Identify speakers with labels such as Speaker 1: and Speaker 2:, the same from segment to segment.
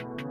Speaker 1: you.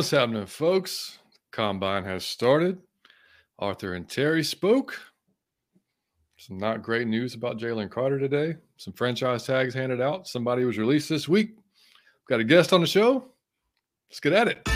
Speaker 1: What's happening, folks? Combine has started. Arthur and Terry spoke. Some not great news about Jalen Carter today. Some franchise tags handed out. Somebody was released this week. We've Got a guest on the show. Let's get at it.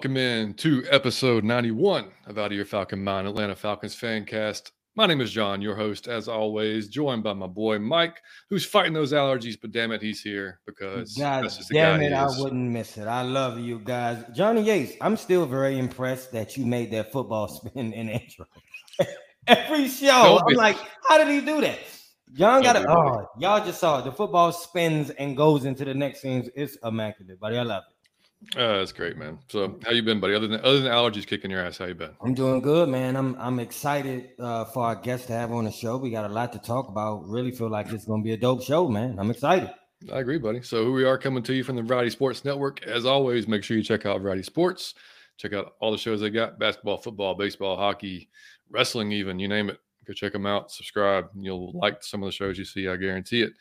Speaker 1: Welcome in to episode 91 of Out of Your Falcon Mind, Atlanta Falcons fan cast. My name is John, your host, as always, joined by my boy Mike, who's fighting those allergies, but damn it, he's here because
Speaker 2: God
Speaker 1: that's just the
Speaker 2: damn
Speaker 1: guy
Speaker 2: it, I wouldn't miss it. I love you guys. Johnny Yates, I'm still very impressed that you made that football spin in intro. Every show, I'm like, how did he do that? John got it. Oh, y'all just saw it. The football spins and goes into the next scenes. It's immaculate, buddy. I love it.
Speaker 1: Uh, that's great, man. So, how you been, buddy? Other than other than allergies kicking your ass, how you been?
Speaker 2: I'm doing good, man. I'm I'm excited uh, for our guests to have on the show. We got a lot to talk about. Really feel like it's gonna be a dope show, man. I'm excited.
Speaker 1: I agree, buddy. So, who we are coming to you from the Variety Sports Network. As always, make sure you check out Variety Sports. Check out all the shows they got basketball, football, baseball, hockey, wrestling, even you name it. Go check them out, subscribe. You'll like some of the shows you see, I guarantee it.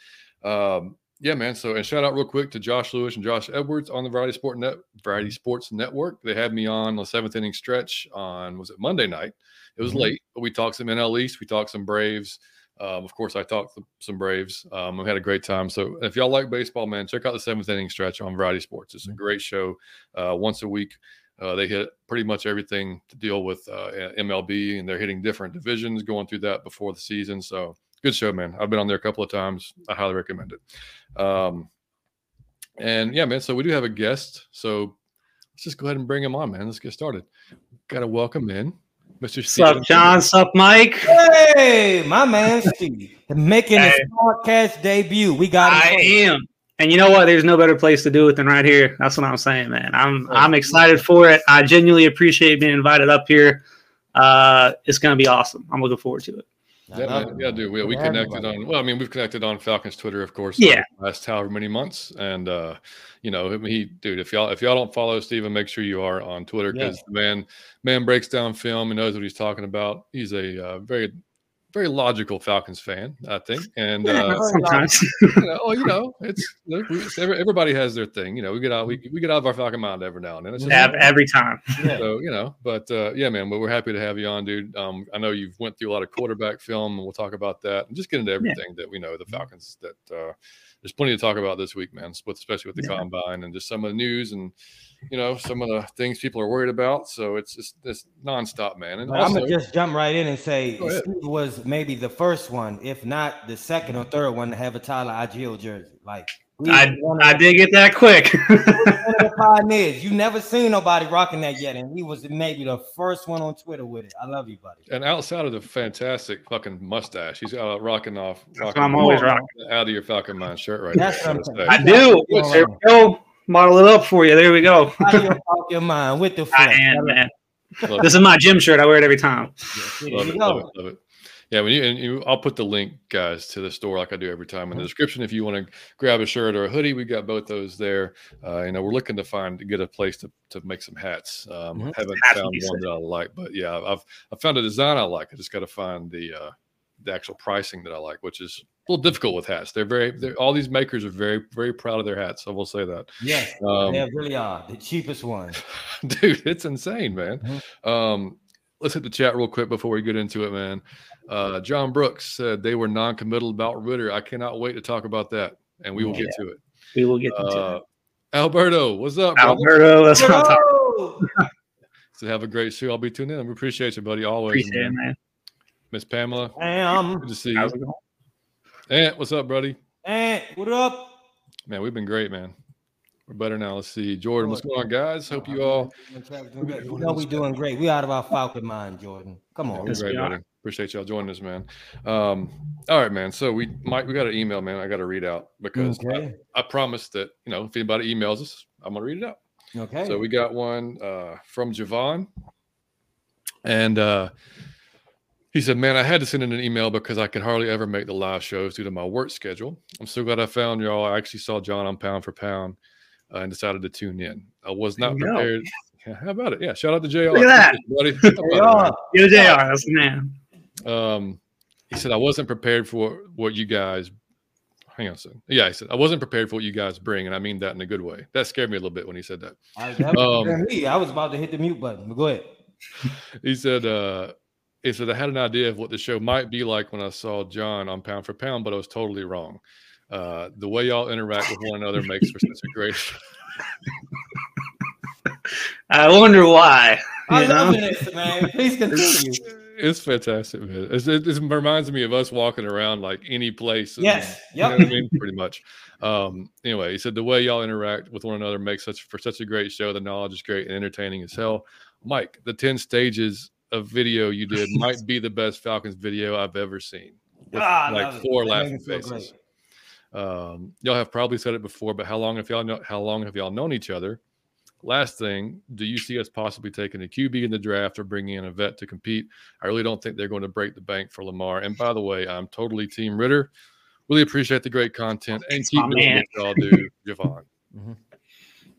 Speaker 1: Um, yeah, man. So, and shout out real quick to Josh Lewis and Josh Edwards on the Variety Sport Net Variety Sports Network. They had me on the seventh inning stretch on was it Monday night? It was
Speaker 2: Mhm.
Speaker 1: late, but we talked some NL East, we talked some Braves. Um, of course, I talked some Braves. Um, we had a great time. So, if y'all like baseball, man, check out the seventh inning stretch on Variety Sports. It's a great show. Uh, once a week, uh, they hit pretty much everything to deal with uh, MLB, and they're hitting different divisions, going through that before the season. So, good show, man. I've been on there a couple of times. I highly recommend it. Um, and yeah, man. So we do have a guest. So let's just go ahead and bring him on, man. Let's get started. Got to welcome in Mr.
Speaker 3: What's up, John? What's up, Mike?
Speaker 2: Hey, my man Steve, making his podcast debut. We got him.
Speaker 3: I
Speaker 2: first.
Speaker 3: am. And you know what? There's no better place to do it than right here. That's what I'm saying, man. I'm I'm excited for it. I genuinely appreciate being invited up here. Uh, it's gonna be awesome. I'm looking forward to it.
Speaker 2: I
Speaker 1: Yeah,
Speaker 2: love
Speaker 1: man. yeah, dude. We, we connected
Speaker 2: everybody.
Speaker 1: on. Well, I mean, we've connected on Falcons Twitter, of course.
Speaker 3: Yeah.
Speaker 1: the Last however many months, and uh, you know, I he, dude. If y'all if y'all don't follow Steven, make sure you are on Twitter because the man man breaks down film and knows what he's talking about. He's a uh, very very logical Falcons fan, I think. And uh, you know, you know, it's look, everybody has their thing. You know, we get out we, we get out of our Falcon mind every now and then. It's just-
Speaker 3: Ev- every time.
Speaker 1: So you know, but uh, yeah, man. But we're happy to have you on, dude. Um, I know you've went through a lot of quarterback film, and we'll talk about that and just get into everything that we know the Falcons. That uh, there's plenty to talk about this week, man. Especially with the
Speaker 3: Yeah.
Speaker 1: combine and just some of the news and you know some of the things people are worried about. So it's just it's nonstop, man. And
Speaker 2: But I'm gonna just jump right in and say
Speaker 1: Go.
Speaker 2: Steve was maybe the first one, if not the second or third one, to have a Tyler Allgeier jersey. Like
Speaker 3: I,
Speaker 2: one
Speaker 3: I did get that quick.
Speaker 2: one of the pioneers. You never seen nobody rocking that yet, and he was maybe the first one on Twitter with it. I love you, buddy.
Speaker 1: and outside of the fantastic fucking mustache, he's uh, rocking off. Rocking
Speaker 3: I'm always rocking.
Speaker 1: out of your Falcon mind shirt right
Speaker 2: That's
Speaker 1: there.
Speaker 2: I'm
Speaker 1: So to
Speaker 2: saying.
Speaker 1: say.
Speaker 3: I do. There we go. Model it up for you. There we go.
Speaker 2: Out of your, out your mind with the
Speaker 3: I am, man.
Speaker 1: Love
Speaker 3: This is my gym shirt. I wear it every time.
Speaker 2: There
Speaker 1: love it, love it, love it. Yeah, when you and you, I'll put the link, guys, to the store like I do every time in the description. If you want to grab a shirt or a hoodie, we got both those there. Uh, you know, we're looking to find to get a place to, to make some hats. Um,
Speaker 2: Mhm.
Speaker 1: Haven't
Speaker 3: Hats would
Speaker 1: found one that I like, but yeah, I've I found a design I like. I just got to find the uh, the actual pricing that I like, which is a little difficult with hats. They're very, they're, all these makers are very, very proud of their hats. I will say that.
Speaker 2: Yes,
Speaker 1: Um,
Speaker 2: they really are the cheapest one.
Speaker 1: dude it's insane man
Speaker 2: Mhm.
Speaker 1: um let's hit the chat real quick before we get into it man uh john brooks said they were non-committal about ridder i cannot wait to talk about that and we will get to it
Speaker 3: We will get to
Speaker 1: uh
Speaker 3: it.
Speaker 1: alberto what's up brother?
Speaker 3: Alberto, that's what I'm
Speaker 2: Oh!
Speaker 1: so have a great show i'll be tuned in we appreciate you buddy always
Speaker 3: Appreciate it, man.
Speaker 1: miss pamela
Speaker 2: Damn.
Speaker 1: good to see you
Speaker 3: it going?
Speaker 1: Ant, what's up buddy
Speaker 2: And what up?
Speaker 1: man we've been great man we're better now let's see jordan what's going on guys hope you all
Speaker 2: You know we're doing great. We out of our Falcon mind, Jordan. Come on.
Speaker 1: Great, buddy. Appreciate y'all joining us, man. Um, all right, man. So we Mike, we got an email, man. I got to read out because
Speaker 2: Okay.
Speaker 1: I, I promised that you know if anybody emails us, I'm gonna read it out.
Speaker 2: Okay.
Speaker 1: So we got one uh, from Javon, and uh, he said, "Man, I had to send in an email because I could hardly ever make the live shows due to my work schedule. I'm so glad I found y'all. I actually saw John on Pound for Pound uh, and decided to tune in. I was not
Speaker 3: you
Speaker 1: prepared. Yeah, how about it? Yeah, shout out to Jr.
Speaker 3: Look at that.
Speaker 1: buddy. How
Speaker 2: They
Speaker 1: about it, man?
Speaker 2: are.
Speaker 3: Yo, JR, that's the man.
Speaker 1: Um, he said I wasn't prepared for what you guys. Hang on a second. Yeah, I said I wasn't prepared for what you guys bring, and I mean that in a good way. That scared me a little bit when he said that.
Speaker 2: I, that
Speaker 1: Um,
Speaker 2: me. I was about to hit the mute button. But go ahead.
Speaker 1: He said, uh, he said I had an idea of what the show might be like when I saw John on Pound for Pound, but I was totally wrong. Uh, the way y'all interact with one another makes for such a great. Show.
Speaker 3: I wonder why.
Speaker 2: I
Speaker 3: you know?
Speaker 2: love this, man. Please continue.
Speaker 1: It's fantastic, man. It's, it, it reminds me of us walking around like any place. and-
Speaker 2: Yes.
Speaker 1: You know what I mean? Pretty much. Um, anyway, he said the way y'all interact with one another makes such for such a great show. The knowledge is great and entertaining as hell. Mike, the 10 stages of video you did might be the best Falcons video I've ever seen. With,
Speaker 2: Ah,
Speaker 1: like
Speaker 2: love
Speaker 1: four laughing
Speaker 2: makes me
Speaker 1: faces. Um, y'all have probably said it before, but how long have y'all know how long have y'all known each other? Last thing, do you see us possibly taking a QB in the draft or bringing in a vet to compete? I really don't think they're going to break the bank for Lamar. And by the way, I'm totally Team Ridder. Really appreciate the great content and
Speaker 3: That's
Speaker 1: keep doing what y'all do, Javon.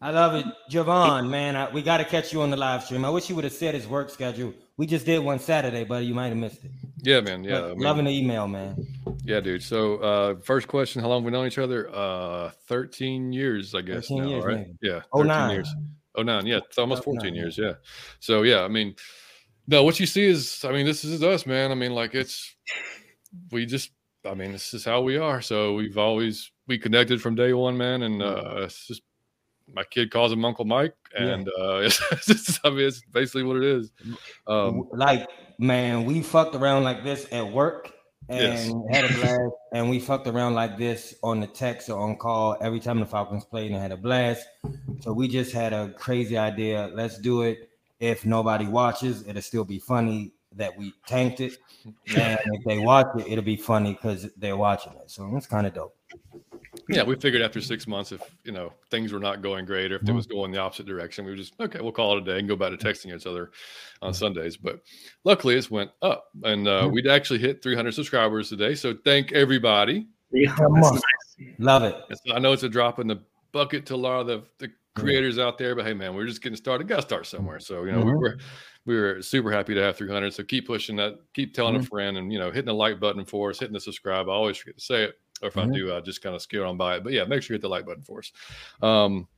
Speaker 2: I love it, Javon. Man, I, we got to catch you on the live stream. I wish you would have said his work schedule. We just did one Saturday, buddy. You might have missed it.
Speaker 1: Yeah, man. Yeah, I mean,
Speaker 2: loving the email, man.
Speaker 1: yeah, dude. So, uh, first question: How long have we known each other? Uh, thirteen years, I guess.
Speaker 2: 13
Speaker 1: now,
Speaker 2: years,
Speaker 1: right?
Speaker 2: maybe.
Speaker 1: Yeah,
Speaker 2: oh nine
Speaker 1: years. Oh nine, yeah, it's almost
Speaker 2: Oh,
Speaker 1: 14
Speaker 2: nine,
Speaker 1: years, yeah. So yeah, I mean, no, what you see is, I mean, this is us, man. I mean, like it's, we just, I mean, this is how we are. So we've always we connected from day one, man, and uh, it's just my kid calls him Uncle Mike,
Speaker 2: Yeah.
Speaker 1: and uh, it's, it's I mean, it's basically what it is. Um,
Speaker 2: like, man, we fucked around like this at work and
Speaker 1: Yes.
Speaker 2: had a blast. And we fucked around like this on the text or on call every time the Falcons played and had a blast. So we just had a crazy idea. Let's do it. If nobody watches, it'll still be funny that we tanked it. And if they watch it, it'll be funny because they're watching it. So it's kind of dope.
Speaker 1: Yeah, we figured after six months, if you know things were not going great, or if it was going the opposite direction, we were just okay. We'll call it a day and go back to texting each other on Sundays. But luckily, it's went up, and uh, we'd actually hit 300 subscribers today. So thank everybody.
Speaker 3: Yeah,
Speaker 2: Come
Speaker 3: nice.
Speaker 2: Love it.
Speaker 1: It's- I know it's a drop in the bucket to a lot of the, the creators out there, but hey, man, we're just getting started. Got to start somewhere. So you know,
Speaker 2: Mhm.
Speaker 1: we're we were super happy to have 300. So keep pushing that. Keep telling a
Speaker 2: Mhm.
Speaker 1: friend, and you know, hitting the like button for us, hitting the subscribe. I always forget to say it, or if I
Speaker 2: Mhm.
Speaker 1: do, I just kind of scale on by it. But yeah, make sure you hit the like button for us. Um,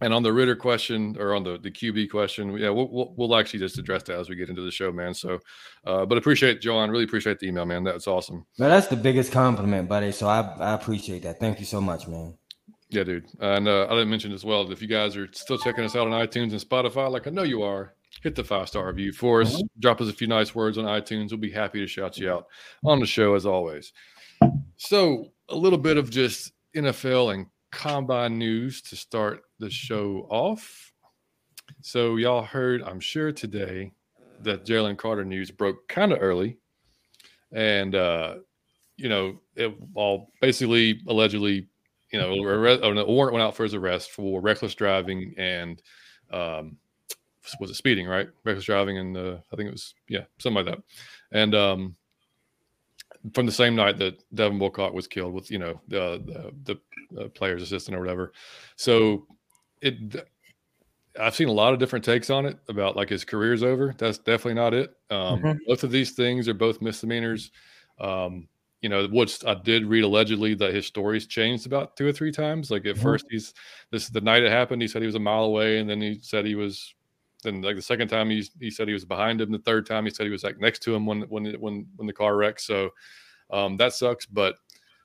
Speaker 1: and on the Ridder question or on the, the QB question, yeah, we'll, we'll, we'll actually just address that as we get into the show, man. So, uh, but appreciate John, really appreciate the email, man. That's awesome.
Speaker 2: Now that's the biggest compliment, buddy. So I, I appreciate that. Thank you so much, man.
Speaker 1: Yeah, dude. And uh, I didn't mention as well that if you guys are still checking us out on iTunes and Spotify, like I know you are, hit the five star review for us. Drop us a few nice words on iTunes. We'll be happy to shout you out on the show as always. So, a little bit of just NFL and combine news to start the show off. So, y'all heard, I'm sure today, that Jalen Carter news broke kind of early. And, uh, you know, it all basically allegedly you know, arrest, a warrant went out for his arrest for reckless driving and um, was it speeding, right? Reckless driving and uh, I think it was yeah, something like that. And um, from the same night that Devin Willock was killed with you know the the, the player's assistant or whatever. So it. I've seen a lot of different takes on it about like his career's over. That's definitely not it. Um,
Speaker 2: Mhm.
Speaker 1: Both of these things are both misdemeanors. Um, you know, what's I did read allegedly that his story's changed about two or three times. Like at
Speaker 2: Mhm.
Speaker 1: first, he's this the night it happened, he said he was a mile away, and then he said he was. Then like the second time he he said he was behind him. The third time he said he was like next to him when when when when the car wrecked. So um, that sucks. But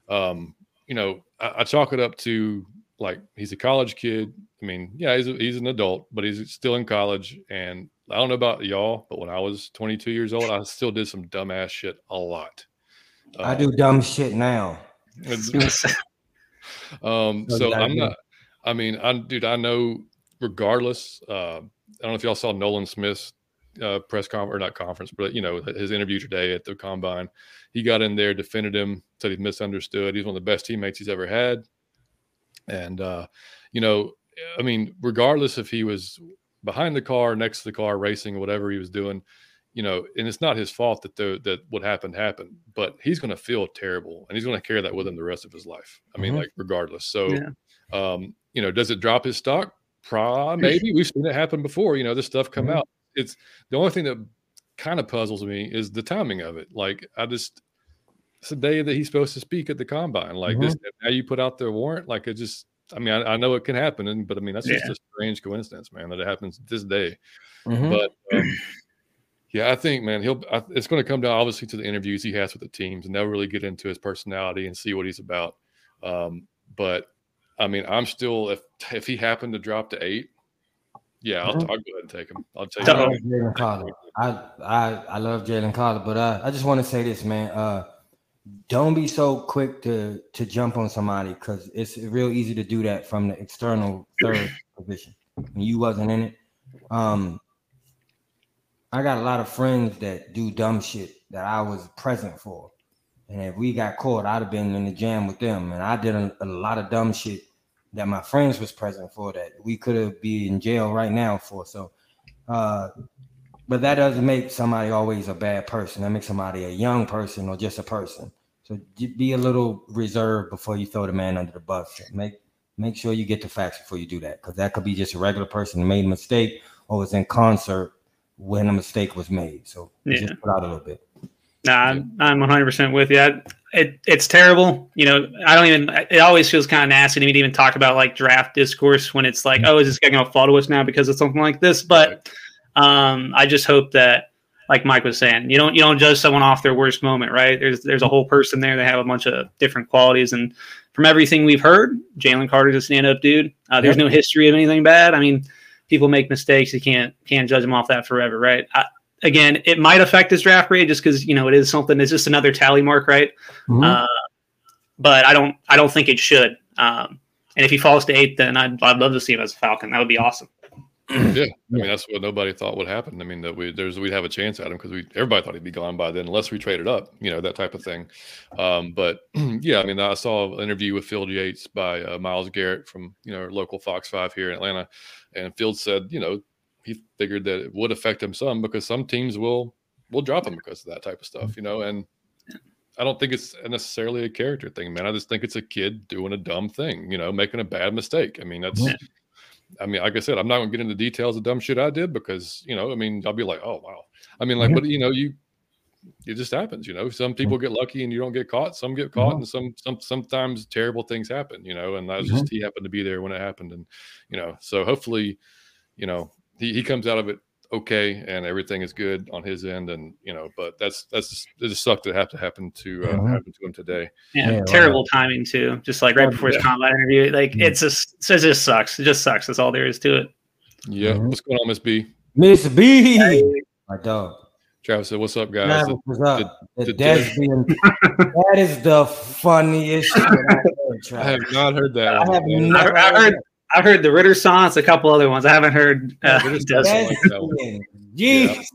Speaker 1: um, you know, I, I chalk it up to like he's a college kid. I mean, yeah, he's a, he's an adult, but he's still in college. And I don't know about y'all, but when I was 22 years old, I still did some dumbass shit a lot.
Speaker 2: I
Speaker 1: Um,
Speaker 2: do dumb shit now.
Speaker 1: um,
Speaker 2: So
Speaker 1: so I'm not. I mean, I dude, I know. Regardless, uh, I don't know if y'all saw Nolan Smith's uh, press conference or not conference, but you know his interview today at the combine. He got in there, defended him, said he's misunderstood. He's one of the best teammates he's ever had, and uh, you know, I mean, regardless if he was behind the car, next to the car, racing, whatever he was doing, you know, and it's not his fault that the that what happened happened, but he's going to feel terrible, and he's going to carry that with him the rest of his life. I mean,
Speaker 2: Mhm.
Speaker 1: like regardless. So,
Speaker 3: Yeah.
Speaker 1: um, you know, does it drop his stock? Maybe we've seen it happen before. You know, this stuff come
Speaker 2: Mhm.
Speaker 1: out. It's the only thing that kind of puzzles me is the timing of it. Like, I just it's the day that he's supposed to speak at the combine. Like this, now you put out the warrant. Like it just. I mean, I, I know it can happen, and, but I mean that's just a strange coincidence, man, that it happens this day.
Speaker 2: Mhm.
Speaker 1: But um, yeah, I think man, he'll. I, it's going to come down obviously to the interviews he has with the teams, and they'll really get into his personality and see what he's about. Um, but I mean, I'm still if if he happened to drop to eight, yeah, I'll,
Speaker 2: Mhm.
Speaker 1: I'll go ahead and take him. I'll take
Speaker 2: I
Speaker 3: Uh-oh.
Speaker 1: him.
Speaker 2: Jalen Carter. I I I love Jalen Carter, but uh, I just want to say this, man. Uh, don't be so quick to to jump on somebody because it's real easy to do that from the external third position. And you wasn't in it. Um, I got a lot of friends that do dumb shit that I was present for, and if we got caught, I'd have been in the jam with them. And I did a, a lot of dumb shit that my friends was present for that we could have be in jail right now for. So. Uh, but that doesn't make somebody always a bad person. That makes somebody a young person or just a person. So be a little reserved before you throw the man under the bus. Make make sure you get the facts before you do that, because that could be just a regular person who made a mistake or was in concert when a mistake was made. So
Speaker 3: Yeah.
Speaker 2: just put out a little bit.
Speaker 3: Nah, I'm, I'm 100% with you. I- It, it's terrible. You know, I don't even, it always feels kind of nasty to me to even talk about like draft discourse when it's like, oh, is this guy going to fall to us now because of something like this? But um, I just hope that, like Mike was saying, you don't, you don't judge someone off their worst moment, right? There's, there's a whole person there. They have a bunch of different qualities. And from everything we've heard, Jalen Carter's a stand up dude. Uh, there's no history of anything bad. I mean, people make mistakes. You can't, can't judge them off that forever, right? I, again, it might affect his draft grade just because you know it is something. It's just another tally mark, right?
Speaker 2: Mhm.
Speaker 3: Uh, but I don't. I don't think it should. Um, and if he falls to eight, then I'd, I'd love to see him as a Falcon. That would be awesome.
Speaker 1: Yeah, I mean that's what nobody thought would happen. I mean that we there's we'd have a chance at him because we everybody thought he'd be gone by then unless we traded up, you know that type of thing. Um, but yeah, I mean I saw an interview with Field Yates by uh, Miles Garrett from you know our local Fox Five here in Atlanta, and Field said you know he figured that it would affect him some because some teams will will drop him because of that type of stuff, you know. And I don't think it's necessarily a character thing, man. I just think it's a kid doing a dumb thing, you know, making a bad mistake. I mean that's.
Speaker 2: Yeah.
Speaker 1: I mean, like I said, I'm not gonna get into details of dumb shit I did because you know, I mean, I'll be like, oh wow. I mean, like,
Speaker 2: Mhm.
Speaker 1: but you know, you it just happens, you know. Some people get lucky and you don't get caught. Some get caught,
Speaker 2: Mhm.
Speaker 1: and some some sometimes terrible things happen, you know. And that's just he happened to be there when it happened, and you know. So hopefully, you know, he, he comes out of it okay and everything is good on his end, and you know. But that's that's just, it just sucked to have to happen to uh, happen to him today.
Speaker 3: Yeah,
Speaker 2: Yeah,
Speaker 3: terrible timing too. Just like right before his
Speaker 1: yeah.
Speaker 3: combat interview, like
Speaker 2: Mhm.
Speaker 3: it's just so it just sucks. It just sucks. That's all there is to it.
Speaker 1: Yeah,
Speaker 2: Mhm.
Speaker 1: what's going on, Miss B?
Speaker 2: Miss B, my dog.
Speaker 1: Travis said, "What's up, guys?"
Speaker 2: Travis, what's up? The
Speaker 1: did-
Speaker 2: Desbian. that is the funniest shit I've heard,
Speaker 1: I have not heard that.
Speaker 2: I
Speaker 1: one,
Speaker 2: have
Speaker 1: man.
Speaker 2: never
Speaker 3: I, I heard I heard the Ridder songs, a couple other ones. I haven't heard. Uh,
Speaker 1: Yeah, Ridder
Speaker 3: Des-
Speaker 1: that one.
Speaker 2: Desbian. Jesus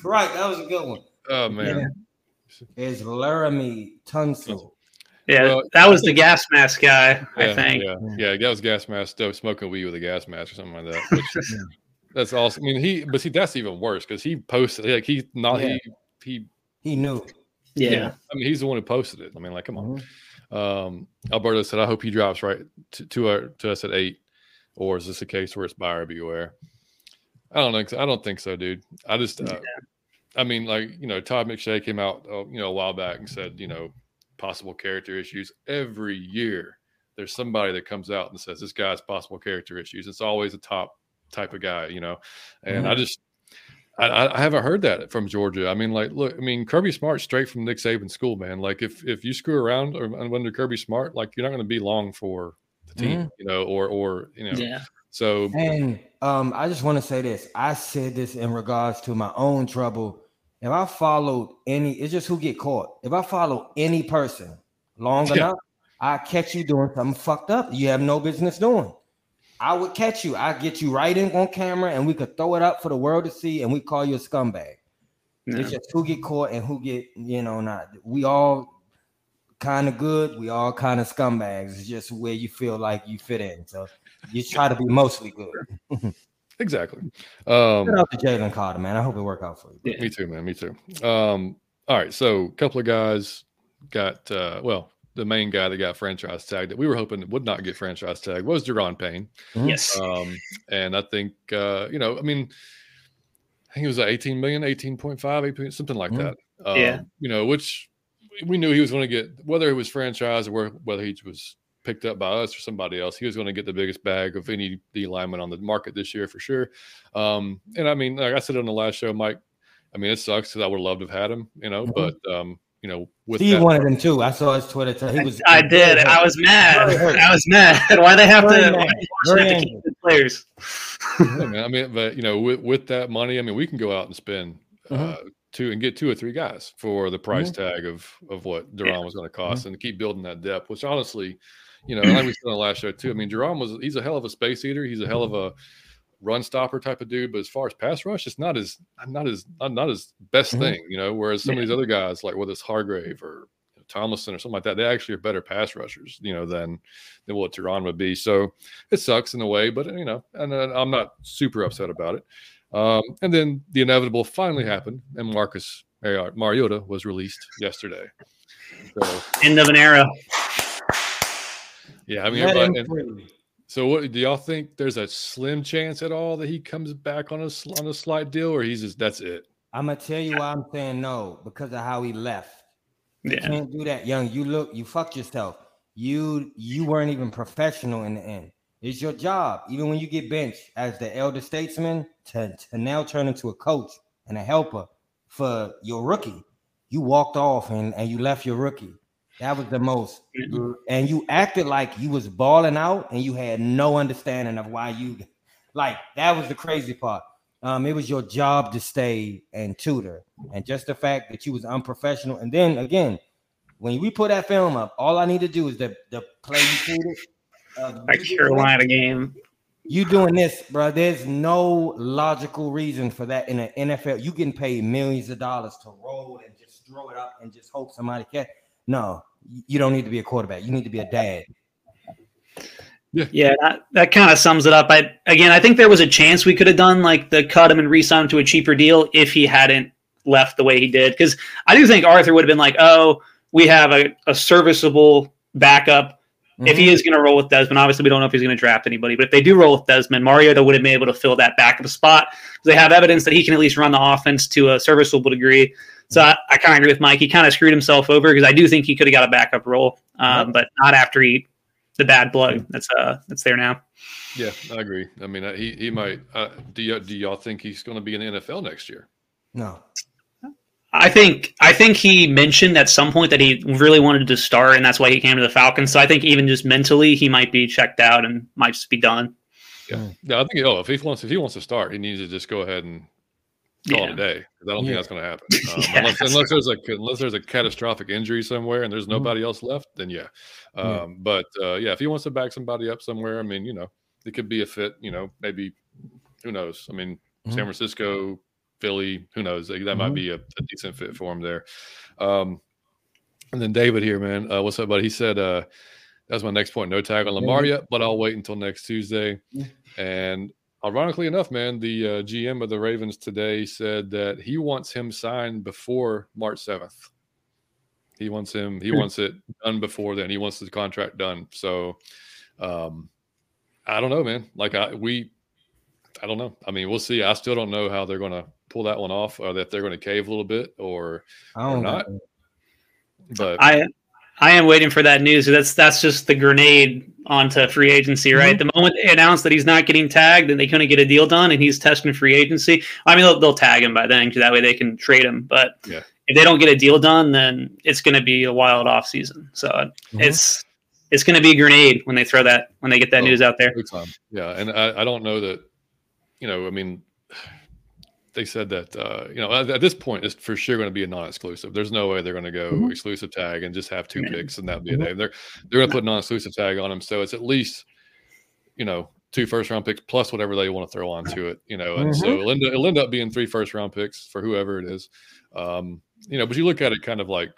Speaker 2: Christ, that was a good one.
Speaker 1: Oh man,
Speaker 2: Is Laremy Tunsil.
Speaker 3: yeah,
Speaker 1: Well,
Speaker 3: that was the gas mask guy. I
Speaker 1: yeah,
Speaker 3: think.
Speaker 1: yeah, yeah. That was gas mask. Though smoking weed with a gas mask or something like that. Which, that's awesome. I mean, he, but see, that's even worse because he posted like he not
Speaker 2: Yeah.
Speaker 1: he he.
Speaker 2: He knew.
Speaker 3: Yeah.
Speaker 1: I mean, he's the one who posted it. I mean, like, come on.
Speaker 2: Mhm.
Speaker 1: Um, Alberto said, "I hope he drops right to to, our, to us at eight, or is this a case where it's buyer beware?" I don't think. So. I don't think so, dude. I just, uh, I mean, like you know, Todd McShay came out, uh, you know, a while back and said, you know, possible character issues every year. There's somebody that comes out and says this guy's possible character issues. It's always a top type of guy, you know, and I just. I- I, I haven't heard that from Georgia. I mean, like, look, I mean, Kirby Smart straight from Nick Saban school, man. Like, if if you screw around or under Kirby Smart, like, you're not going to be long for the team, you know, or or you know.
Speaker 3: Yeah.
Speaker 1: So
Speaker 2: And um, I just want to say this. I said this in regards to my own trouble. If I followed any, it's just who get caught. If I follow any person long
Speaker 1: Yeah.
Speaker 2: enough, I catch you doing something fucked up you have no business doing. I would catch you. I get you right in on camera, and we could throw it up for the world to see, and we call you a scumbag.
Speaker 3: Yeah.
Speaker 2: It's just who get caught and who get, you know, not. We all kind of good. We all kind of scumbags. It's just where you feel like you fit in. So you try to be mostly good.
Speaker 1: exactly. Um,
Speaker 2: Shout out to Jalen Carter, man. I hope it work out for you.
Speaker 3: Yeah.
Speaker 1: Me too, man. Me too. Um, all right, so a couple of guys got uh, well. The main guy that got franchise tagged that we were hoping would not get franchise tagged was Daron Payne.
Speaker 3: Yes.
Speaker 1: Um, and I think uh, you know, I mean, I think it was like 18 million, 18.5, 18, something like
Speaker 2: Mhm.
Speaker 1: that. Um,
Speaker 3: Yeah.
Speaker 1: You know, which we knew he was going to get, whether it was franchise or whether he was picked up by us or somebody else, he was going to get the biggest bag of any D lineman on the market this year for sure. Um, and I mean, like I said on the last show, Mike, I mean, it sucks because I would love to have had him, you know,
Speaker 2: Mhm.
Speaker 1: but, um, you know, with
Speaker 2: Steve
Speaker 1: that,
Speaker 2: wanted him too. I saw his Twitter. Tell he was.
Speaker 3: I did. I was mad. I was mad. Why they have
Speaker 2: Very
Speaker 3: to? Why they have to keep the players?
Speaker 1: Yeah, man. I mean, but you know, with, with that money, I mean, we can go out and spend uh,
Speaker 2: Mhm.
Speaker 1: Two and get two or three guys for the price tag of of what Daron was going to cost, and to keep building that depth. Which honestly, you know, like we said on the last show too. I mean, Daron was he's a hell of a space eater. He's a hell of a run stopper type of dude. But as far as pass rush, it's not his not his not, not his best
Speaker 2: Mhm.
Speaker 1: thing. You know, whereas some of these other guys, like whether it's Hargrave or Tomlinson or something like that, they actually are better pass rushers, you know, than than what Daron would be. So it sucks in a way, but you know, and uh, I'm not super upset about it. Um, and then the inevitable finally happened, and Marcus Mariota was released yesterday. So
Speaker 3: End of an era.
Speaker 1: yeah, I mean, everybody, and so what do y'all think? There's a slim chance at all that he comes back on a on a slight deal, or he's just that's it.
Speaker 2: I'm gonna tell you why I'm saying no because of how he left. You
Speaker 3: Yeah.
Speaker 2: can't do that, young. You look, you fucked yourself. You you weren't even professional in the end. It's your job, even when you get benched as the elder statesman, to, to now turn into a coach and a helper for your rookie. You walked off and, and you left your rookie. That was the most, and you acted like you was balling out and you had no understanding of why you like that was the crazy part. Um, it was your job to stay and tutor, and just the fact that you was unprofessional. And then again, when we put that film up, all I need to do is the the play you tweeted. Uh,
Speaker 3: Like Carolina game.
Speaker 2: you doing this, bro? There's no logical reason for that in the NFL. You getting paid millions of dollars to roll and just throw it up and just hope somebody catch. No, you don't need to be a quarterback. You need to be a dad.
Speaker 3: Yeah, that, that kind of sums it up. I again, I think there was a chance we could have done like the cut him and re-sign him to a cheaper deal if he hadn't left the way he did. Because I do think Arthur would have been like, "Oh, we have a, a serviceable backup if he is going to roll with Desmond, obviously we don't know if he's going to draft anybody, but if they do roll with Desmond, Mariota would have been able to fill that backup spot. They have evidence that he can at least run the offense to a serviceable degree. So I, I kind of agree with Mike. He kind of screwed himself over because I do think he could have got a backup role, um, yep. but not after he the bad blood that's uh that's there now.
Speaker 1: Yeah, I agree. I mean, uh, he he might. Uh, do y- do y'all think he's going to be in the NFL next year?
Speaker 2: No.
Speaker 3: I think I think he mentioned at some point that he really wanted to start, and that's why he came to the Falcons. So I think even just mentally, he might be checked out and might just be done.
Speaker 1: Yeah, yeah. I think oh, if he wants if he wants to start, he needs to just go ahead and call yeah. it a day. I don't yeah. think that's going to happen um, yeah, unless, unless there's a unless there's a catastrophic injury somewhere and there's mm-hmm. nobody mm-hmm. else left. Then yeah, um, but uh, yeah, if he wants to back somebody up somewhere, I mean, you know, it could be a fit. You know, maybe who knows? I mean, mm-hmm. San Francisco, Philly, who knows? That mm-hmm. might be a, a, decent fit for him there. Um, and then David here, man, uh, what's up, buddy? He said, uh, that's my next point. No tag on Lamar yet, but I'll wait until next Tuesday. And ironically enough, man, the uh, GM of the Ravens today said that he wants him signed before March 7th. He wants him, he hmm. wants it done before then. He wants the contract done. So, um, I don't know, man. Like I, we, I don't know. I mean, we'll see. I still don't know how they're going to pull that one off, or that they're going to cave a little bit, or, or not. Know.
Speaker 3: But I, I am waiting for that news. That's that's just the grenade onto free agency, right? Mm-hmm. The moment they announced that he's not getting tagged and they couldn't get a deal done, and he's testing free agency. I mean, they'll, they'll tag him by then because that way they can trade him. But
Speaker 1: yeah.
Speaker 3: if they don't get a deal done, then it's going to be a wild off season. So mm-hmm. it's it's going to be a grenade when they throw that when they get that oh, news out there.
Speaker 1: Yeah, and I, I don't know that you know. I mean, they said that uh, you know at, at, this point it's for sure going to be a non-exclusive. There's no way they're going to go mm-hmm. exclusive tag and just have 2 mm-hmm. picks and that be a name. They're they're going to put non-exclusive tag on them, so it's at least you know two first round picks plus whatever they want to throw onto it. You know, and mm-hmm. so it'll end, it'll end, up being three first round picks for whoever it is. Um, you know, but you look at it kind of like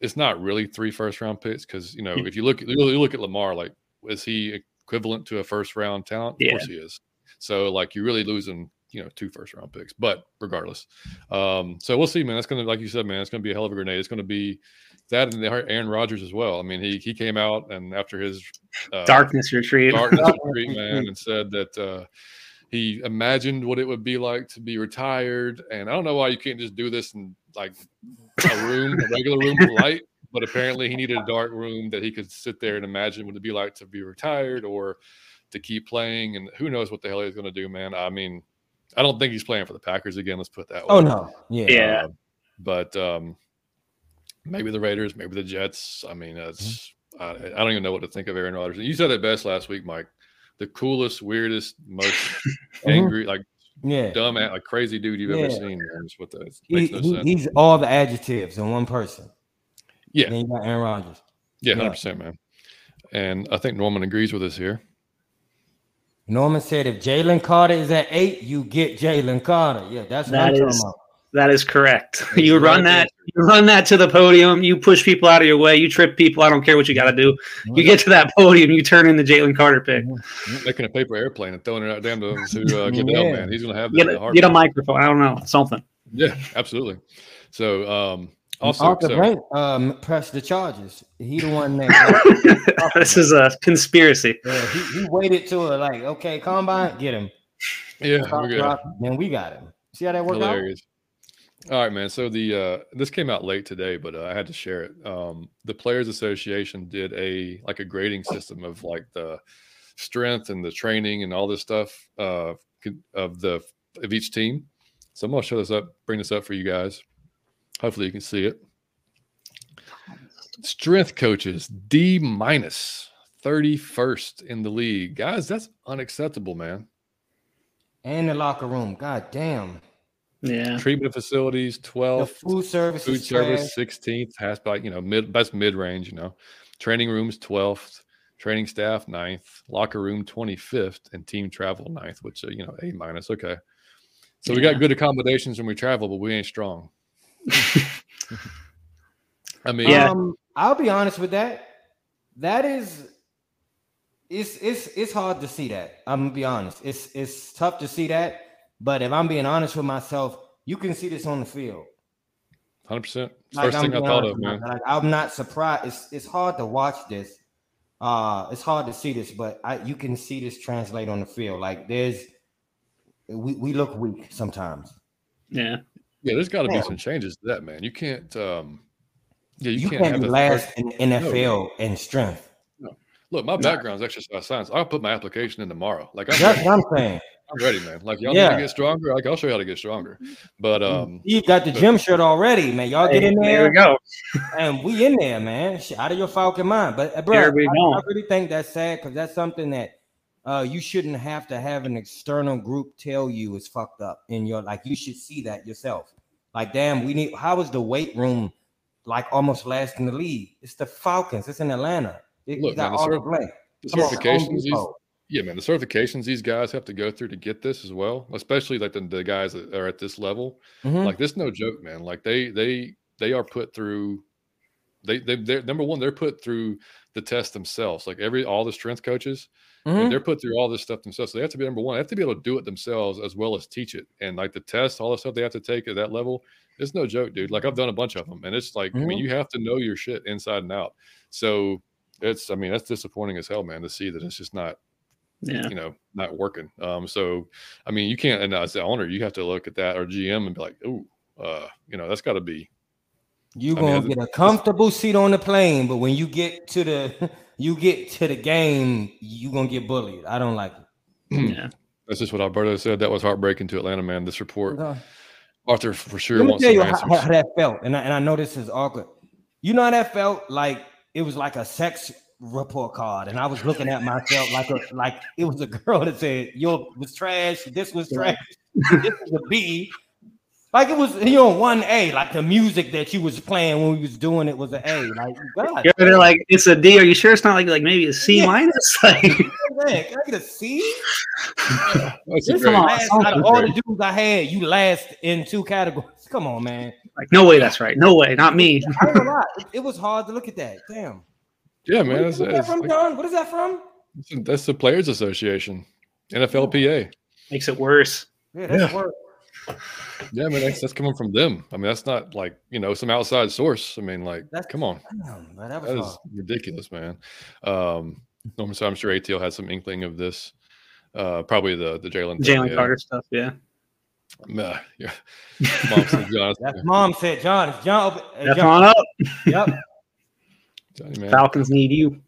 Speaker 1: it's not really three first round picks because you know if you look you look at Lamar, like is he equivalent to a first round talent? Of course he is. So like you're really losing you know two first round picks, but regardless, um, so we'll see, man. That's gonna like you said, man. It's gonna be a hell of a grenade. It's gonna be that and Aaron Rodgers as well. I mean, he he came out and after his
Speaker 3: uh, darkness retreat,
Speaker 1: darkness retreat, man, and said that. Uh, he imagined what it would be like to be retired. And I don't know why you can't just do this in like a room, a regular room with light. But apparently, he needed a dark room that he could sit there and imagine what it'd be like to be retired or to keep playing. And who knows what the hell he's going to do, man. I mean, I don't think he's playing for the Packers again. Let's put that.
Speaker 2: Oh, way. Oh no, yeah,
Speaker 3: yeah.
Speaker 1: Uh, but um, maybe the Raiders, maybe the Jets. I mean, it's mm-hmm. I, I, don't even know what to think of Aaron Rodgers. You said it best last week, Mike. The coolest, weirdest, most mm-hmm. angry, like yeah, dumb, like crazy dude you've yeah. ever seen. Man, what that
Speaker 2: he, no he, he's all the adjectives in one person.
Speaker 1: Yeah,
Speaker 2: then you got Aaron Rodgers.
Speaker 1: Yeah, hundred yeah. percent, man. And I think Norman agrees with us here.
Speaker 2: Norman said, "If Jalen Carter is at eight, you get Jalen Carter." Yeah, that's what that I'm is, talking about.
Speaker 3: That is correct. you run that, you run that to the podium. You push people out of your way. You trip people. I don't care what you got to do. You get to that podium. You turn in the Jalen Carter pick.
Speaker 1: Making a paper airplane and throwing it out down to, to uh, Goodell, yeah. man. He's going to have
Speaker 3: get, a, get a microphone. I don't know something.
Speaker 1: Yeah, absolutely. So, um, also,
Speaker 2: Arthur
Speaker 1: so,
Speaker 2: Blank um, pressed the charges. He the one that.
Speaker 3: this is a conspiracy.
Speaker 2: Yeah, he, he waited till like, okay, combine, get him.
Speaker 1: Yeah, we
Speaker 2: then we got him. See how that worked Hilarious.
Speaker 1: out. All right, man. So the uh, this came out late today, but uh, I had to share it. Um, the Players Association did a like a grading system of like the strength and the training and all this stuff uh, of the of each team. So I'm gonna show this up, bring this up for you guys. Hopefully you can see it. Strength coaches, D minus, 31st in the league. Guys, that's unacceptable, man.
Speaker 2: And the locker room. God damn.
Speaker 3: Yeah.
Speaker 1: Treatment facilities, 12.
Speaker 2: The food service.
Speaker 1: Food service, 16th. Has by, you know, mid best mid range, you know. Training rooms, 12th. Training staff, 9th. Locker room, 25th. And team travel, 9th, which, uh, you know, A minus. Okay. So yeah. we got good accommodations when we travel, but we ain't strong. I mean,
Speaker 2: yeah. Um, I'll be honest with that. That is, it's it's it's hard to see that. I'm gonna be honest. It's it's tough to see that. But if I'm being honest with myself, you can see this on the field.
Speaker 1: Hundred percent. First thing I thought of, man.
Speaker 2: Like, I'm not surprised. It's it's hard to watch this. uh, it's hard to see this, but I, you can see this translate on the field. Like there's, we, we look weak sometimes.
Speaker 3: Yeah.
Speaker 1: Yeah, there's got to be some changes to that, man. You can't. um Yeah, you,
Speaker 2: You,
Speaker 1: can't,
Speaker 2: can't,
Speaker 1: have
Speaker 2: be
Speaker 1: the
Speaker 2: last
Speaker 1: first-
Speaker 2: in NFL in strength.
Speaker 1: Look, my background's exercise science. I'll put my application in tomorrow. Like I'm,
Speaker 2: That's
Speaker 1: ready.
Speaker 2: what I'm saying.
Speaker 1: I'm ready, man. Like y'all
Speaker 2: Yeah.
Speaker 1: need to get stronger. Like I'll show you how to get stronger. But um,
Speaker 2: You got the gym shirt already, man. Y'all get in
Speaker 3: there
Speaker 2: there,
Speaker 3: we go.
Speaker 2: and we in there, man. Out of your Falcon mind, but uh, bro, I. I really think that's sad because that's something that uh, you shouldn't have to have an external group tell you it's fucked up in your like. You should see that yourself. Like, damn, we need. How is the weight room like almost last in the league? It's the Falcons. It's in Atlanta. It,
Speaker 1: Look,
Speaker 2: got
Speaker 1: man, the
Speaker 2: all the
Speaker 1: cert- the
Speaker 2: Come on, Home
Speaker 1: certifications, these, yeah, man, the certifications these guys have to go through to get this as well, especially like the, the guys that are at this level.
Speaker 2: Mhm.
Speaker 1: Like this, no joke, man. Like they they they are put through. They they they're number one. They're put through the test themselves. Like every all the strength coaches,
Speaker 2: Mhm.
Speaker 1: they're put through all this stuff themselves. So they have to be number one. They have to be able to do it themselves as well as teach it. And like the test, all the stuff they have to take at that level, it's no joke, dude. Like I've done a bunch of them, and it's like I mean,
Speaker 2: Mhm.
Speaker 1: you have to know your shit inside and out. So it's I mean that's disappointing as hell, man, to see that it's just not
Speaker 3: Yeah.
Speaker 1: you know not working. Um, so I mean you can't and as the owner, you have to look at that or GM and be like, oh, uh, you know that's got to be
Speaker 2: You
Speaker 1: I
Speaker 2: gonna get a comfortable seat on the plane, but when you get to the you get to the game, you gonna get bullied. I don't like it. Hmm.
Speaker 3: Yeah.
Speaker 1: that's just what Alberto said. That was heartbreaking to Atlanta, man. This report,
Speaker 2: Let
Speaker 1: Arthur for sure
Speaker 2: me
Speaker 1: wants
Speaker 2: tell
Speaker 1: some
Speaker 2: you how, how that felt, and I, and I know this is awkward. You know how that felt like it was like a sex report card, and I was looking at myself like a like it was a girl that said, "Yo, was trash. This was trash. this was a B." Like it was, you know, one A. Like the music that you was playing when we was doing it was an A. Like God,
Speaker 3: Yeah, they're like, it's a D. Are you sure it's not like like maybe a C
Speaker 2: Yeah.
Speaker 3: minus? Like,
Speaker 2: man, can I get a C?
Speaker 1: That's
Speaker 2: This
Speaker 1: great-
Speaker 3: on,
Speaker 2: last,
Speaker 3: something
Speaker 2: out of all the dudes I had, you last in two categories. Come on, man.
Speaker 3: like, no way, that's right. No way, not me.
Speaker 2: I ain't lie. It, it was hard to look at that. Damn.
Speaker 1: Yeah, man.
Speaker 2: What
Speaker 1: That's,
Speaker 2: is that from,
Speaker 1: like-
Speaker 2: John? What is that from?
Speaker 1: that's the Players Association, NFLPA.
Speaker 3: Makes it worse.
Speaker 2: Yeah, that's
Speaker 1: Yeah.
Speaker 2: work.
Speaker 1: Yeah, I mean that's, that's coming from them. I mean that's not like you know some outside source. I mean like
Speaker 2: That's-
Speaker 1: come on,
Speaker 2: Damn, man, that
Speaker 1: that is ridiculous, man. Um, I'm so I'm sure ATL had some inkling of this. Uh, probably the the Jalen
Speaker 3: Jalen
Speaker 1: yeah.
Speaker 3: Carter stuff. Yeah.
Speaker 1: Nah, yeah. Mom said, John,
Speaker 2: That's mom said, John. It's John. Open, uh,
Speaker 3: Step
Speaker 2: John.
Speaker 3: on up.
Speaker 2: Yep.
Speaker 1: Johnny, man.
Speaker 3: Falcons need you.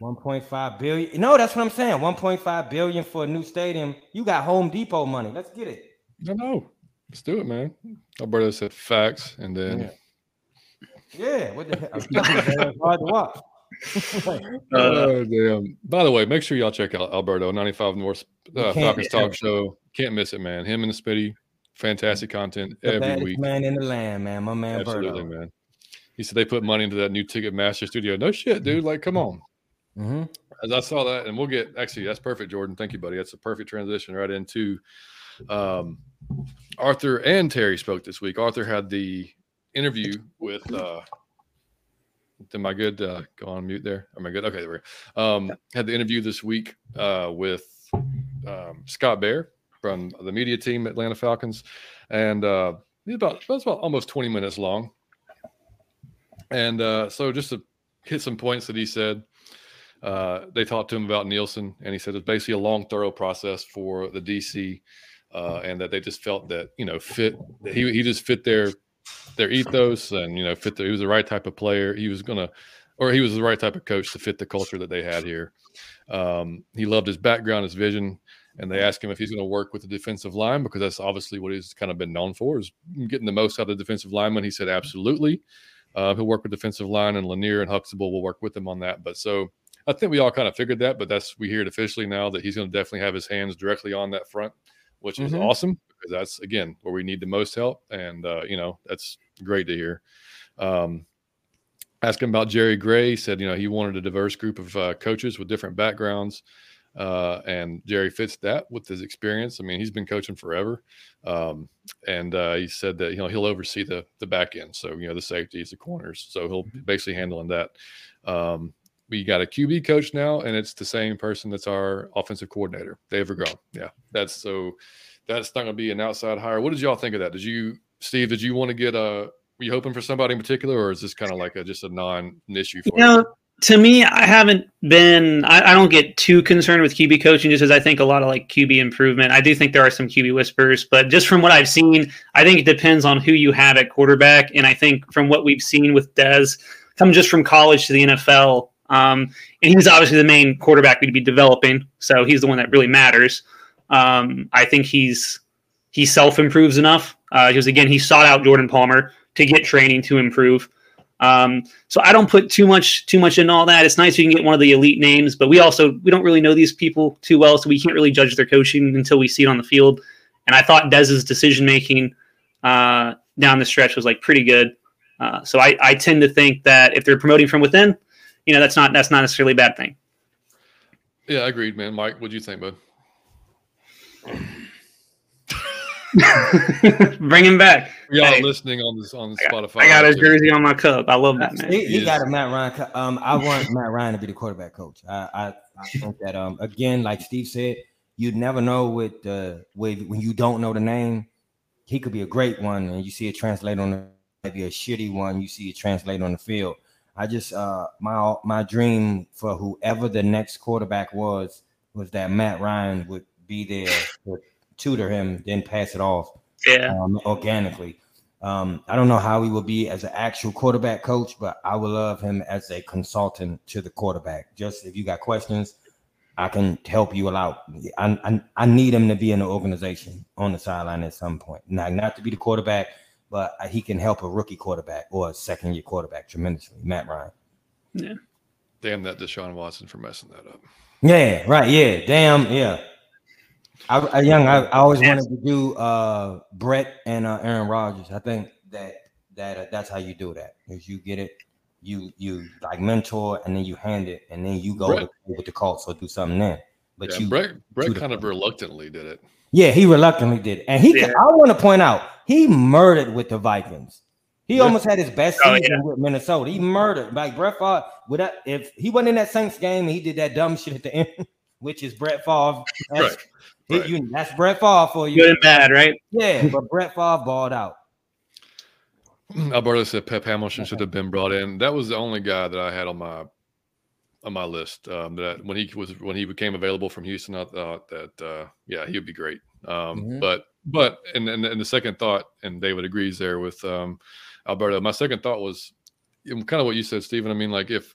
Speaker 2: 1.5 billion. No, that's what I'm saying. 1.5 billion for a new stadium. You got Home Depot money. Let's get it.
Speaker 1: I know. Let's do it, man. Alberto said facts, and then
Speaker 2: Yeah. Yeah. What the hell? Hard to watch.
Speaker 3: Uh,
Speaker 1: oh damn! By the way, make sure y'all check out Alberto 95 North uh, Falcons Talk
Speaker 2: it.
Speaker 1: Show. Can't miss it, man. Him and the Spitty, fantastic content
Speaker 2: the
Speaker 1: every week.
Speaker 2: man in the land, man. My man
Speaker 1: Absolutely,
Speaker 2: Berto.
Speaker 1: man. He said they put money into that new Ticketmaster studio. No shit, dude. Like, come on.
Speaker 2: Mhm.
Speaker 1: As I saw that, and we'll get actually that's perfect, Jordan. Thank you, buddy. That's a perfect transition right into um, Arthur and Terry spoke this week. Arthur had the interview with uh am I good? Uh go on mute there. Am I good? Okay, there we go. Um had the interview this week uh with um, Scott Bear from the media team at Atlanta Falcons. And uh he's about it was about almost 20 minutes long. And uh so just to hit some points that he said. Uh, they talked to him about Nielsen, and he said it's basically a long, thorough process for the DC, uh, and that they just felt that you know fit. He he just fit their their ethos, and you know fit. The, he was the right type of player. He was gonna, or he was the right type of coach to fit the culture that they had here. Um, he loved his background, his vision, and they asked him if he's going to work with the defensive line because that's obviously what he's kind of been known for is getting the most out of the defensive lineman. He said absolutely. Uh, he'll work with defensive line, and Lanier and Huxtable will work with him on that. But so I think we all kind of figured that, but that's we hear it officially now that he's going to definitely have his hands directly on that front, which is
Speaker 2: Mhm.
Speaker 1: awesome because that's again where we need the most help, and uh, you know that's great to hear. Um, asking about Jerry Gray, he said you know he wanted a diverse group of uh, coaches with different backgrounds, uh, and Jerry fits that with his experience. I mean, he's been coaching forever, um, and uh, he said that you know he'll oversee the the back end, so you know the safeties, the corners, so he'll be basically handling that. Um, we got a QB coach now, and it's the same person that's our offensive coordinator, Dave Vergrom. Yeah, that's so that's not going to be an outside hire. What did y'all think of that? Did you, Steve? Did you want to get a? Were you hoping for somebody in particular, or is this kind of like a just a non issue for
Speaker 3: You know, to me, I haven't been. I, I, don't get too concerned with QB coaching, just as I think a lot of like QB improvement. I do think there are some QB whispers, but just from what I've seen, I think it depends on who you have at quarterback. And I think from what we've seen with Dez, come just from college to the NFL, um, and he's obviously the main quarterback we'd be developing, so he's the one that really matters. Um, I think he's he self improves enough uh, because again he sought out Jordan Palmer to get training to improve. Um, so I don't put too much too much in all that. It's nice you can get one of the elite names, but we also we don't really know these people too well, so we can't really judge their coaching until we see it on the field. And I thought Dez's decision making uh, down the stretch was like pretty good. Uh, so I, I tend to think that if they're promoting from within, you know, that's not that's not necessarily a bad thing.
Speaker 1: Yeah, I agreed, man. Mike, what do you think, bud?
Speaker 3: Bring him back.
Speaker 1: Y'all hey, listening on this on Spotify.
Speaker 3: I got a jersey on my cup. I love that man.
Speaker 2: He, he got a Matt Ryan. Um, I want Matt Ryan to be the quarterback coach. I, I, I think that um again, like Steve said, you'd never know with uh with when you don't know the name, he could be a great one, and you see it translate on the maybe a shitty one. You see it translate on the field. I just uh my my dream for whoever the next quarterback was was that Matt Ryan would be there to tutor him, then pass it off
Speaker 3: yeah
Speaker 2: um, organically. Um, I don't know how he will be as an actual quarterback coach, but I would love him as a consultant to the quarterback. Just if you got questions, I can help you out. I, I, I need him to be in the organization on the sideline at some point. Not, not to be the quarterback, but he can help a rookie quarterback or a second year quarterback tremendously. Matt Ryan.
Speaker 3: Yeah.
Speaker 1: Damn that Deshaun Watson for messing that up.
Speaker 2: Yeah, right. Yeah. Damn. Yeah. I, I young, I, I, always wanted to do uh, Brett and uh, Aaron Rodgers. I think that that uh, that's how you do that. Is you get it, you you like mentor, and then you hand it, and then you go Brett, with the Colts or do something then. But
Speaker 1: yeah,
Speaker 2: you
Speaker 1: Brett Brett kind of reluctantly did it.
Speaker 2: Yeah, he reluctantly did, and he. Yeah. I want to point out he murdered with the Vikings. He yeah. almost had his best oh, season yeah. with Minnesota. He murdered like Brett Favre. Without if he wasn't in that Saints game, he did that dumb shit at the end, which is Brett Favre. Right. Right. You, that's Brett Favre for you.
Speaker 3: Good and bad, right?
Speaker 2: Yeah, but Brett Favre balled out.
Speaker 1: Alberto said Pep Hamilton should have been brought in. That was the only guy that I had on my on my list. Um, that when he was when he became available from Houston, I thought that uh, yeah, he would be great. Um, mm-hmm. But but and, and and the second thought, and David agrees there with um, Alberto. My second thought was kind of what you said, Stephen. I mean, like if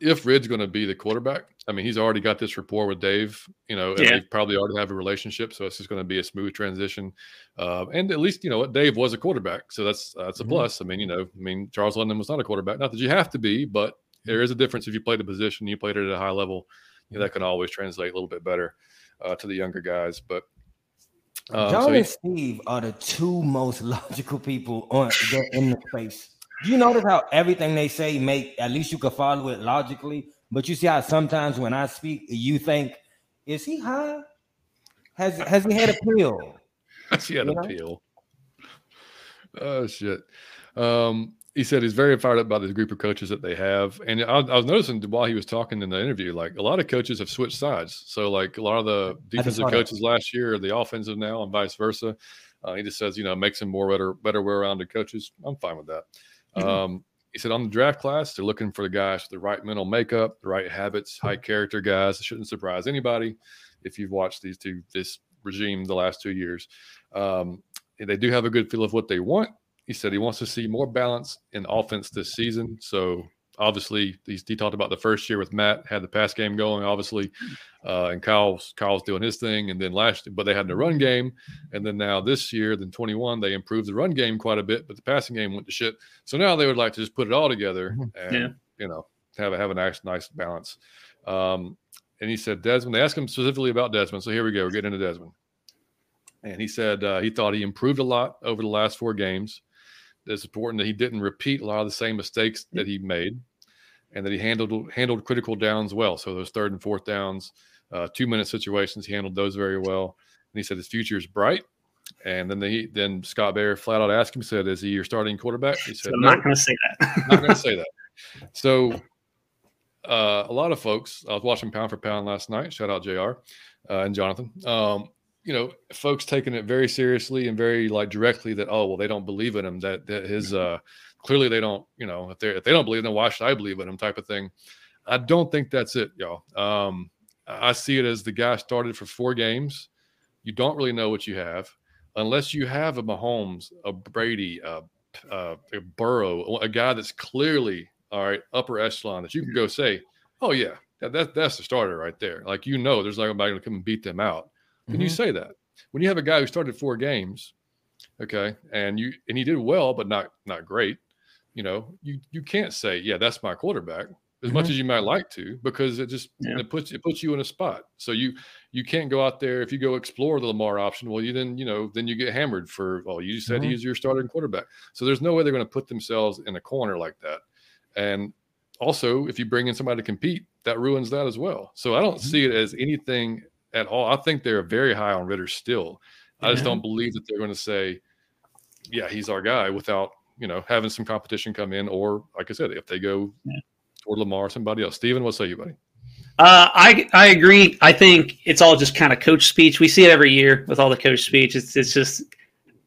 Speaker 1: if Rid's going to be the quarterback, I mean, he's already got this rapport with Dave, you know, and yeah. they probably already have a relationship, so it's just going to be a smooth transition. Uh, and at least, you know, what Dave was a quarterback, so that's that's a mm-hmm. plus. I mean, you know, I mean, Charles London was not a quarterback. Not that you have to be, but there is a difference if you play the position, you played it at a high level. You know, that can always translate a little bit better uh, to the younger guys. But
Speaker 2: um, John so he, and Steve are the two most logical people on in the space do you notice how everything they say make at least you can follow it logically? But you see how sometimes when I speak, you think, is he high? Has has he had a pill?
Speaker 1: Has he had you a know? pill? Oh shit. Um, he said he's very fired up about the group of coaches that they have. And I, I, was noticing while he was talking in the interview, like a lot of coaches have switched sides. So like a lot of the defensive coaches last year are the offensive now, and vice versa. Uh, he just says, you know, makes him more better, better well-rounded coaches. I'm fine with that. Mm-hmm. Um, he said on the draft class, they're looking for the guys with the right mental makeup, the right habits, high character guys. It shouldn't surprise anybody if you've watched these two this regime the last two years. Um, they do have a good feel of what they want. He said he wants to see more balance in offense this season. So obviously he's, he talked about the first year with Matt had the pass game going obviously uh, and Kyle's Kyle's doing his thing. And then last but they had the run game. And then now this year then 21 they improved the run game quite a bit but the passing game went to shit. So now they would like to just put it all together mm-hmm. and yeah. you know have a have a nice nice balance. Um, and he said Desmond they asked him specifically about Desmond. So here we go. We're getting into Desmond. And he said uh, he thought he improved a lot over the last four games it's important that he didn't repeat a lot of the same mistakes that he made and that he handled handled critical downs well. So those third and fourth downs, uh, two minute situations, he handled those very well. And he said his future is bright. And then the, then Scott Bair flat out asked him, said, "Is he your starting quarterback?" He said,
Speaker 3: "I'm not going to say that.
Speaker 1: not going to say that." So uh, a lot of folks. I was watching Pound for Pound last night. Shout out Jr. Uh, and Jonathan. Um, you know, folks taking it very seriously and very like directly that oh well they don't believe in him that that his uh clearly they don't you know if they if they don't believe then why should i believe in him type of thing I don't think that's it, y'all. Um, I see it as the guy started for four games. You don't really know what you have unless you have a Mahomes, a Brady, a, a, a Burrow, a guy that's clearly all right upper echelon that you can go say, oh yeah, that, that that's the starter right there. Like you know, there's not going to come and beat them out. Can mm-hmm. you say that when you have a guy who started four games, okay, and you and he did well, but not not great. You know, you you can't say, yeah, that's my quarterback as mm-hmm. much as you might like to because it just yeah. it puts it puts you in a spot so you you can't go out there if you go explore the lamar option well you then you know then you get hammered for well you said mm-hmm. he's your starting quarterback so there's no way they're going to put themselves in a corner like that and also if you bring in somebody to compete that ruins that as well so i don't mm-hmm. see it as anything at all i think they're very high on Ridder still i just don't believe that they're going to say yeah he's our guy without you know having some competition come in or like i said if they go yeah or Lamar, somebody else. Steven, what say you, buddy?
Speaker 3: Uh, I I agree. I think it's all just kind of coach speech. We see it every year with all the coach speech. It's it's just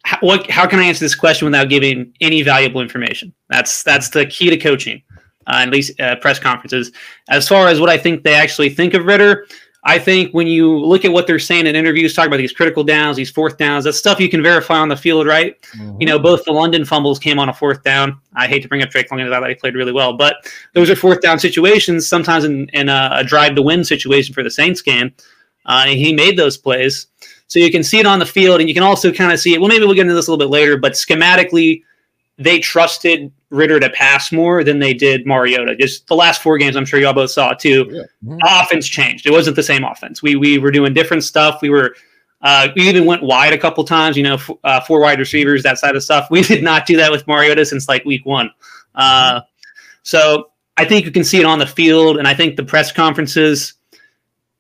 Speaker 3: how, what how can I answer this question without giving any valuable information? That's that's the key to coaching, uh, at least uh, press conferences. As far as what I think they actually think of Ridder, I think when you look at what they're saying in interviews, talk about these critical downs, these fourth downs, that's stuff you can verify on the field, right? Mm-hmm. You know, both the London fumbles came on a fourth down. I hate to bring up Drake London, that he played really well, but those are fourth down situations. Sometimes in, in a, a drive to win situation for the Saints game, uh, and he made those plays. So you can see it on the field, and you can also kind of see it. Well, maybe we'll get into this a little bit later, but schematically, they trusted Ridder to pass more than they did Mariota. Just the last four games, I'm sure y'all both saw too. Yeah. Mm-hmm. Offense changed. It wasn't the same offense. We we were doing different stuff. We were uh, we even went wide a couple times. You know, f- uh, four wide receivers, that side of stuff. We did not do that with Mariota since like week one. Uh, so I think you can see it on the field, and I think the press conferences.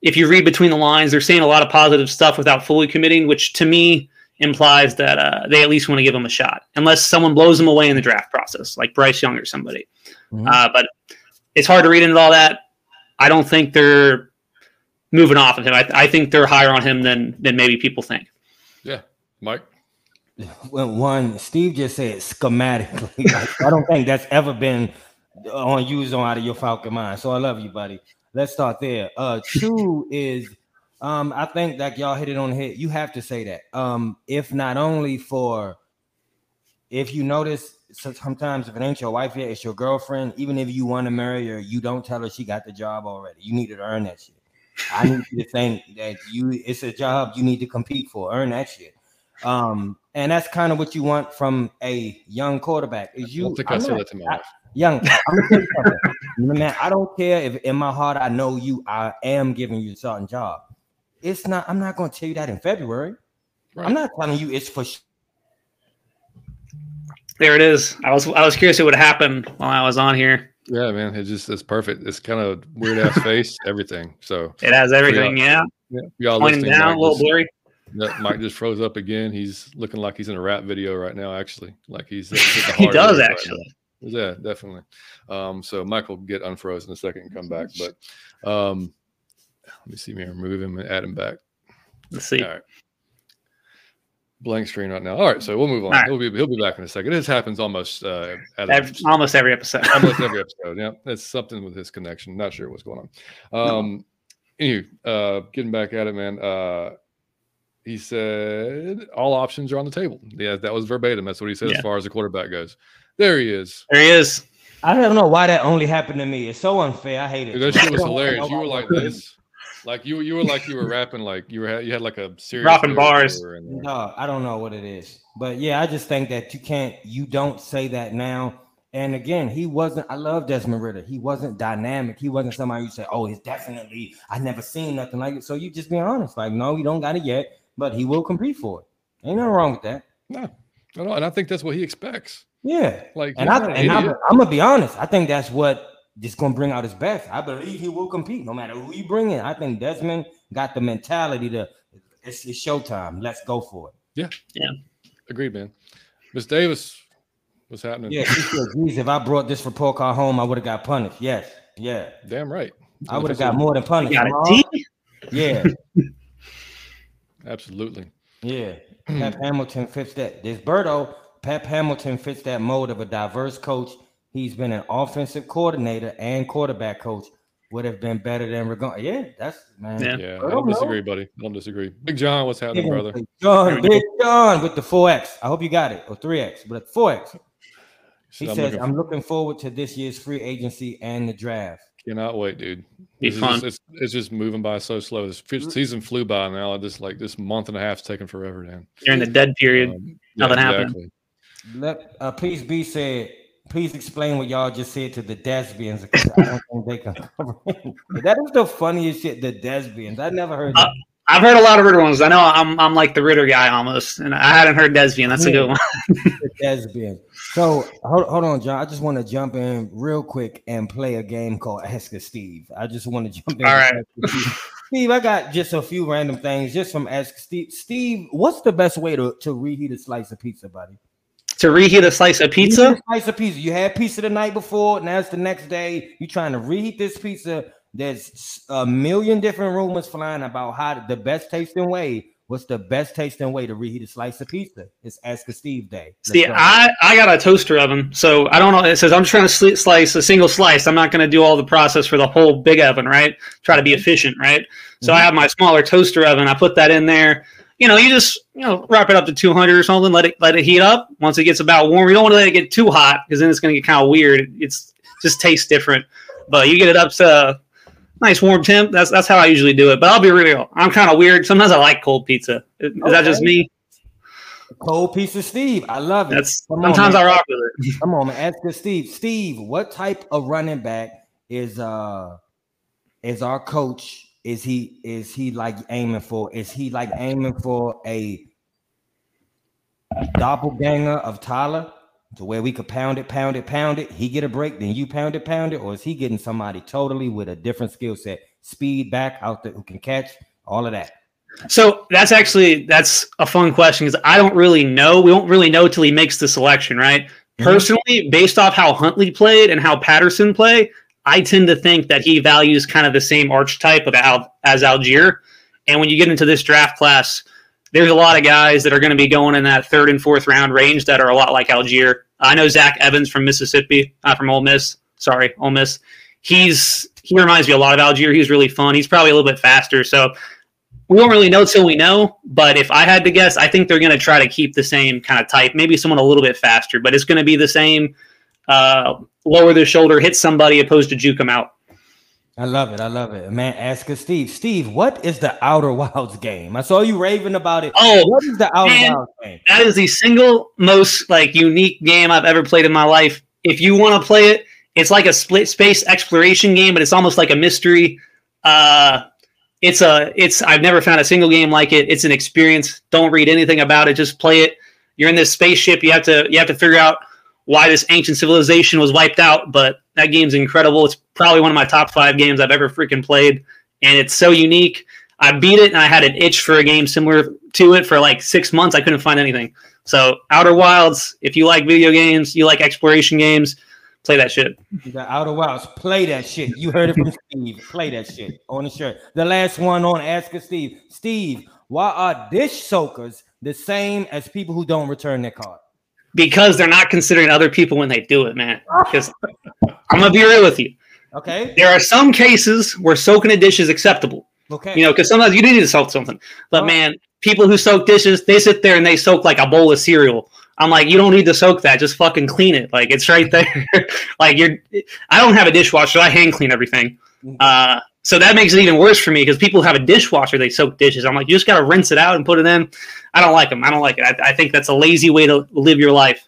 Speaker 3: If you read between the lines, they're saying a lot of positive stuff without fully committing, which to me implies that uh, they at least want to give him a shot, unless someone blows him away in the draft process, like Bryce Young or somebody. Mm-hmm. Uh, but it's hard to read into all that. I don't think they're moving off of him. I, I think they're higher on him than than maybe people think.
Speaker 1: Yeah, Mike.
Speaker 2: Well, one, Steve just said schematically. I don't think that's ever been on used on out of your Falcon mind. So I love you, buddy. Let's start there. Uh, two is um, I think like y'all hit it on the head. You have to say that. Um, if not only for if you notice sometimes if it ain't your wife yet, it's your girlfriend. Even if you want to marry her, you don't tell her she got the job already. You need to earn that shit. I need you to think that you it's a job you need to compete for. Earn that shit. Um, and that's kind of what you want from a young quarterback. Is you? I think I said that to my wife. Young, I'm gonna tell you something. man, I don't care if in my heart I know you. I am giving you a certain job. It's not. I'm not going to tell you that in February. Right. I'm not telling you it's for.
Speaker 3: There it is. I was I was curious what would happen while I was on here.
Speaker 1: Yeah, man, it just it's perfect. It's kind of weird ass face, everything. So
Speaker 3: it has everything. Yeah.
Speaker 1: Yeah. Y'all Pointing down, a little blurry. Mike just froze up again. He's looking like he's in a rap video right now. Actually, like he's
Speaker 3: he does actually.
Speaker 1: Right yeah, definitely. Um, so Michael get unfrozen in a second and come back, but um, let me see me remove him and add him back.
Speaker 3: Let's see.
Speaker 1: All right. Blank screen right now. All right, so we'll move on. Right. He'll be he'll be back in a second. This happens almost uh,
Speaker 3: every, almost every episode.
Speaker 1: almost every episode. Yeah, it's something with his connection. Not sure what's going on. Um, no. anyway, uh, getting back at it, man. Uh, he said all options are on the table. Yeah, that was verbatim. That's what he said yeah. as far as the quarterback goes. There he is.
Speaker 3: There he is.
Speaker 2: I don't know why that only happened to me. It's so unfair. I hate it.
Speaker 1: Dude, that shit was hilarious. You were like this. Like you, you were like you were rapping like you were you had like a serious
Speaker 3: rapping bars.
Speaker 2: Uh, no, I don't know what it is, but yeah, I just think that you can't, you don't say that now. And again, he wasn't. I love Desmond Ridder. He wasn't dynamic. He wasn't somebody you say, "Oh, he's definitely." I never seen nothing like it. So you just be honest, like, no, he don't got it yet, but he will compete for it. Ain't nothing wrong with that.
Speaker 1: No, no, and I think that's what he expects.
Speaker 2: Yeah, like, and I and I'm, I'm gonna be honest. I think that's what just gonna bring out his best. I believe he will compete no matter who you bring in. I think Desmond got the mentality to it's, it's showtime. Let's go for it.
Speaker 1: Yeah, yeah, agreed, man. Miss Davis, what's happening?
Speaker 2: Yeah, geez, if I brought this report card home, I would have got punished. Yes, yeah,
Speaker 1: damn right.
Speaker 2: I would have got more than punished.
Speaker 3: got a T?
Speaker 2: Yeah,
Speaker 1: absolutely.
Speaker 2: Yeah, Pep Hamilton fits that. This Berto, Pep Hamilton fits that mold of a diverse coach He's been an offensive coordinator and quarterback coach would have been better than Ragone. Yeah, that's man.
Speaker 3: Yeah.
Speaker 1: Yeah,
Speaker 2: I
Speaker 1: I
Speaker 2: don't
Speaker 1: don't
Speaker 2: know.
Speaker 1: disagree, buddy. I don't disagree. Big John, what's happening, brother?
Speaker 2: John, Big John with the 4X. I hope you got it. Or 3X, but 4X. He
Speaker 1: I'm
Speaker 2: says,
Speaker 1: looking-
Speaker 2: I'm looking forward to this year's free agency and the draft.
Speaker 1: Cannot wait, dude.
Speaker 3: Be
Speaker 1: This
Speaker 3: fun.
Speaker 1: just- it's, it's just moving by so slow. This season flew by now. This like this month and a half's taking forever, man.
Speaker 3: You're in the dead period.
Speaker 1: Um,
Speaker 3: Nothing happened.
Speaker 2: Let uh, please be said. Please explain what y'all just said to the Desbians because I don't think they can. That is the funniest shit. The Desbians. I never heard that.
Speaker 3: I've heard a lot of Ridder ones. I know I'm I'm like the Ridder guy almost, and I hadn't heard Desvian. That's a good one.
Speaker 2: the Desbians. So hold, hold on, John. I just want to jump in real quick and play a game called Ask a Steve. I just want to jump in.
Speaker 3: All right.
Speaker 2: Ask a Steve. Steve, I got just a few random things just from Ask Steve. Steve, what's the best way to, to reheat a slice of pizza, buddy?
Speaker 3: To reheat a slice of pizza,
Speaker 2: slice of pizza. You had pizza the night before. Now it's the next day. You're trying to reheat this pizza. There's a million different rumors flying about how the best tasting way. What's the best tasting way to reheat a slice of pizza? It's Ask a Steve Day. Let's
Speaker 3: See,
Speaker 2: go.
Speaker 3: I, I got a toaster oven, so I don't know. It says I'm just trying to sli- slice a single slice. I'm not going to do all the process for the whole big oven, right? Try to be mm-hmm. efficient, right? So I mm-hmm. have my smaller toaster oven. I put that in there. You know, you just you know wrap it up to 200 or something. Let it let it heat up. Once it gets about warm, you don't want to let it get too hot because then it's going to get kind of weird. It's just tastes different. But you get it up to a nice warm temp. That's that's how I usually do it. But I'll be real. I'm kind of weird. Sometimes I like cold pizza. Is that just me?
Speaker 2: Cold of Steve. I love it.
Speaker 3: That's
Speaker 2: Come on,
Speaker 3: sometimes
Speaker 2: man.
Speaker 3: I rock with it.
Speaker 2: Come on, man. Ask Steve. Steve, what type of running back is uh is our coach? Is he is he like aiming for? Is he like aiming for a doppelganger of Tyler to where we could pound it, pound it, pound it? He get a break, then you pound it, pound it, or is he getting somebody totally with a different skill set, speed back out there who can catch all of that?
Speaker 3: So that's actually that's a fun question because I don't really know. We don't really know till he makes the selection, right?
Speaker 2: Mhm.
Speaker 3: Personally, based off how Huntley played and how Patterson play, I tend to think that he values kind of the same archetype of Al, as Allgeier. And when you get into this draft class, there's a lot of guys that are going to be going in that third and fourth round range that are a lot like Allgeier. I know Zach Evans from Mississippi, uh, from Ole Miss. Sorry, Ole Miss. He's he reminds me a lot of Allgeier. He's really fun. He's probably a little bit faster. So we won't really know till we know. But if I had to guess, I think they're going to try to keep the same kind of type. Maybe someone a little bit faster, but it's going to be the same. Uh, lower the shoulder, hit somebody, opposed to juke them out.
Speaker 2: I love it. I love it. Man, ask us, Steve. Steve, what is the Outer Wilds game? I saw you raving about it.
Speaker 3: Oh,
Speaker 2: What is the Outer
Speaker 3: man.
Speaker 2: Wilds game?
Speaker 3: that is the single most like unique game I've ever played in my life. If you want to play it, it's like a split space exploration game, but it's almost like a mystery. Uh, it's a it's I've never found a single game like it. It's an experience. Don't read anything about it. Just play it. You're in this spaceship. You have to you have to figure out why this ancient civilization was wiped out. But that game's incredible. It's probably one of my top five games I've ever freaking played, and it's so unique. I beat it, and I had an itch for a game similar to it for like six months. I couldn't find anything. So Outer Wilds, if you like video games, you like exploration games, play that shit.
Speaker 2: The Outer Wilds. Play that shit. You heard it from Steve. Play that shit on the shirt. The last one on Ask Steve. Steve, why are dish soakers the same as people who don't return their card?
Speaker 3: Because they're not considering other people when they do it, man. Because I'm gonna be real with you.
Speaker 2: Okay.
Speaker 3: There are some cases where soaking a dish is acceptable.
Speaker 2: Okay.
Speaker 3: You know, because sometimes you do need to soak something. But
Speaker 2: Oh.
Speaker 3: man, people who soak dishes, they sit there and they soak like a bowl of cereal. I'm like, you don't need to soak that. Just fucking clean it. Like it's right there. like you're. I don't have a dishwasher. I hand clean everything. Uh, so that makes it even worse for me because people have a dishwasher. They soak dishes. I'm like, you just gotta rinse it out and put it in. I don't like them. I don't like it. I, I think that's a lazy way to live your life.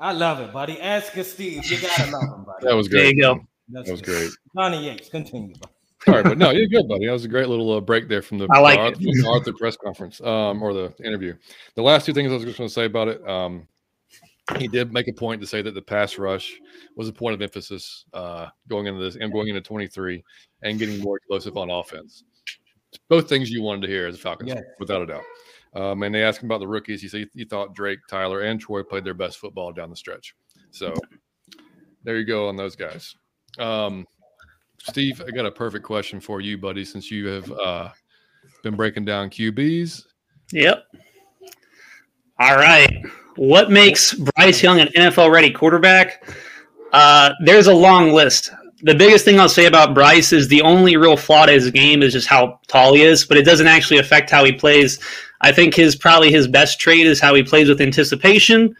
Speaker 2: I love it, buddy. Ask us, Steve. You gotta love him, buddy.
Speaker 1: That was
Speaker 3: There
Speaker 1: great.
Speaker 3: you go.
Speaker 2: That's
Speaker 1: That was
Speaker 2: good.
Speaker 1: great.
Speaker 2: Johnny Yates, continue. buddy.
Speaker 1: All right, but no, you're good, buddy. That was a great little uh, break there from the,
Speaker 3: I like
Speaker 1: the
Speaker 3: it.
Speaker 1: Arthur, from the Arthur press conference um, or the interview. The last two things I was just going to say about it. Um, he did make a point to say that the pass rush was a point of emphasis uh, going into this and going into 23 and getting more explosive on offense. Both things you wanted to hear as a Falcons,
Speaker 2: Yes.
Speaker 1: without a doubt. Um, and they asked him about the rookies. He said he thought Drake, Tyler, and Troy played their best football down the stretch. So there you go on those guys. Um, Steve, I got a perfect question for you, buddy, since you have uh, been breaking down QBs.
Speaker 3: Yep. All right. What makes Bryce Young an NFL ready quarterback? Uh, there's a long list. the biggest thing I'll say about Bryce is the only real flaw to his game is just how tall he is, but it doesn't actually affect how he plays. I think his probably his best trait is how he plays with anticipation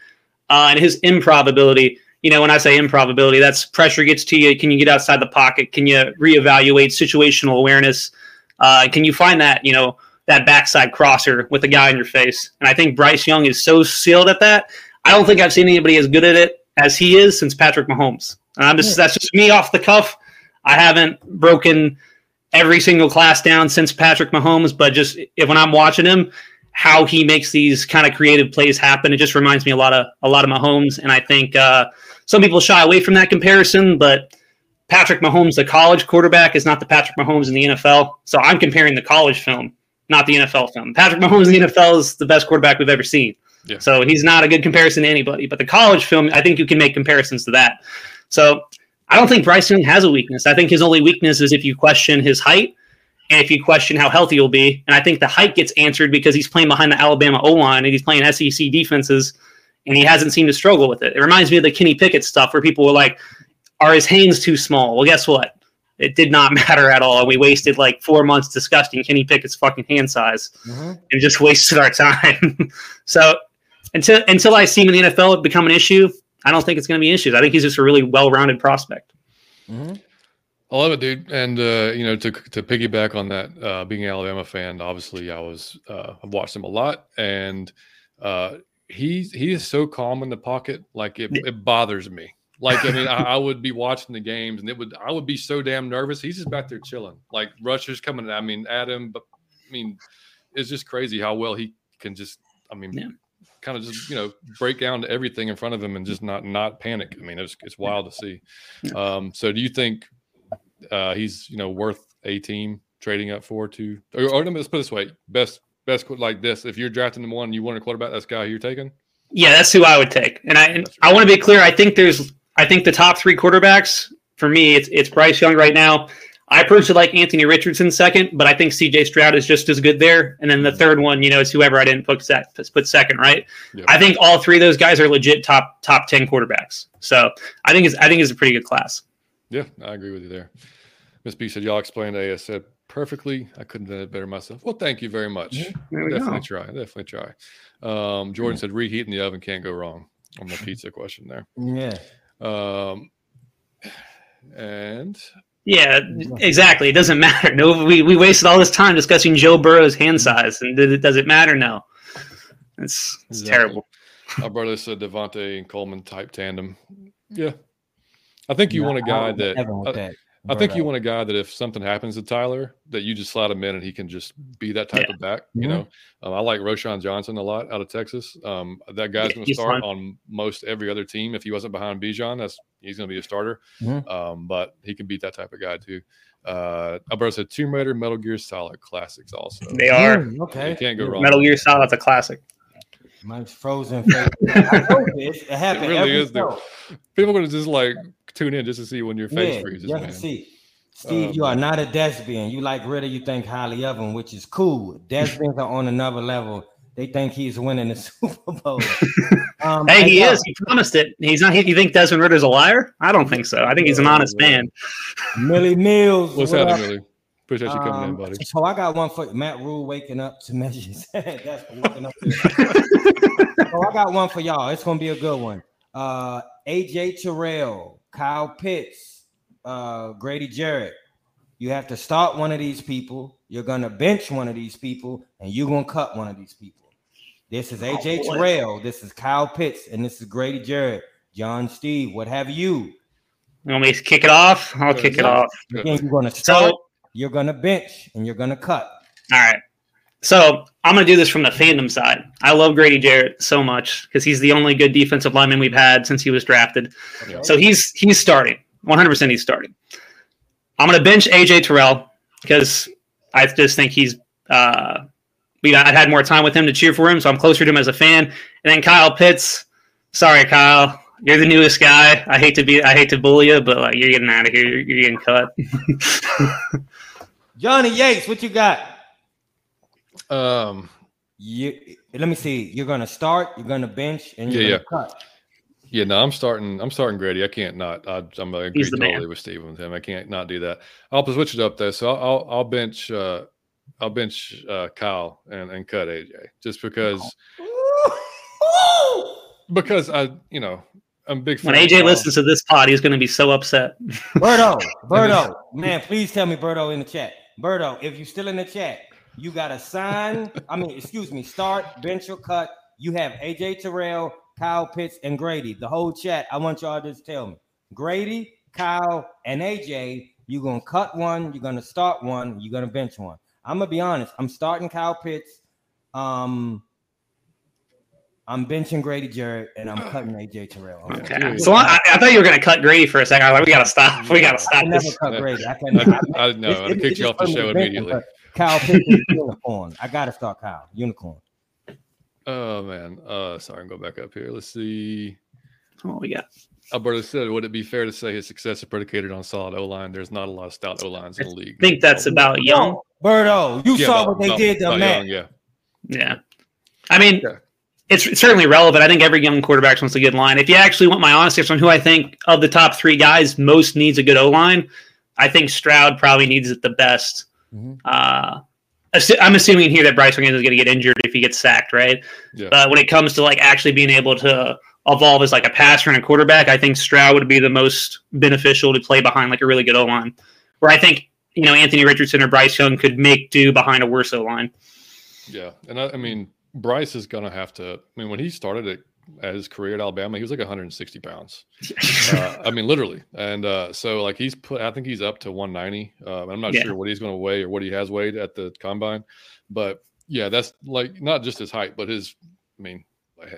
Speaker 3: uh, and his improbability. You know, when I say improbability, that's pressure gets to you. Can you get outside the pocket? Can you reevaluate situational awareness? Uh, can you find that you know that backside crosser with a guy in your face? And I think Bryce Young is so sealed at that. I don't think I've seen anybody as good at it as he is since Patrick Mahomes. And I'm just that's just me off the cuff. I haven't broken every single class down since Patrick Mahomes, but just if when I'm watching him, how he makes these kind of creative plays happen, it just reminds me a lot of a lot of Mahomes. And I think uh, some people shy away from that comparison, but Patrick Mahomes, the college quarterback, is not the Patrick Mahomes in the NFL. So I'm comparing the college film, not the NFL film. Patrick Mahomes in the NFL is the best quarterback we've ever seen. Yeah. So he's not a good comparison to anybody. But the college film, I think you can make comparisons to that. So I don't think Bryce Young has a weakness. I think his only weakness is if you question his height and if you question how healthy he'll be. And I think the height gets answered because he's playing behind the Alabama O line and he's playing SEC defenses and he hasn't seemed to struggle with it. It reminds me of the Kenny Pickett stuff where people were like, are his hands too small? Well, guess what? It did not matter at all. And we wasted like four months discussing Kenny Pickett's fucking hand size mm-hmm. and just wasted our time. so until until I see him in the NFL become an issue, I don't think it's going to be issues. I think he's just a really well-rounded prospect.
Speaker 1: Mm-hmm. I love it, dude. And uh, you know, to to piggyback on that, uh, being an Alabama fan, obviously, I was uh, I've watched him a lot, and uh, he he is so calm in the pocket, like it, it bothers me. Like I mean, I, I, would be watching the games, and it would I would be so damn nervous. He's just back there chilling, like rushers coming. I mean, Adam, but I mean, it's just crazy how well he can just. I mean, yeah kind of just you know break down to everything in front of him and just not not panic. I mean, it's it's wild to see. Um, so, do you think uh, he's you know worth a team trading up for to? Or, or let's put this way: best best like this. If you're drafting the one you want a quarterback, that's guy you're taking.
Speaker 3: Yeah, that's who I would take. And I and I want to be clear. I think there's I think the top three quarterbacks for me it's it's Bryce Young right now. I personally like Anthony Richardson second, but I think CJ Stroud is just as good there. And then the third one, you know, is whoever I didn't put, set, put second, right? Yep. I think all three of those guys are legit top top ten quarterbacks. So I think it's I think it's a pretty good class.
Speaker 1: Yeah, I agree with you there. Miss B said y'all explained AS said perfectly. I couldn't have done it better myself. Well, thank you very much. Yeah, definitely go. try. Definitely try. Um, Jordan yeah. said reheat in the oven can't go wrong on the pizza question there.
Speaker 2: Yeah.
Speaker 1: Um, and
Speaker 3: yeah, exactly. It doesn't matter. No, we, we wasted all this time discussing Joe Burrow's hand mm-hmm. size, and did it, does it matter? No, it's, it's exactly. terrible.
Speaker 1: Our brother said Devonta and Coleman type tandem. Yeah, I think you no, want a guy that. I think you want a guy that if something happens to Tyler, that you just slide him in and he can just be that type yeah. of back. You mm-hmm. know, um, I like Roschon Johnson a lot out of Texas. Um, that guy's yeah, going to start fun. on most every other team. If he wasn't behind Bijan, that's he's going to be a starter. Mm-hmm. Um, but he can beat that type of guy too. Uh, Alberto said Tomb Raider, Metal Gear Solid classics. Also,
Speaker 3: they are
Speaker 2: mm, okay.
Speaker 1: You can't go wrong.
Speaker 3: Metal Gear Solid's a classic.
Speaker 2: Mine's frozen. it happened. It really is.
Speaker 1: People are going to just like tune in just to see when your face yeah, freezes.
Speaker 2: Just man. see. Steve, um, you are not a thespian. You like Ridder, you think highly of him, which is cool. Thespians are on another level. They think he's winning the Super Bowl.
Speaker 3: Um, hey, he is. He promised it. He's not. You think Desmond Ridder's a liar? I don't think so. I think he's an honest man.
Speaker 2: Millie Mills.
Speaker 1: What's what happening, Millie? Appreciate you coming um, in, buddy.
Speaker 2: So I got one for Matt Rule waking up to measure. That's waking up. To. so I got one for y'all. It's gonna be a good one. Uh, AJ Terrell, Kyle Pitts, uh, Grady Jarrett. You have to start one of these people. You're gonna bench one of these people, and you're gonna cut one of these people. This is AJ oh, Terrell. This is Kyle Pitts, and this is Grady Jarrett. John Steve, what have you?
Speaker 3: You want me to kick it off? I'll kick it off.
Speaker 2: Again, you're gonna start. So, you're gonna bench, and you're gonna cut.
Speaker 3: All right. So I'm going to do this from the fandom side. I love Grady Jarrett so much because he's the only good defensive lineman we've had since he was drafted. Okay. So he's he's starting. 100% he's starting. I'm going to bench AJ Terrell because I just think he's uh, we I had more time with him to cheer for him, so I'm closer to him as a fan. And then Kyle Pitts. Sorry, Kyle. You're the newest guy. I hate to be I hate to bully you, but like you're getting out of here. You're, you're getting cut.
Speaker 2: Johnny Yates, what you got?
Speaker 1: Um,
Speaker 2: you let me see. You're gonna start. You're gonna bench, and you're yeah, gonna yeah. cut.
Speaker 1: Yeah, no, I'm starting. I'm starting Grady. I can't not. I, I'm agree
Speaker 3: He's
Speaker 1: totally
Speaker 3: man.
Speaker 1: with Steven with him. I can't not do that. I'll switch it up though. So I'll I'll, I'll bench. Uh, I'll bench uh, Kyle and, and cut AJ just because because I you know I'm a big fan.
Speaker 3: When AJ
Speaker 1: Kyle.
Speaker 3: listens to this pod, he's going to be so upset.
Speaker 2: Berto, Berto, man, please tell me Berto in the chat. Berto, if you're still in the chat, you got to sign. I mean, excuse me, start, bench or cut. You have AJ Terrell, Kyle Pitts, and Grady. The whole chat. I want y'all to just tell me Grady, Kyle, and AJ. You're gonna cut one. You're gonna start one. You're gonna bench one. I'm gonna be honest. I'm starting Kyle Pitts. Um, I'm benching Grady Jarrett, and I'm cutting AJ Terrell. I'm
Speaker 3: Okay.
Speaker 1: Yeah.
Speaker 3: So I, I thought you were going to cut Grady for a second. I was like, we got to stop. We got to stop
Speaker 2: can never
Speaker 3: this.
Speaker 2: cut Grady. I can.
Speaker 1: I,
Speaker 2: I,
Speaker 1: I know. I'd
Speaker 2: it-
Speaker 1: kick you off the show
Speaker 2: funny
Speaker 1: immediately.
Speaker 2: Kyle Pitts unicorn. I gotta start Kyle. Unicorn.
Speaker 1: Oh man. Uh, sorry. I'm going back up here. Let's see.
Speaker 3: Oh, we got.
Speaker 1: Alberto said, "Would it be fair to say his success is predicated on solid O line? There's not a lot of stout O lines in the league."
Speaker 3: I think that's about Young.
Speaker 2: Berto, you
Speaker 1: Yeah,
Speaker 2: saw
Speaker 1: about-
Speaker 2: what they
Speaker 1: about-
Speaker 2: did to Matt.
Speaker 1: Young, yeah.
Speaker 3: Yeah. I mean,
Speaker 1: Yeah.
Speaker 3: It's it's certainly relevant. I think every young quarterback wants a good line. If you actually want my honest answer on who I think of the top three guys most needs a good O line, I think Stroud probably needs it the best.
Speaker 2: Mhm.
Speaker 3: Uh, I'm assuming here that Bryce Young is going to get injured if he gets sacked, right?
Speaker 1: Yeah.
Speaker 3: But when it comes to like actually being able to evolve as like a passer and a quarterback, I think Stroud would be the most beneficial to play behind like a really good O line. Where I think you know Anthony Richardson or Bryce Young could make do behind a worse O line.
Speaker 1: Yeah, and I, I mean Bryce is going to have to. I mean, when he started it at his career at Alabama, he was like 160 pounds. Uh, I mean, literally, and uh, so like he's put. I think he's up to 190. Uh, I'm not
Speaker 3: Yeah.
Speaker 1: sure what he's going to weigh or what he has weighed at the combine, but yeah, that's like not just his height, but his. I mean,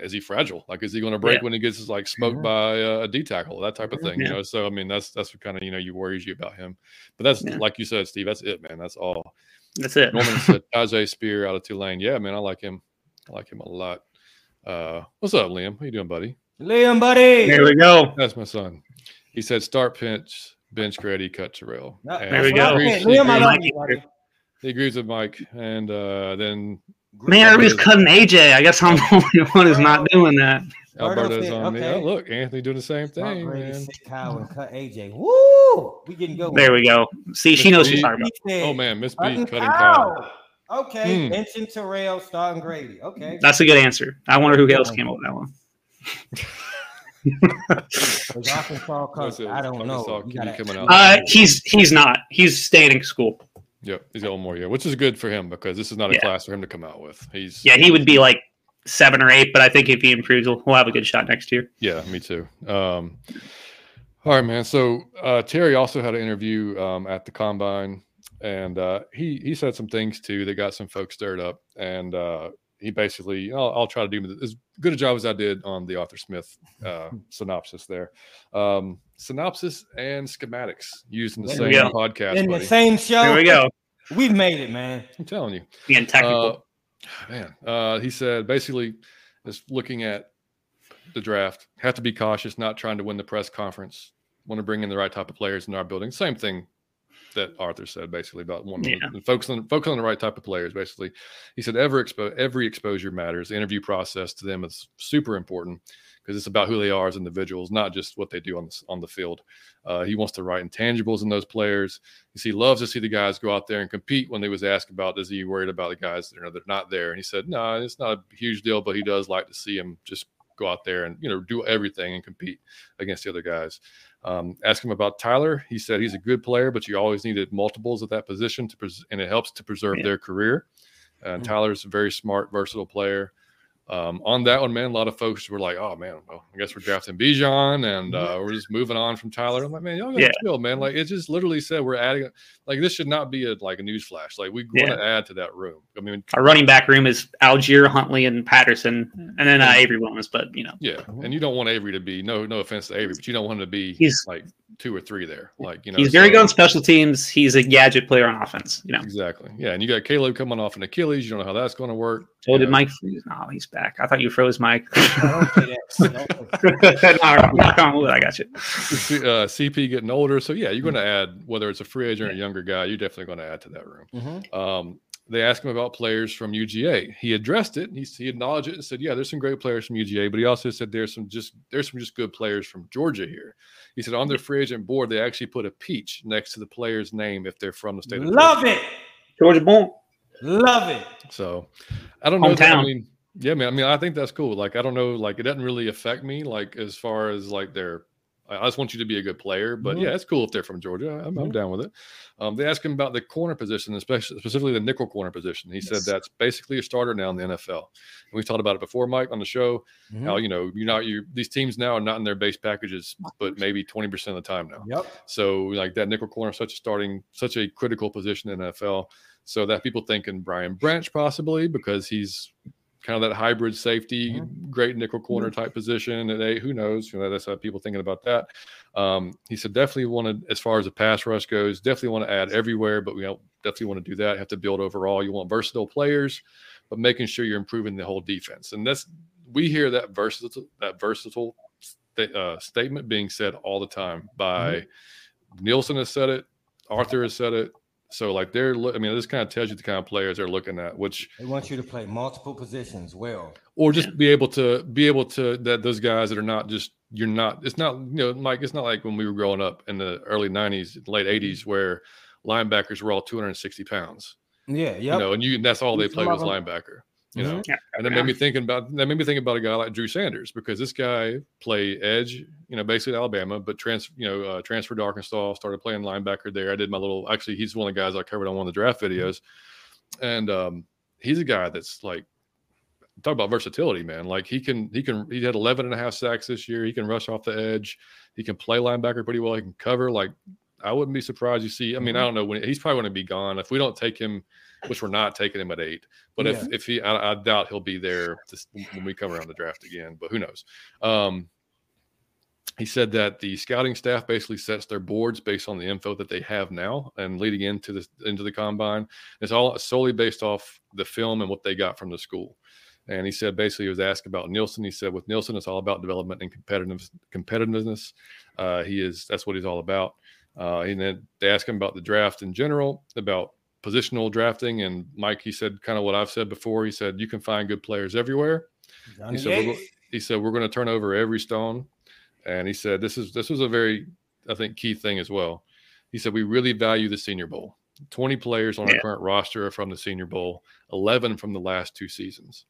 Speaker 1: is he fragile? Like, is he going to break
Speaker 3: Yeah.
Speaker 1: when he gets like smoked by a D tackle? That type of thing,
Speaker 3: Yeah.
Speaker 1: you know. So I mean, that's that's what kind of you know you worries you about him. But that's
Speaker 3: Yeah.
Speaker 1: like you said, Steve. That's it, man. That's all.
Speaker 3: That's it.
Speaker 1: Norman said Tyjae Spear out of Tulane. Yeah, man, I like him. I like him a lot. Uh, what's up, Liam? How you doing, buddy?
Speaker 2: Liam, buddy.
Speaker 3: There we go.
Speaker 1: That's my son. He said start pinch, bench Grady, cut Terrell.
Speaker 2: No,
Speaker 1: And
Speaker 3: There we
Speaker 1: he
Speaker 3: go.
Speaker 1: agrees-
Speaker 2: Okay, Liam, I
Speaker 1: agrees-
Speaker 2: love
Speaker 3: agrees-
Speaker 2: you.
Speaker 1: He agrees with Mike, and uh, then
Speaker 3: Man, everybody's cutting AJ. I guess I'm the only one who's not doing that.
Speaker 2: Alberto
Speaker 1: Alberto's
Speaker 2: said,
Speaker 1: on me. Oh, look, Anthony doing the same
Speaker 2: Start
Speaker 1: thing,
Speaker 2: Grady,
Speaker 1: man.
Speaker 2: sit Kyle, and cut AJ. Woo! We getting good.
Speaker 3: There we go. See, she knows what she's talking about.
Speaker 1: Oh man, Miss B
Speaker 2: Cutting
Speaker 1: cutting Kyle.
Speaker 2: Kyle. Okay,
Speaker 1: Hmm.
Speaker 2: mention Terrell, starting Grady. Okay.
Speaker 3: That's a good answer. I wonder who else came up with that one.
Speaker 2: Was Arkansas coach? I don't
Speaker 1: Arkansas
Speaker 2: know. Gotta-
Speaker 1: out.
Speaker 3: Uh, he's he's not. He's staying in school.
Speaker 1: Yep, he's got one more year, which is good for him because this is not a
Speaker 3: Yeah.
Speaker 1: class for him to come out with. He's
Speaker 3: Yeah, he would be like seven or eight, but I think if he improves, we'll, we'll have a good shot next year.
Speaker 1: Yeah, me too. Um, all right, man. So uh, Terry also had an interview um, at the combine, and uh, he he said some things too that got some folks stirred up. And uh, he basically, I'll, I'll try to do as good a job as I did on the Arthur Smith uh, synopsis there. Um, synopsis and schematics used in the
Speaker 2: There
Speaker 1: same podcast.
Speaker 2: In the same show.
Speaker 3: There we go.
Speaker 2: We've made it, man.
Speaker 1: I'm telling you.
Speaker 3: Being technical.
Speaker 1: Uh, man, uh, he said basically, just looking at the draft, have to be cautious, not trying to win the press conference. Want to bring in the right type of players in our building. Same thing that Arthur said basically about one
Speaker 3: Yeah.
Speaker 1: focus on focus on the right type of players. Basically, he said every expo- every exposure matters. The interview process to them is super important because it's about who they are as individuals, not just what they do on the, on the field. Uh, he wants to write intangibles in those players. He loves to see the guys go out there and compete. When they was asked about, is he worried about the guys that are, not there? And he said, no, it's not a huge deal, but he does like to see them just go out there and you know do everything and compete against the other guys. Um, ask him about Tyler. He said he's a good player, but you always needed multiples at that position to pres- and it helps to preserve
Speaker 3: Yeah.
Speaker 1: their career. And
Speaker 2: Mhm.
Speaker 1: Tyler's a very smart, versatile player. Um, on that one, man, a lot of folks were like, "Oh man, well, I guess we're drafting Bijan, and uh, we're just moving on from Tyler." I'm like, "Man, y'all gotta
Speaker 3: Yeah.
Speaker 1: chill, man. Like it just literally said we're adding. Like this should not be a like a news flash. Like we want to add to that room. I mean,
Speaker 3: Our running back room is Allgeier, Huntley, and Patterson, and then uh, Avery Williams. But you know,
Speaker 1: yeah, and you don't want Avery to be no no offense to Avery, but you don't want him to be
Speaker 3: He's-
Speaker 1: like two or three there. Like you know,
Speaker 3: he's very
Speaker 1: so-
Speaker 3: good on special teams. He's a gadget player on offense. You know,
Speaker 1: Exactly. Yeah, and you got Caleb coming off an Achilles. You don't know how that's going to work.
Speaker 3: Oh,
Speaker 1: you
Speaker 3: did
Speaker 1: know.
Speaker 3: Mike freeze? No, he's back. I thought you froze Mike.
Speaker 2: Don't say that. Don't say-
Speaker 3: no, knock on wood, I got you.
Speaker 1: uh, CP getting older. So yeah, you're going to add whether it's a free agent or a younger guy. You're definitely going to add to that room.
Speaker 2: Mhm.
Speaker 1: Um, they asked him about players from UGA. He addressed it. He, he acknowledged it and said, "Yeah, there's some great players from UGA," but he also said there's some just there's some just good players from Georgia here. He said on their free agent board they actually put a peach next to the player's name if they're from the state. of
Speaker 2: Love
Speaker 1: Georgia.
Speaker 2: it.
Speaker 3: Georgia born.
Speaker 2: Love it.
Speaker 1: So I don't know. I mean, yeah, man. I mean, I think that's cool. Like, I don't know. Like, it doesn't really affect me. Like, as far as like their, I I just want you to be a good player. But
Speaker 2: Mhm.
Speaker 1: yeah, it's cool if they're from Georgia. I'm, I'm
Speaker 2: Mhm.
Speaker 1: down with it. Um, they asked him about the corner position, especially specifically the nickel corner position. He
Speaker 3: Yes.
Speaker 1: said that's basically a starter now in the NFL. And we've talked about it before, Mike, on the show.
Speaker 2: Mhm.
Speaker 1: How you know you're not you these teams now are not in their base packages, but maybe 20 percent of the time now.
Speaker 2: Yep.
Speaker 1: So like that nickel corner, such a starting, such a critical position in NFL. So that people thinking Brian Branch possibly because he's kind of that hybrid safety, great nickel corner type position. And they, who knows? You know, that's how people thinking about that. Um, he said definitely wanted as far as the pass rush goes, definitely want to add everywhere, but we don't definitely want to do that. Have to build overall. You want versatile players, but making sure you're improving the whole defense. And that's we hear that versatile that versatile sta- uh, statement being said all the time by Nielsen has said it, Arthur has said it. So like they're, I mean, this kind of tells you the kind of players they're looking at, which
Speaker 2: They want you to play multiple positions well.
Speaker 1: or just be able to be able to that those guys that are not just you're not. It's not you know, Mike. It's not like when we were growing up in the early '90s, late '80s, mm-hmm. where linebackers were all 260 pounds.
Speaker 2: Yeah. Yep.
Speaker 1: You know, and you that's all they
Speaker 2: Some
Speaker 1: played was linebacker. You know,
Speaker 2: Mhm.
Speaker 3: Yeah.
Speaker 1: and that made me thinking about that made me think about a guy like Drew Sanders because this guy played edge, you know, basically Alabama, but trans you know uh, transferred to Arkansas, started playing linebacker there. I did my little actually he's one of the guys I covered on one of the draft videos, and um, he's a guy that's like talk about versatility, man. Like he can he can he had 11 and a half sacks this year. He can rush off the edge. He can play linebacker pretty well. He can cover. Like I wouldn't be surprised you see. I mean, I don't know when he's probably going to be gone if we don't take him, which we're not taking him at eight. But if if he, I, I doubt he'll be there this, when we come around the draft again. But who knows? Um, he said that the scouting staff basically sets their boards based on the info that they have now and leading into the into the combine. It's all solely based off the film and what they got from the school. And he said basically he was asked about Nielsen. He said with Nielsen, it's all about development and competitive competitiveness. Uh, he is that's what he's all about. Uh, and then they asked him about the draft in general, about positional drafting. And Mike, he said kind of what I've said before. He said you can find good players everywhere. He said, we're, go- he said we're going to turn over every stone, and he said this is this was a very I think key thing as well. He said we really value the Senior Bowl. Twenty players on our current roster are from the Senior Bowl. Eleven from the last two seasons.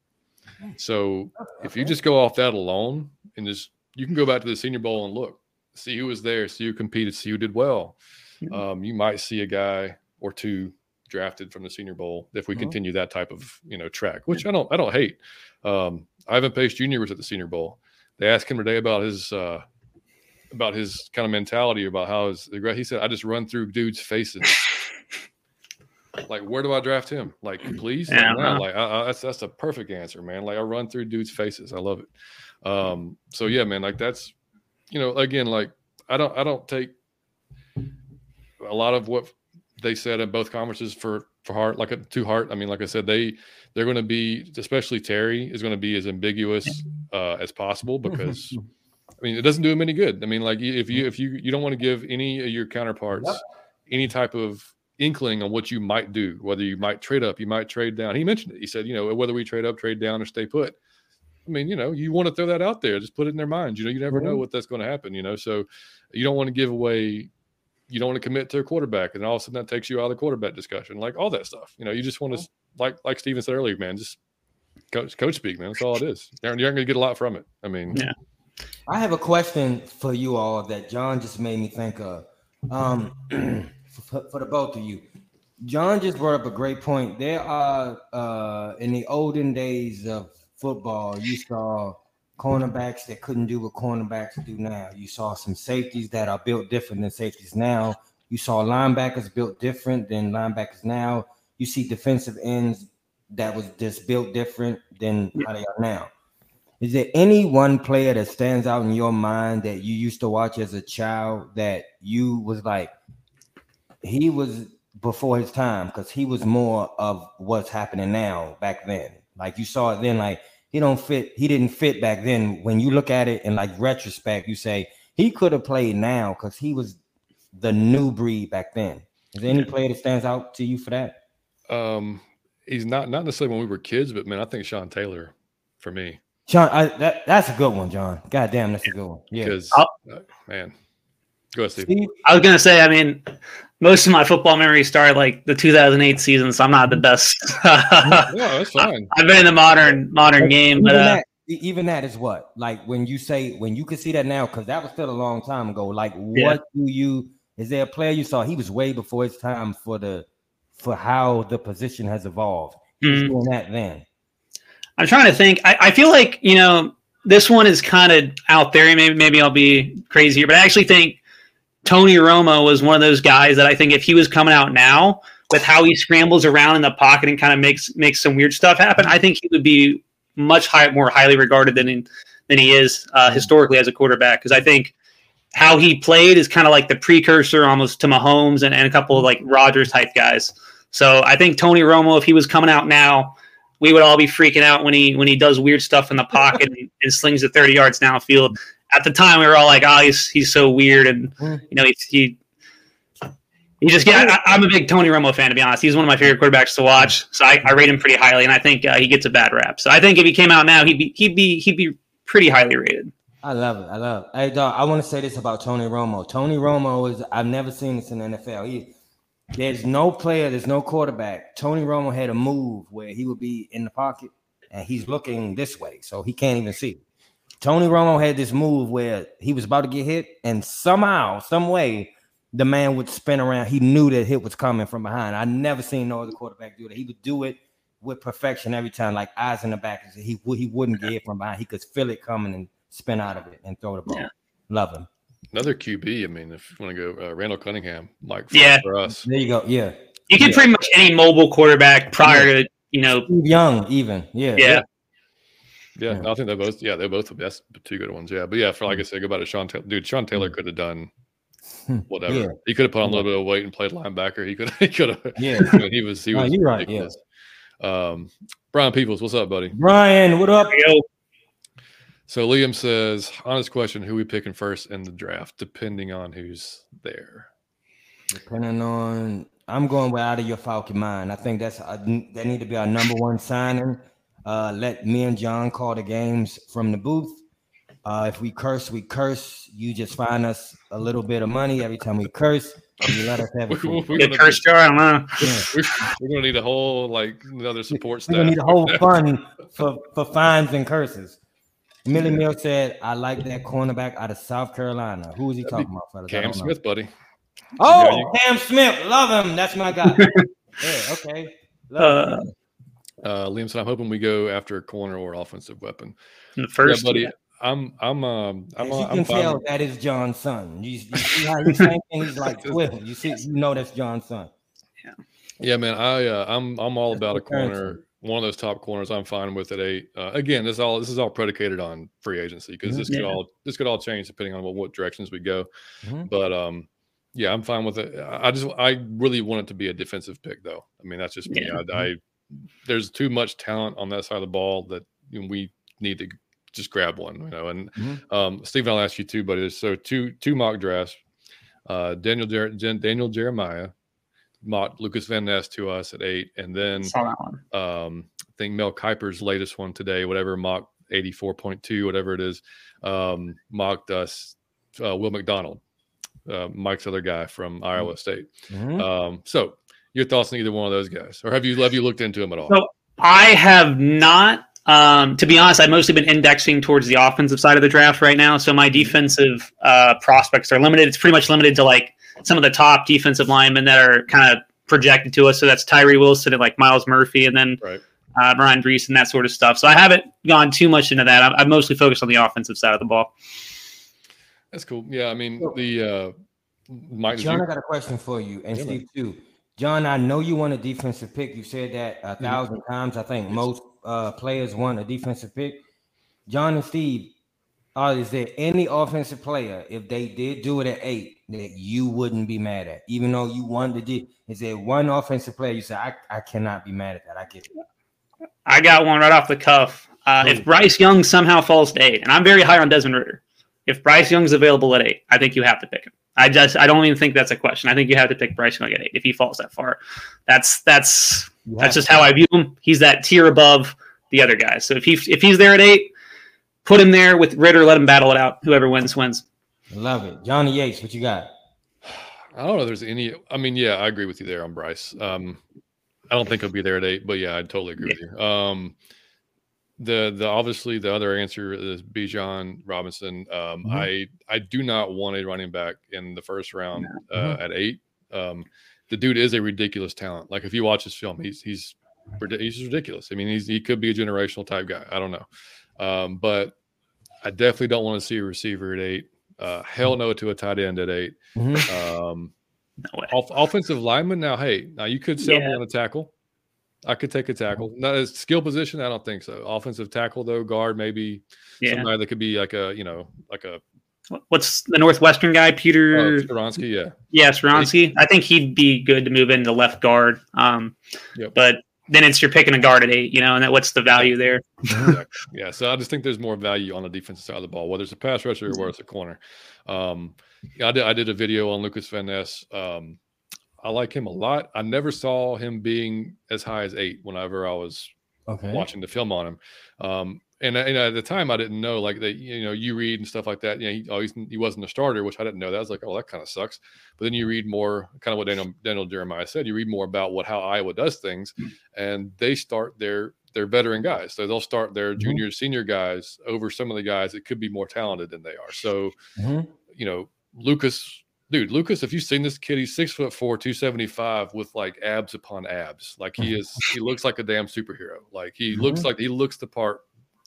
Speaker 1: So if you just go off that alone and just you can go back to the Senior Bowl and look, see who was there, see who competed, see who did well.
Speaker 3: Mhm.
Speaker 1: Um, you might see a guy or two drafted from the Senior Bowl if we
Speaker 2: Mhm.
Speaker 1: continue that type of you know track, which I don't I don't hate. Um, Ivan Pace Jr. was at the Senior Bowl. They asked him today about his uh, about his kind of mentality about how his he said I just run through dudes' faces. like where do I draft him? Like please, Like,
Speaker 3: Yeah, uh-huh.
Speaker 1: like I, I, that's that's a perfect answer, man. Like I run through dudes' faces. I love it. Um, so yeah, man, like that's you know again like I don't I don't take a lot of what they said in both conferences for for heart like a to heart. I mean, like I said, they they're going to be especially Terry is going to be as ambiguous uh, as possible because I mean it doesn't do him any good. I mean, like if you if you you don't want to give any of your counterparts
Speaker 2: Yep.
Speaker 1: any type of inkling on what you might do, whether you might trade up, you might trade down. He mentioned it. He said, you know, whether we trade up, trade down, or stay put. I mean, you know, you want to throw that out there, just put it in their minds. You know, you never know
Speaker 2: Mhm.
Speaker 1: what that's going to happen. You know, so you don't want to give away. You don't want to commit to a quarterback, and all of a sudden that takes you out of the quarterback discussion, like all that stuff. You know, you just want to, like like Steven said earlier, man, just coach coach speak, man. That's all it is. You're, you're going to get a lot from it. I mean,
Speaker 3: Yeah.
Speaker 2: I have a question for you all that John just made me think of. Um, for, for the both of you, John just brought up a great point. There are uh, in the olden days of football, you saw cornerbacks that couldn't do what cornerbacks do now. You saw some safeties that are built different than safeties now. You saw linebackers built different than linebackers now. You see defensive ends that was just built different than how they are now. Is there any one player that stands out in your mind that you used to watch as a child that you was like, he was before his time because he was more of what's happening now back then. Like you saw it then, like he don't fit, he didn't fit back then. When you look at it in like retrospect, you say he could have played now because he was the new breed back then. Is there any player that stands out to you for that?
Speaker 1: um, he's not not necessarily when we were kids, but man, I think Sean Taylor for me.
Speaker 2: Sean, I, that, that's a good one, John. God damn, that's a good one. Yeah.
Speaker 1: Because uh, man, go ahead, Steve.
Speaker 2: Steve,
Speaker 3: I was gonna say, I mean, most of my football memories start like the 2008 season, so I'm not the best.
Speaker 1: No, that's fine.
Speaker 3: I've been in the modern modern game,
Speaker 2: even
Speaker 3: but uh,
Speaker 2: that, even that is what like when you say when you can see that now because that was still a long time ago. Like,
Speaker 3: Yeah.
Speaker 2: what do you? Is there a player you saw? He was way before his time for the for how the position has evolved. He was
Speaker 3: mm,
Speaker 2: doing that then.
Speaker 3: I'm trying to think. I, I feel like you know this one is kind of out there. Maybe maybe I'll be crazy here, but I actually think Tony Romo was one of those guys that I think if he was coming out now with how he scrambles around in the pocket and kind of makes makes some weird stuff happen, I think he would be much high, more highly regarded than in, than he is uh, historically as a quarterback. Because I think how he played is kind of like the precursor almost to Mahomes and, and a couple of like Rodgers type guys. So I think Tony Romo, if he was coming out now, we would all be freaking out when he when he does weird stuff in the pocket and, and slings it 30 yards downfield. At the time, we were all like, "Oh, he's he's so weird," and
Speaker 2: Mm.
Speaker 3: you know, he he, he just get. I, I'm a big Tony Romo fan, to be honest. He's one of my favorite quarterbacks to watch, so I, I rate him pretty highly, and I think uh, he gets a bad rap. So I think if he came out now, he'd be he'd be he'd be pretty highly rated.
Speaker 2: I love it. I love it. Hey, dog, I want to say this about Tony Romo. Tony Romo is, I've never seen this in the NFL. He, there's no player, there's no quarterback. Tony Romo had a move where he would be in the pocket and he's looking this way, so he can't even see. Tony Romo had this move where he was about to get hit, and somehow, some way, the man would spin around. He knew that hit was coming from behind. I never seen no other quarterback do that. He would do it with perfection every time, like eyes in the back. He he wouldn't get hit from behind. He could feel it coming and spin out of it and throw the ball.
Speaker 3: Yeah.
Speaker 2: Love him.
Speaker 1: Another QB. I mean, if you want to go, uh, Randall Cunningham, like for,
Speaker 3: Yeah.
Speaker 1: for us.
Speaker 2: There you go. Yeah.
Speaker 3: You can
Speaker 2: Yeah.
Speaker 3: pretty much any mobile quarterback prior to you know.
Speaker 2: Steve Young, even. Yeah.
Speaker 3: Yeah,
Speaker 1: Yeah,
Speaker 2: Yeah.
Speaker 1: I think they're both. Yeah, they're both. That's two good ones. Yeah, but yeah, for like I said, go back to Sean Taylor. Dude, Sean Taylor could have done
Speaker 2: Hmm.
Speaker 1: whatever.
Speaker 2: Yeah.
Speaker 1: He could have put on a little bit of weight and played linebacker. He could. He could have.
Speaker 2: Yeah.
Speaker 1: I mean, he was. He
Speaker 2: No,
Speaker 1: was.
Speaker 2: you're right,
Speaker 1: ridiculous. Um, Brian Peoples, what's up, buddy?
Speaker 2: Brian, what up?
Speaker 3: There you go.
Speaker 1: So Liam says, honest question: Who we picking first in the draft, depending on who's there.
Speaker 2: Depending on, I'm going way out of your Falcon mind. I think that's uh, that need to be our number one signing. Uh, let me and John call the games from the booth. Uh, if we curse, we curse. You just find us a little bit of money every time we curse. You let us have
Speaker 1: We,
Speaker 2: it. free.
Speaker 1: we're, gonna,
Speaker 3: curse jar. I don't know.
Speaker 2: Yeah.
Speaker 1: we, we're gonna need a whole like another support stuff.
Speaker 2: We're
Speaker 1: staff.
Speaker 2: gonna need a whole fund for, for fines and curses. Millie Mill said, "I like that cornerback out of South Carolina. Who is he talking about, fellas?
Speaker 1: Cam
Speaker 2: don't know.
Speaker 1: Smith, buddy.
Speaker 2: Oh,
Speaker 1: Yeah, you-
Speaker 2: Cam Smith, love him. That's my guy. yeah, okay. Love
Speaker 3: Uh,
Speaker 2: him.
Speaker 1: Uh, Liam said, "I'm hoping we go after a corner or offensive weapon."
Speaker 3: first,
Speaker 1: yeah, buddy. I'm. I'm. Um. I'm.
Speaker 2: As
Speaker 1: Uh,
Speaker 2: you
Speaker 1: I'm
Speaker 2: can
Speaker 1: fine.
Speaker 2: tell, that is John's son. You, you see how he's thinking? He's like Twitter. You see, you know that's John's son.
Speaker 1: Yeah, Yeah, man. I. Uh, I'm. I'm all
Speaker 2: That's
Speaker 1: about a
Speaker 2: what parents
Speaker 1: corner. One of those top corners. I'm fine with at eight. Uh, again, this all. This is all predicated on free agency because
Speaker 2: Mhm.
Speaker 1: this could all. This could all change depending on what, what directions we go.
Speaker 2: Mhm.
Speaker 1: But um. Yeah, I'm fine with it. I just. I really want it to be a defensive pick, though. I mean, that's just me.
Speaker 3: Yeah.
Speaker 1: I, I. There's too much talent on that side of the ball that you know, we need to just grab one. You know, and
Speaker 2: Mhm.
Speaker 1: um, Steve, I'll ask you too, buddy. So two two mock drafts. Uh, Daniel Jer- Daniel Jeremiah mocked Lucas Van Ness to us at eight, and then
Speaker 3: saw that one.
Speaker 1: um, I think Mel Kiper's latest one today, whatever mock eighty four point two, whatever it is, um, mocked us uh, Will McDonald, uh, Mike's other guy from Iowa State.
Speaker 2: Mhm.
Speaker 1: Um, so your thoughts on either one of those guys, or have you have you looked into them at all?
Speaker 3: So I have not. Um, to be honest, I've mostly been indexing towards the offensive side of the draft right now. So my defensive uh, prospects are limited. It's pretty much limited to like some of the top defensive linemen that are kind of projected to us. So that's Tyree Wilson and like Myles Murphy, and then
Speaker 1: Right.
Speaker 3: uh, Bryan Bresee and that sort of stuff. So I haven't gone too much into that. I'm, I'm mostly focused on the offensive side of the ball.
Speaker 1: That's cool. Yeah, I mean the uh, Mike.
Speaker 2: John, I got a question for you, and
Speaker 1: Yeah.
Speaker 2: Steve too. John, I know you want a defensive pick. You said that a
Speaker 1: Mm-hmm.
Speaker 2: 1000 times. I think most uh, players want a defensive pick. John and Steve, uh, is there any offensive player, if they did do it at eight, that you wouldn't be mad at, even though you wanted to do? Is there one offensive player you say I, I cannot be mad at that? I get it.
Speaker 3: I got one right off the cuff. Uh, if Bryce Young somehow falls to eight, and I'm very high on Desmond Ridder, if Bryce Young's available at eight, I think you have to pick him. I just I don't even think that's a question. I think you have to pick Bryce Young at eight if he falls that far. That's that's That's just how I view him. He's that tier above the other guys. So if he if he's there at eight, put him there with Ridder. Let him battle it out. Whoever wins wins.
Speaker 2: Love it, Johnny Yates. What you got?
Speaker 1: I don't know. If there's any. I mean, yeah, I agree with you there on Bryce. Um, I don't think he'll be there at eight, but yeah, I totally agree yeah. with you. Um, the the obviously the other answer is Bijan Robinson. Um, mm-hmm. I I do not want a running back in the first round uh, mm-hmm. at eight. Um, the dude is a ridiculous talent. Like if you watch his film, he's he's he's ridiculous. I mean, he's he could be a generational type guy. I don't know, um, but I definitely don't want to see a receiver at eight. Uh, hell no to a tight end at 8 mm-hmm. um, no off, offensive lineman. Now, hey, now you could sell yeah. me on a tackle. I could take a tackle. Not a skill position. I don't think so. Offensive tackle though, guard maybe yeah. somebody that could be like a you know like a.
Speaker 3: What's the Northwestern guy, Peter?
Speaker 1: Uh, Skoronski, yeah.
Speaker 3: Yeah, Skoronski. I think he'd be good to move into left guard. Um, yep. But then it's you're picking a guard at eight, you know, and that what's the value there?
Speaker 1: exactly. Yeah, so I just think there's more value on the defensive side of the ball, whether it's a pass rusher or whether it's a corner. Um, yeah, I did. I did a video on Lucas Van Ness. Um, I like him a lot. I never saw him being as high as eight whenever I was okay. watching the film on him. Um, and, and, at the time, I didn't know like that. You know, you read and stuff like that. You know, he always he wasn't a starter, which I didn't know. That I was like, oh, that kind of sucks. But then you read more, kind of what Daniel, Daniel Jeremiah said. You read more about what how Iowa does things, mm-hmm. and they start their their veteran guys. So they'll start their mm-hmm. junior, senior guys over some of the guys that could be more talented than they are. So, mm-hmm. you know, Lucas dude, Lucas, if you've seen this kid, he's six foot four, 275 with like abs upon abs. Like he is, he looks like a damn superhero. Like he mm-hmm. looks like he looks the part,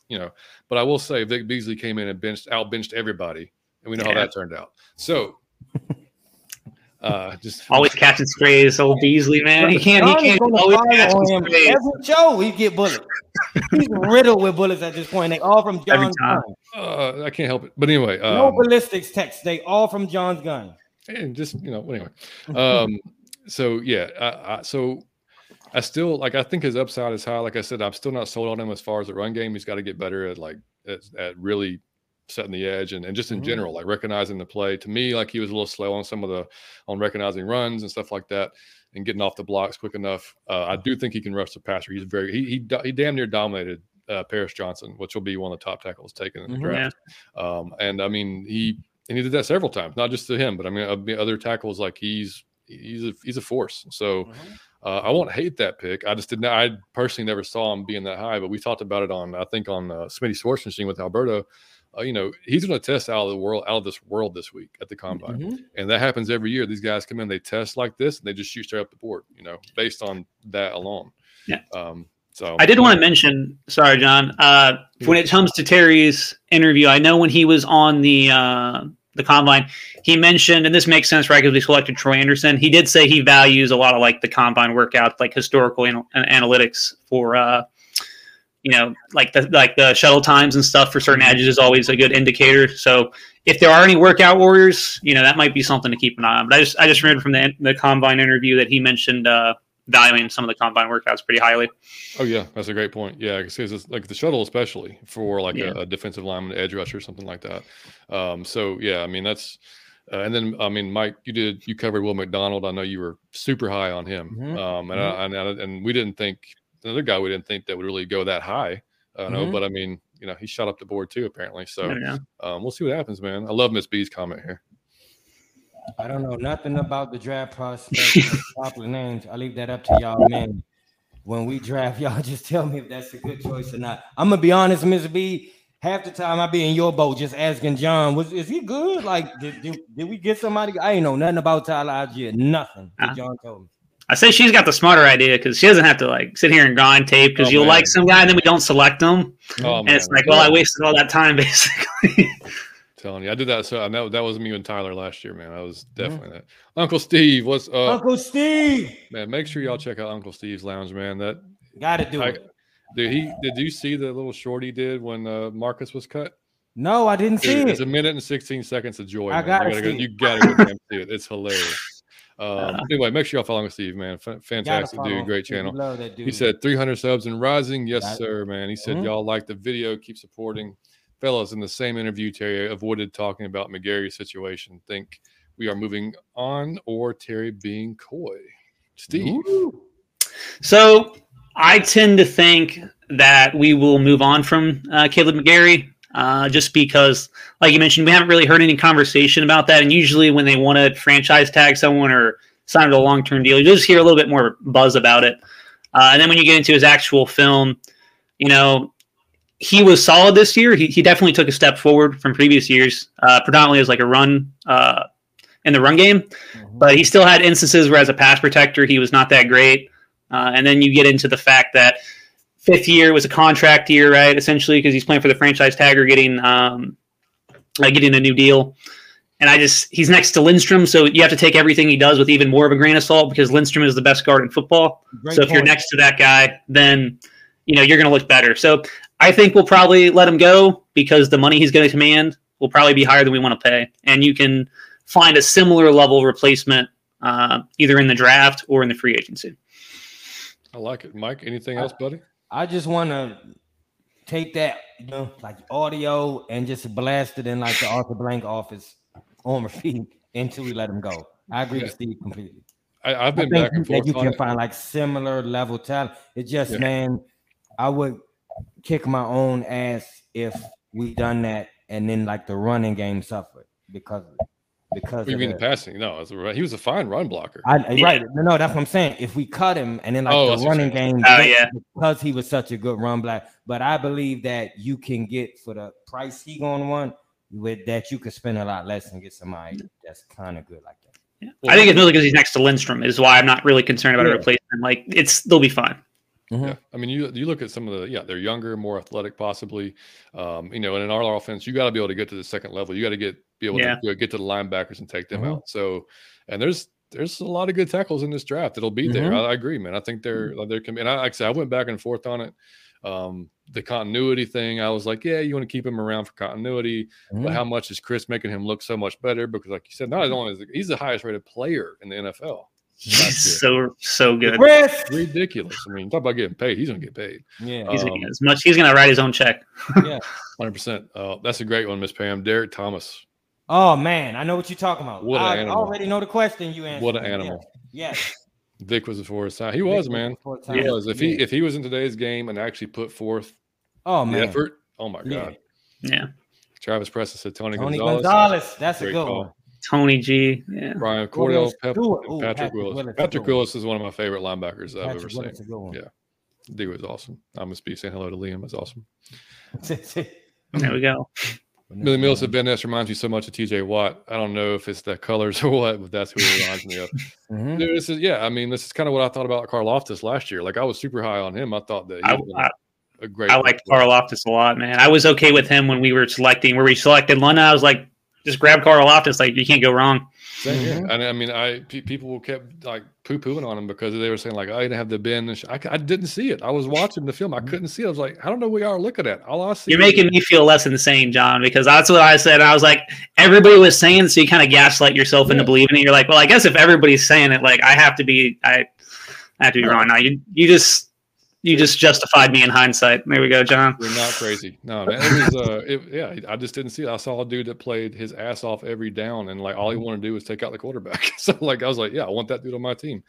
Speaker 1: you know. But I will say Vic Beasley came in and benched out benched everybody, and we know yeah. how that turned out. So uh just
Speaker 3: always catching strays, old Beasley, man. He can't he can't always catch strays.
Speaker 2: Every show he get bullets. He's riddled with bullets at this point. They all from John's gun.
Speaker 1: Uh, I can't help it. But anyway, um,
Speaker 2: no ballistics text. They all from John's gun
Speaker 1: and just you know anyway um so yeah I, I, so i still like i think his upside is high like i said i'm still not sold on him as far as the run game he's got to get better at like at, at, really setting the edge and, and just in mm-hmm. general like recognizing the play to me like he was a little slow on some of the on recognizing runs and stuff like that and getting off the blocks quick enough uh, i do think he can rush the passer he's very he he, he damn near dominated uh, Paris Johnson, which will be one of the top tackles taken in the mm-hmm, draft. Yeah. Um, and I mean, he and he did that several times, not just to him, but I mean, other tackles like he's he's a he's a force. So mm-hmm. Uh, I won't hate that pick. I just did not. I personally never saw him being that high, but we talked about it on I think on uh, Smitty Sports Machine with Alberto. Uh, you know, he's going to test out of the world, out of this world this week at the combine, mm-hmm. and that happens every year. These guys come in, they test like this, and they just shoot straight up the board. You know, based on that alone.
Speaker 3: Yeah. Um, so I did want to mention, sorry, John. Uh, when it comes to Terry's interview, I know when he was on the uh, the combine, he mentioned, and this makes sense, right? Because we selected Troy Andersen. He did say he values a lot of like the combine workouts, like historical an- analytics for, uh, you know, like the like the shuttle times and stuff for certain edges is always a good indicator. So if there are any workout warriors, you know, that might be something to keep an eye on. But I just I just read from the the combine interview that he mentioned. Uh, valuing some of the combine workouts pretty highly.
Speaker 1: Oh yeah, that's a great point. Yeah, because it's like the shuttle, especially for like yeah. a, a, defensive lineman, edge rusher, something like that. Um, so yeah, I mean that's, uh, and then I mean Mike, you did you covered Will McDonald. I know you were super high on him, mm-hmm. um, and, mm-hmm. I, and, and we didn't think another guy we didn't think that would really go that high. I uh, know, mm-hmm. but I mean, you know, he shot up the board too apparently. So um, we'll see what happens, man. I love Miss B's comment here.
Speaker 2: I don't know nothing about the draft process, popular names. I leave that up to y'all, man. When we draft, y'all just tell me if that's a good choice or not. I'm gonna be honest, Mr. B. Half the time I be in your boat, just asking John, was is he good? Like, did, did, did we get somebody? I ain't know nothing about Tyler Allgeier, nothing. Uh, John told me.
Speaker 3: I say she's got the smarter idea because she doesn't have to like sit here and grind tape because oh, you'll man. like some guy and then we don't select them, oh, and man. it's like, well, I wasted all that time basically
Speaker 1: telling you, I did that. So I know that was me and Tyler last year, man. I was definitely that. Uncle Steve, what's uh,
Speaker 2: Uncle Steve?
Speaker 1: Man, make sure y'all check out Uncle Steve's Lounge, man. That
Speaker 2: got to do I, it.
Speaker 1: Did he? Did you see the little short he did when uh, Marcus was cut?
Speaker 2: No, I didn't see it.
Speaker 1: It's a minute and sixteen seconds of joy.
Speaker 2: I got to
Speaker 1: go. You gotta go see it. It's hilarious. Um, anyway, make sure y'all follow Uncle Steve, man. F- fantastic dude, great channel. Dude. He said 300 subs and rising. Yes, sir, man. He said mm-hmm. y'all like the video. Keep supporting fellas in the same interview, Terry avoided talking about McGary's situation. Think we are moving on or Terry being coy. Steve. Ooh.
Speaker 3: So I tend to think that we will move on from uh, Kaleb McGary uh, just because, like you mentioned, we haven't really heard any conversation about that. And usually, when they want to franchise tag someone or sign a long term deal, you just hear a little bit more buzz about it. Uh, and then when you get into his actual film, you know, he was solid this year. He, he definitely took a step forward from previous years, uh, predominantly as like a run uh, in the run game. Mm-hmm. But he still had instances where, as a pass protector, he was not that great. Uh, and then you get into the fact that fifth year was a contract year, right? Essentially, because he's playing for the franchise tag or getting um, uh, getting a new deal. And I just he's next to Lindstrom, so you have to take everything he does with even more of a grain of salt because Lindstrom is the best guard in football. Great so if point. you're next to that guy, then you know you're going to look better. So I think we'll probably let him go because the money he's going to command will probably be higher than we want to pay, and you can find a similar level replacement uh, either in the draft or in the free agency.
Speaker 1: I like it, Mike. Anything else, buddy?
Speaker 2: I just want to take that, you know, like audio and just blast it in like the Arthur Blank office on repeat until we let him go. I agree yeah. with Steve completely.
Speaker 1: I, have been I back and forth.
Speaker 2: You can it. find like similar level talent. It's just, yeah. man, I would kick my own ass if we done that and then like the running game suffered because of it because
Speaker 1: you mean the passing? No, he was a fine run blocker.
Speaker 2: I, yeah. Right? No, no, that's what I'm saying. If we cut him and then like oh, the running game,
Speaker 3: oh, yeah.
Speaker 2: because he was such a good run block. But I believe that you can get for the price he going one with that you could spend a lot less and get somebody that's kind of good like that.
Speaker 3: Yeah. Well, I think it's really because he's next to Lindstrom is why I'm not really concerned about yeah. a replacement. Like it's they'll be fine.
Speaker 1: Mm-hmm. Yeah, I mean, you you look at some of the yeah, they're younger, more athletic, possibly. Um, you know, and in our offense, you got to be able to get to the second level. You got to get be able yeah. to get to the linebackers and take them mm-hmm. out. So, and there's there's a lot of good tackles in this draft that'll be there. Mm-hmm. I, I, agree, man. I think they're mm-hmm. they're and I, like I said, I went back and forth on it. Um, the continuity thing, I was like, yeah, you want to keep him around for continuity, but mm-hmm. how much is Chris making him look so much better? Because, like you said, not only is he's the highest rated player in the NFL.
Speaker 3: He's so so good.
Speaker 1: Ridiculous. I mean, talk about getting paid. He's gonna get paid.
Speaker 2: Yeah, he's
Speaker 3: um, as much. He's gonna write his own check.
Speaker 1: yeah, hundred percent. Uh, that's a great one, Miss Pam. Derrick Thomas.
Speaker 2: Oh man, I know what you're talking about. What I animal. already know the question you answered.
Speaker 1: What an animal.
Speaker 2: Yeah. Yes.
Speaker 1: Vic was a his time. He was, man. He was. If yeah. he if he was in today's game and actually put forth
Speaker 2: oh man
Speaker 1: effort, oh my god.
Speaker 3: Yeah.
Speaker 1: Travis Preston said Tony,
Speaker 2: Tony
Speaker 1: Gonzalez.
Speaker 2: Gonzalez. That's a good call. one.
Speaker 3: Tony G. Yeah.
Speaker 1: Brian Cordell, Pep, Ooh, Patrick, Patrick, Willis. Willis Patrick Willis is one of my favorite linebackers Patrick I've ever Willis seen. Yeah. Dude was awesome. I must be saying hello to Liam. It's awesome.
Speaker 3: there we go.
Speaker 1: Billy Mills said Van Ness reminds me so much of TJ Watt. I don't know if it's the colors or what, but that's who he reminds me of. mm-hmm. Dude, this is yeah. I mean, this is kind of what I thought about Karlaftis last year. Like I was super high on him. I thought that
Speaker 3: I, I, a great. I like Karlaftis a lot, man. I was okay with him when we were selecting. Where we selected London, I was like, just grab Karlaftis. Like you can't go wrong.
Speaker 1: Mm-hmm. And I mean, I p- people kept like poo pooing on him because they were saying like, "I didn't have the bend." Sh-. I, I didn't see it. I was watching the film. I mm-hmm. couldn't see it. I was like, "I don't know what we are looking at." All I see.
Speaker 3: You're making me feel less insane, John, because that's what I said. I was like, everybody was saying, so you kind of gaslight yourself yeah. into believing it. You're like, well, I guess if everybody's saying it, like I have to be, I, I have to be wrong. Now you you just you just justified me in hindsight. There we go, John.
Speaker 1: You're not crazy. No, man. It was, uh, it, yeah, I just didn't see it. I saw a dude that played his ass off every down, and like all he wanted to do was take out the quarterback. so, like, I was like, yeah, I want that dude on my team.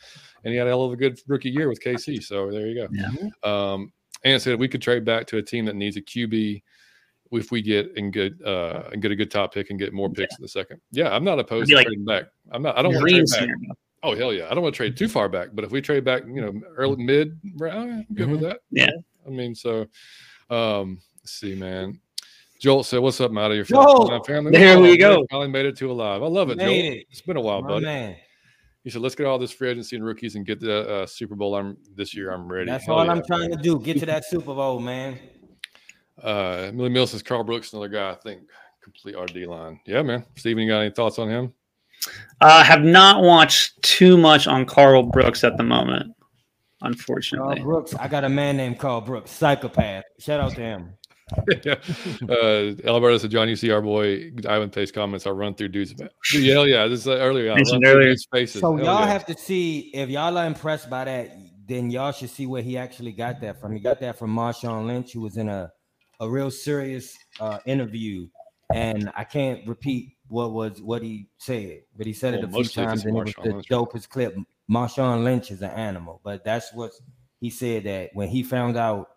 Speaker 1: And he had a hell of a good rookie year with KC. So there you go.
Speaker 3: Yeah.
Speaker 1: Um, and said we could trade back to a team that needs a QB if we get and get uh and get a good top pick and get more picks yeah. in the second. Yeah, I'm not opposed to like, trading back. I'm not. I don't want to trade back. Oh hell yeah! I don't want to trade too far back, but if we trade back, you know, early mid, I'm good mm-hmm. with that.
Speaker 3: Yeah.
Speaker 1: I mean, so um, let's see, man. Joel said, "What's up, out of your
Speaker 3: family?" There we go.
Speaker 1: Finally made it to alive. I love it, Joel. It. has been a while, My buddy. Man. He said, "Let's get all this free agency and rookies and get the uh, Super Bowl. I'm this year. I'm ready.
Speaker 2: That's Hell all yeah. I'm trying to do. Get to that Super Bowl, man."
Speaker 1: Uh, Millie Mills says Karl Brooks, another guy I think complete RD line. Yeah, man. Steven, you got any thoughts on him?
Speaker 3: Uh, have not watched too much on Karl Brooks at the moment, unfortunately.
Speaker 2: Karl Brooks, I got a man named Carl Brooks, psychopath. Shout out to him.
Speaker 1: yeah. Uh, Alberto said, John, you see our boy Ivan Face comments. I'll run through dudes. about. Yeah, hell yeah. This is uh, earlier.
Speaker 3: Mentioned earlier.
Speaker 1: Faces.
Speaker 2: So hell y'all yeah. have to see if y'all are impressed by that, then y'all should see where he actually got that from. He got that from Marshawn Lynch, who was in a, a real serious uh, interview and I can't repeat what was what he said, but he said
Speaker 1: Well,
Speaker 2: it a few times, and it was the
Speaker 1: Lynch.
Speaker 2: dopest clip. Marshawn Lynch is an animal, but that's what he said that when he found out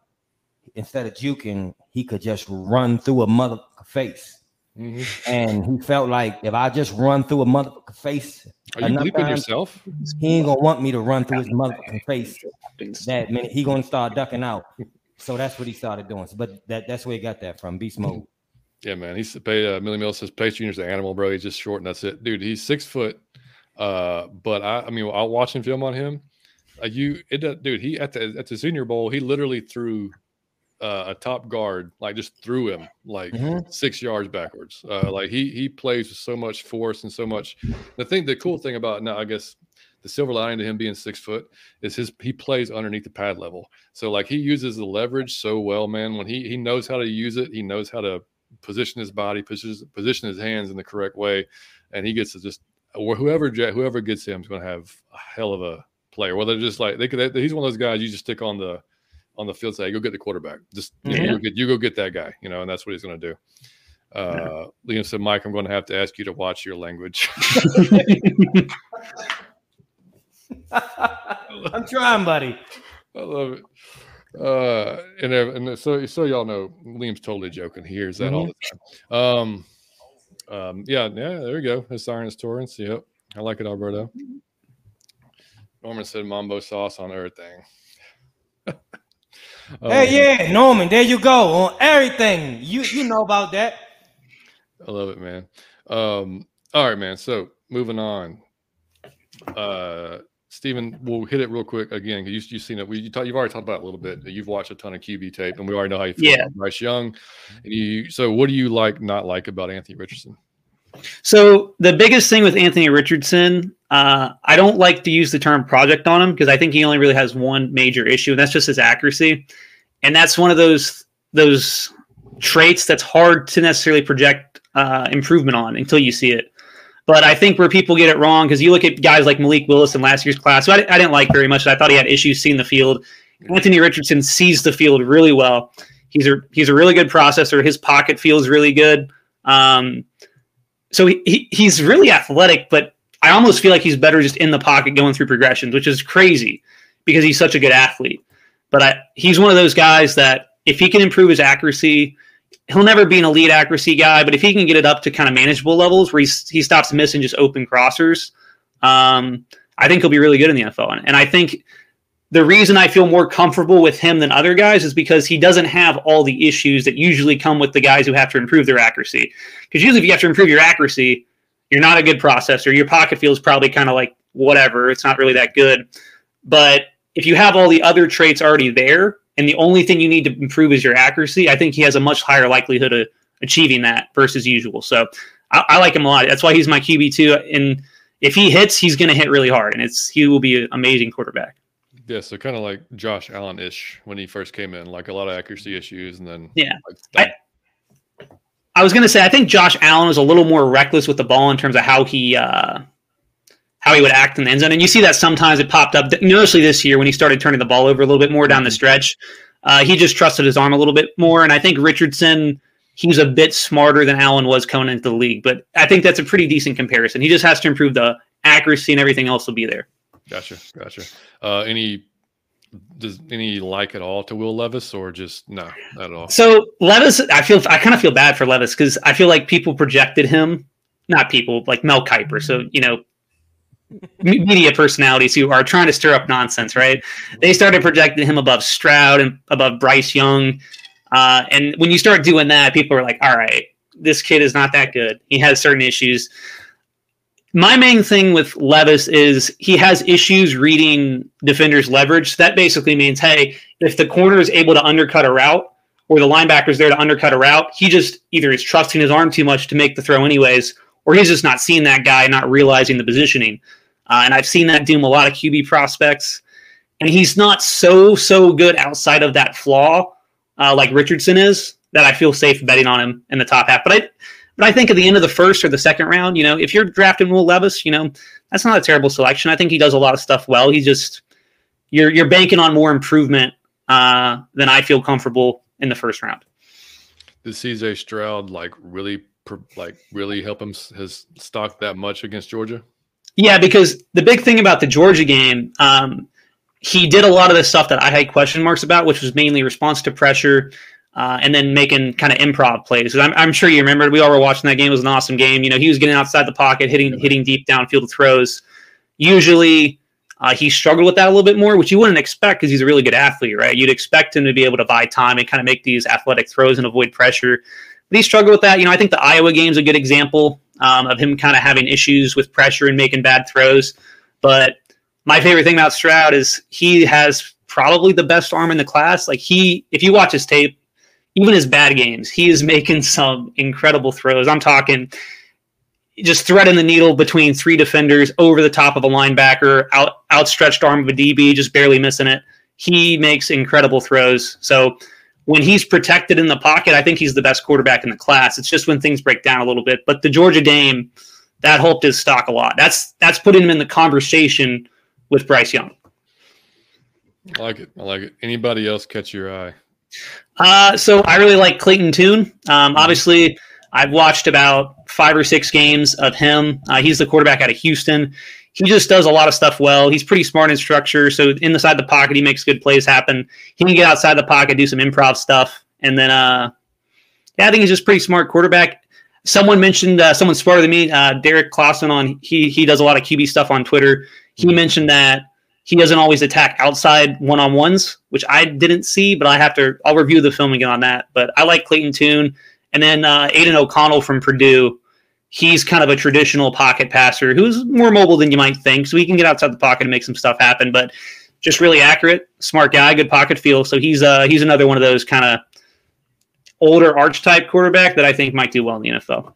Speaker 2: instead of juking, he could just run through a motherfucker face.
Speaker 1: Mhm.
Speaker 2: And he felt like if I just run through a motherfucker face,
Speaker 1: Are you bleeping
Speaker 2: time-
Speaker 1: yourself?
Speaker 2: he ain't gonna want me to run through his motherfucking face that minute. He gonna start ducking out. So that's what he started doing. So, but that that's where he got that from. Beast mode.
Speaker 1: Yeah, man. He's paid. Uh, Millie Mills says Pace Junior's an animal, bro. He's just short and that's it, dude. He's six foot. Uh, but I, I mean, I'll watching film on him. Uh, you, it, does- dude. He at the at the Senior Bowl, he literally threw uh, a top guard, like just threw him like
Speaker 2: Mhm.
Speaker 1: six yards backwards. Uh, like he he plays with so much force and so much. The thing, the cool thing about now, I guess the silver lining to him being six foot is his he plays underneath the pad level. So like he uses the leverage so well, man. When he he knows how to use it, he knows how to position his body, position position his hands in the correct way, and he gets to just or whoever whoever gets him is going to have a hell of a player. Whether just like they could, he's one of those guys you just stick on the on the field, say hey, go get the quarterback, just you, know,
Speaker 3: Yeah.
Speaker 1: you, go get, you go get that guy, you know, and that's what he's going to do. Uh, Liam said, Mike, I'm going to have to ask you to watch your language.
Speaker 2: I'm trying, buddy.
Speaker 1: I love it. Uh, and and so so y'all know Liam's totally joking. He hears that all the time. Um, um, yeah, yeah. There we go. His Sirens Torrance. Yep, I like it, Alberto. Norman said Mambo sauce on everything. Um,
Speaker 2: Hey, yeah, Norman, there you go on everything. You you know about that.
Speaker 1: I love it, man. Um, all right, man. So moving on. Uh, Stephen, we'll hit it real quick again. 'cause You, you've seen it. We, you talk, you've already talked about it a little bit. You've watched a ton of QB tape, and we already know how you feel
Speaker 3: Yeah.
Speaker 1: about Bryce Young. And you, so, what do you like, not like about Anthony Richardson?
Speaker 3: So the biggest thing with Anthony Richardson, uh, I don't like to use the term project on him because I think he only really has one major issue, and that's just his accuracy. And that's one of those those traits that's hard to necessarily project uh, improvement on until you see it. But I think where people get it wrong because you look at guys like Malik Willis in last year's class, who I, I didn't like very much. I thought he had issues seeing the field. Anthony Richardson sees the field really well. He's a he's a really good processor. His pocket feels really good. Um, so he, he he's really athletic, but I almost feel like he's better just in the pocket going through progressions, which is crazy because he's such a good athlete. But I, he's one of those guys that if he can improve his accuracy, he'll never be an elite accuracy guy. But if he can get it up to kind of manageable levels where he's, he stops missing just open crossers, um, I think he'll be really good in the NFL. And, and I think the reason I feel more comfortable with him than other guys is because he doesn't have all the issues that usually come with the guys who have to improve their accuracy. Because usually, if you have to improve your accuracy, you're not a good processor. Your pocket feels probably kind of like whatever. It's not really that good. But if you have all the other traits already there, and the only thing you need to improve is your accuracy, I think he has a much higher likelihood of achieving that versus usual. So I, I like him a lot. That's why he's my QB two. And if he hits, he's going to hit really hard, and it's he will be an amazing quarterback.
Speaker 1: Yeah, so kind of like Josh Allen ish when he first came in, like a lot of accuracy issues, and then
Speaker 3: Yeah.
Speaker 1: like,
Speaker 3: I was going to say I think Josh Allen was a little more reckless with the ball in terms of how he uh, how he would act in the end zone, and you see that sometimes it popped up. Noticeably this year when he started turning the ball over a little bit more down the stretch, uh, he just trusted his arm a little bit more, and I think Richardson he was a bit smarter than Allen was coming into the league, but I think that's a pretty decent comparison. He just has to improve the accuracy, and everything else will be there.
Speaker 1: gotcha, gotcha. Uh, any does any like at all to Will Levis, or just no, not at all?
Speaker 3: So Levis, I feel I kind of feel bad for Levis because I feel like people projected him, not people like Mel Kiper. So you know, media personalities who are trying to stir up nonsense, right? They started projecting him above Stroud and above Bryce Young, uh, and when you start doing that, people are like, "All right, this kid is not that good. He has certain issues." My main thing with Levis is he has issues reading defenders' leverage. That basically means, hey, if the corner is able to undercut a route or the linebacker's there to undercut a route, he just either is trusting his arm too much to make the throw anyways, or he's just not seeing that guy, not realizing the positioning. Uh, and I've seen that doom a lot of QB prospects. And he's not so, so good outside of that flaw uh, like Richardson is that I feel safe betting on him in the top half. But I, but I think at the end of the first or the second round, you know, if you're drafting Will Levis, you know, that's not a terrible selection. I think he does a lot of stuff well. He's just you're you're banking on more improvement uh, than I feel comfortable in the first round.
Speaker 1: Did CJ Stroud like really like really help him his stock that much against Georgia?
Speaker 3: Yeah, because the big thing about the Georgia game, um, he did a lot of the stuff that I had question marks about, which was mainly response to pressure. Uh, and then making kind of improv plays. I'm, I'm, sure you remember we all were watching that game. It was an awesome game. You know, he was getting outside the pocket, hitting hitting deep downfield throws. Usually, uh, he struggled with that a little bit more, which you wouldn't expect because he's a really good athlete, right? You'd expect him to be able to buy time and kind of make these athletic throws and avoid pressure. But he struggled with that. You know, I think the Iowa game is a good example um, of him kind of having issues with pressure and making bad throws. But my favorite thing about Stroud is he has probably the best arm in the class. Like he, if you watch his tape, even his bad games, he is making some incredible throws. I'm talking just threading the needle between three defenders over the top of a linebacker, out outstretched arm of a DB, just barely missing it. He makes incredible throws. So when he's protected in the pocket, I think he's the best quarterback in the class. It's just when things break down a little bit. But the Georgia Dame, that helped his stock a lot. That's that's putting him in the conversation with Bryce Young.
Speaker 1: I like it. I like it. Anybody else catch your eye?
Speaker 3: Uh, so I really like Clayton Tune. Um, obviously, I've watched about five or six games of him. Uh, he's the quarterback out of Houston. He just does a lot of stuff well. He's pretty smart in structure. So in the side the pocket, he makes good plays happen. He can get outside the pocket, do some improv stuff, and then uh, yeah, I think he's just pretty smart quarterback. Someone mentioned uh, someone smarter than me, uh, Derek Clausen on he he does a lot of QB stuff on Twitter. He mm-hmm. mentioned that he doesn't always attack outside one on ones, which I didn't see, but I have to. I'll review the film again on that. But I like Clayton Tune, and then uh, Aidan O'Connell from Purdue. He's kind of a traditional pocket passer who's more mobile than you might think, so he can get outside the pocket and make some stuff happen. But just really accurate, smart guy, good pocket feel. So he's uh, he's another one of those kind of older archetype quarterback that I think might do well in the NFL.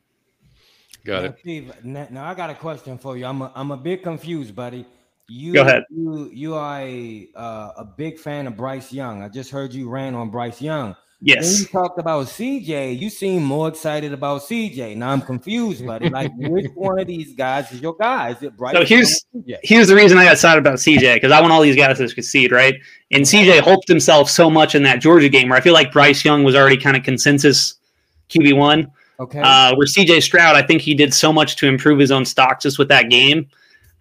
Speaker 1: Got it.
Speaker 2: Steve, now I got a question for you. I'm a, I'm a bit confused, buddy. You
Speaker 3: go ahead.
Speaker 2: You you are a uh, a big fan of Bryce Young. I just heard you ran on Bryce Young.
Speaker 3: Yes.
Speaker 2: When you talked about CJ, you seem more excited about CJ. Now I'm confused, buddy. Like, which one of these guys is your guy? Is it Bryce?
Speaker 3: So here's here's the reason I got excited about CJ because I want all these guys to succeed, right? And CJ hoped himself so much in that Georgia game where I feel like Bryce Young was already kind of consensus QB one.
Speaker 2: Okay.
Speaker 3: Uh, where CJ Stroud, I think he did so much to improve his own stock just with that game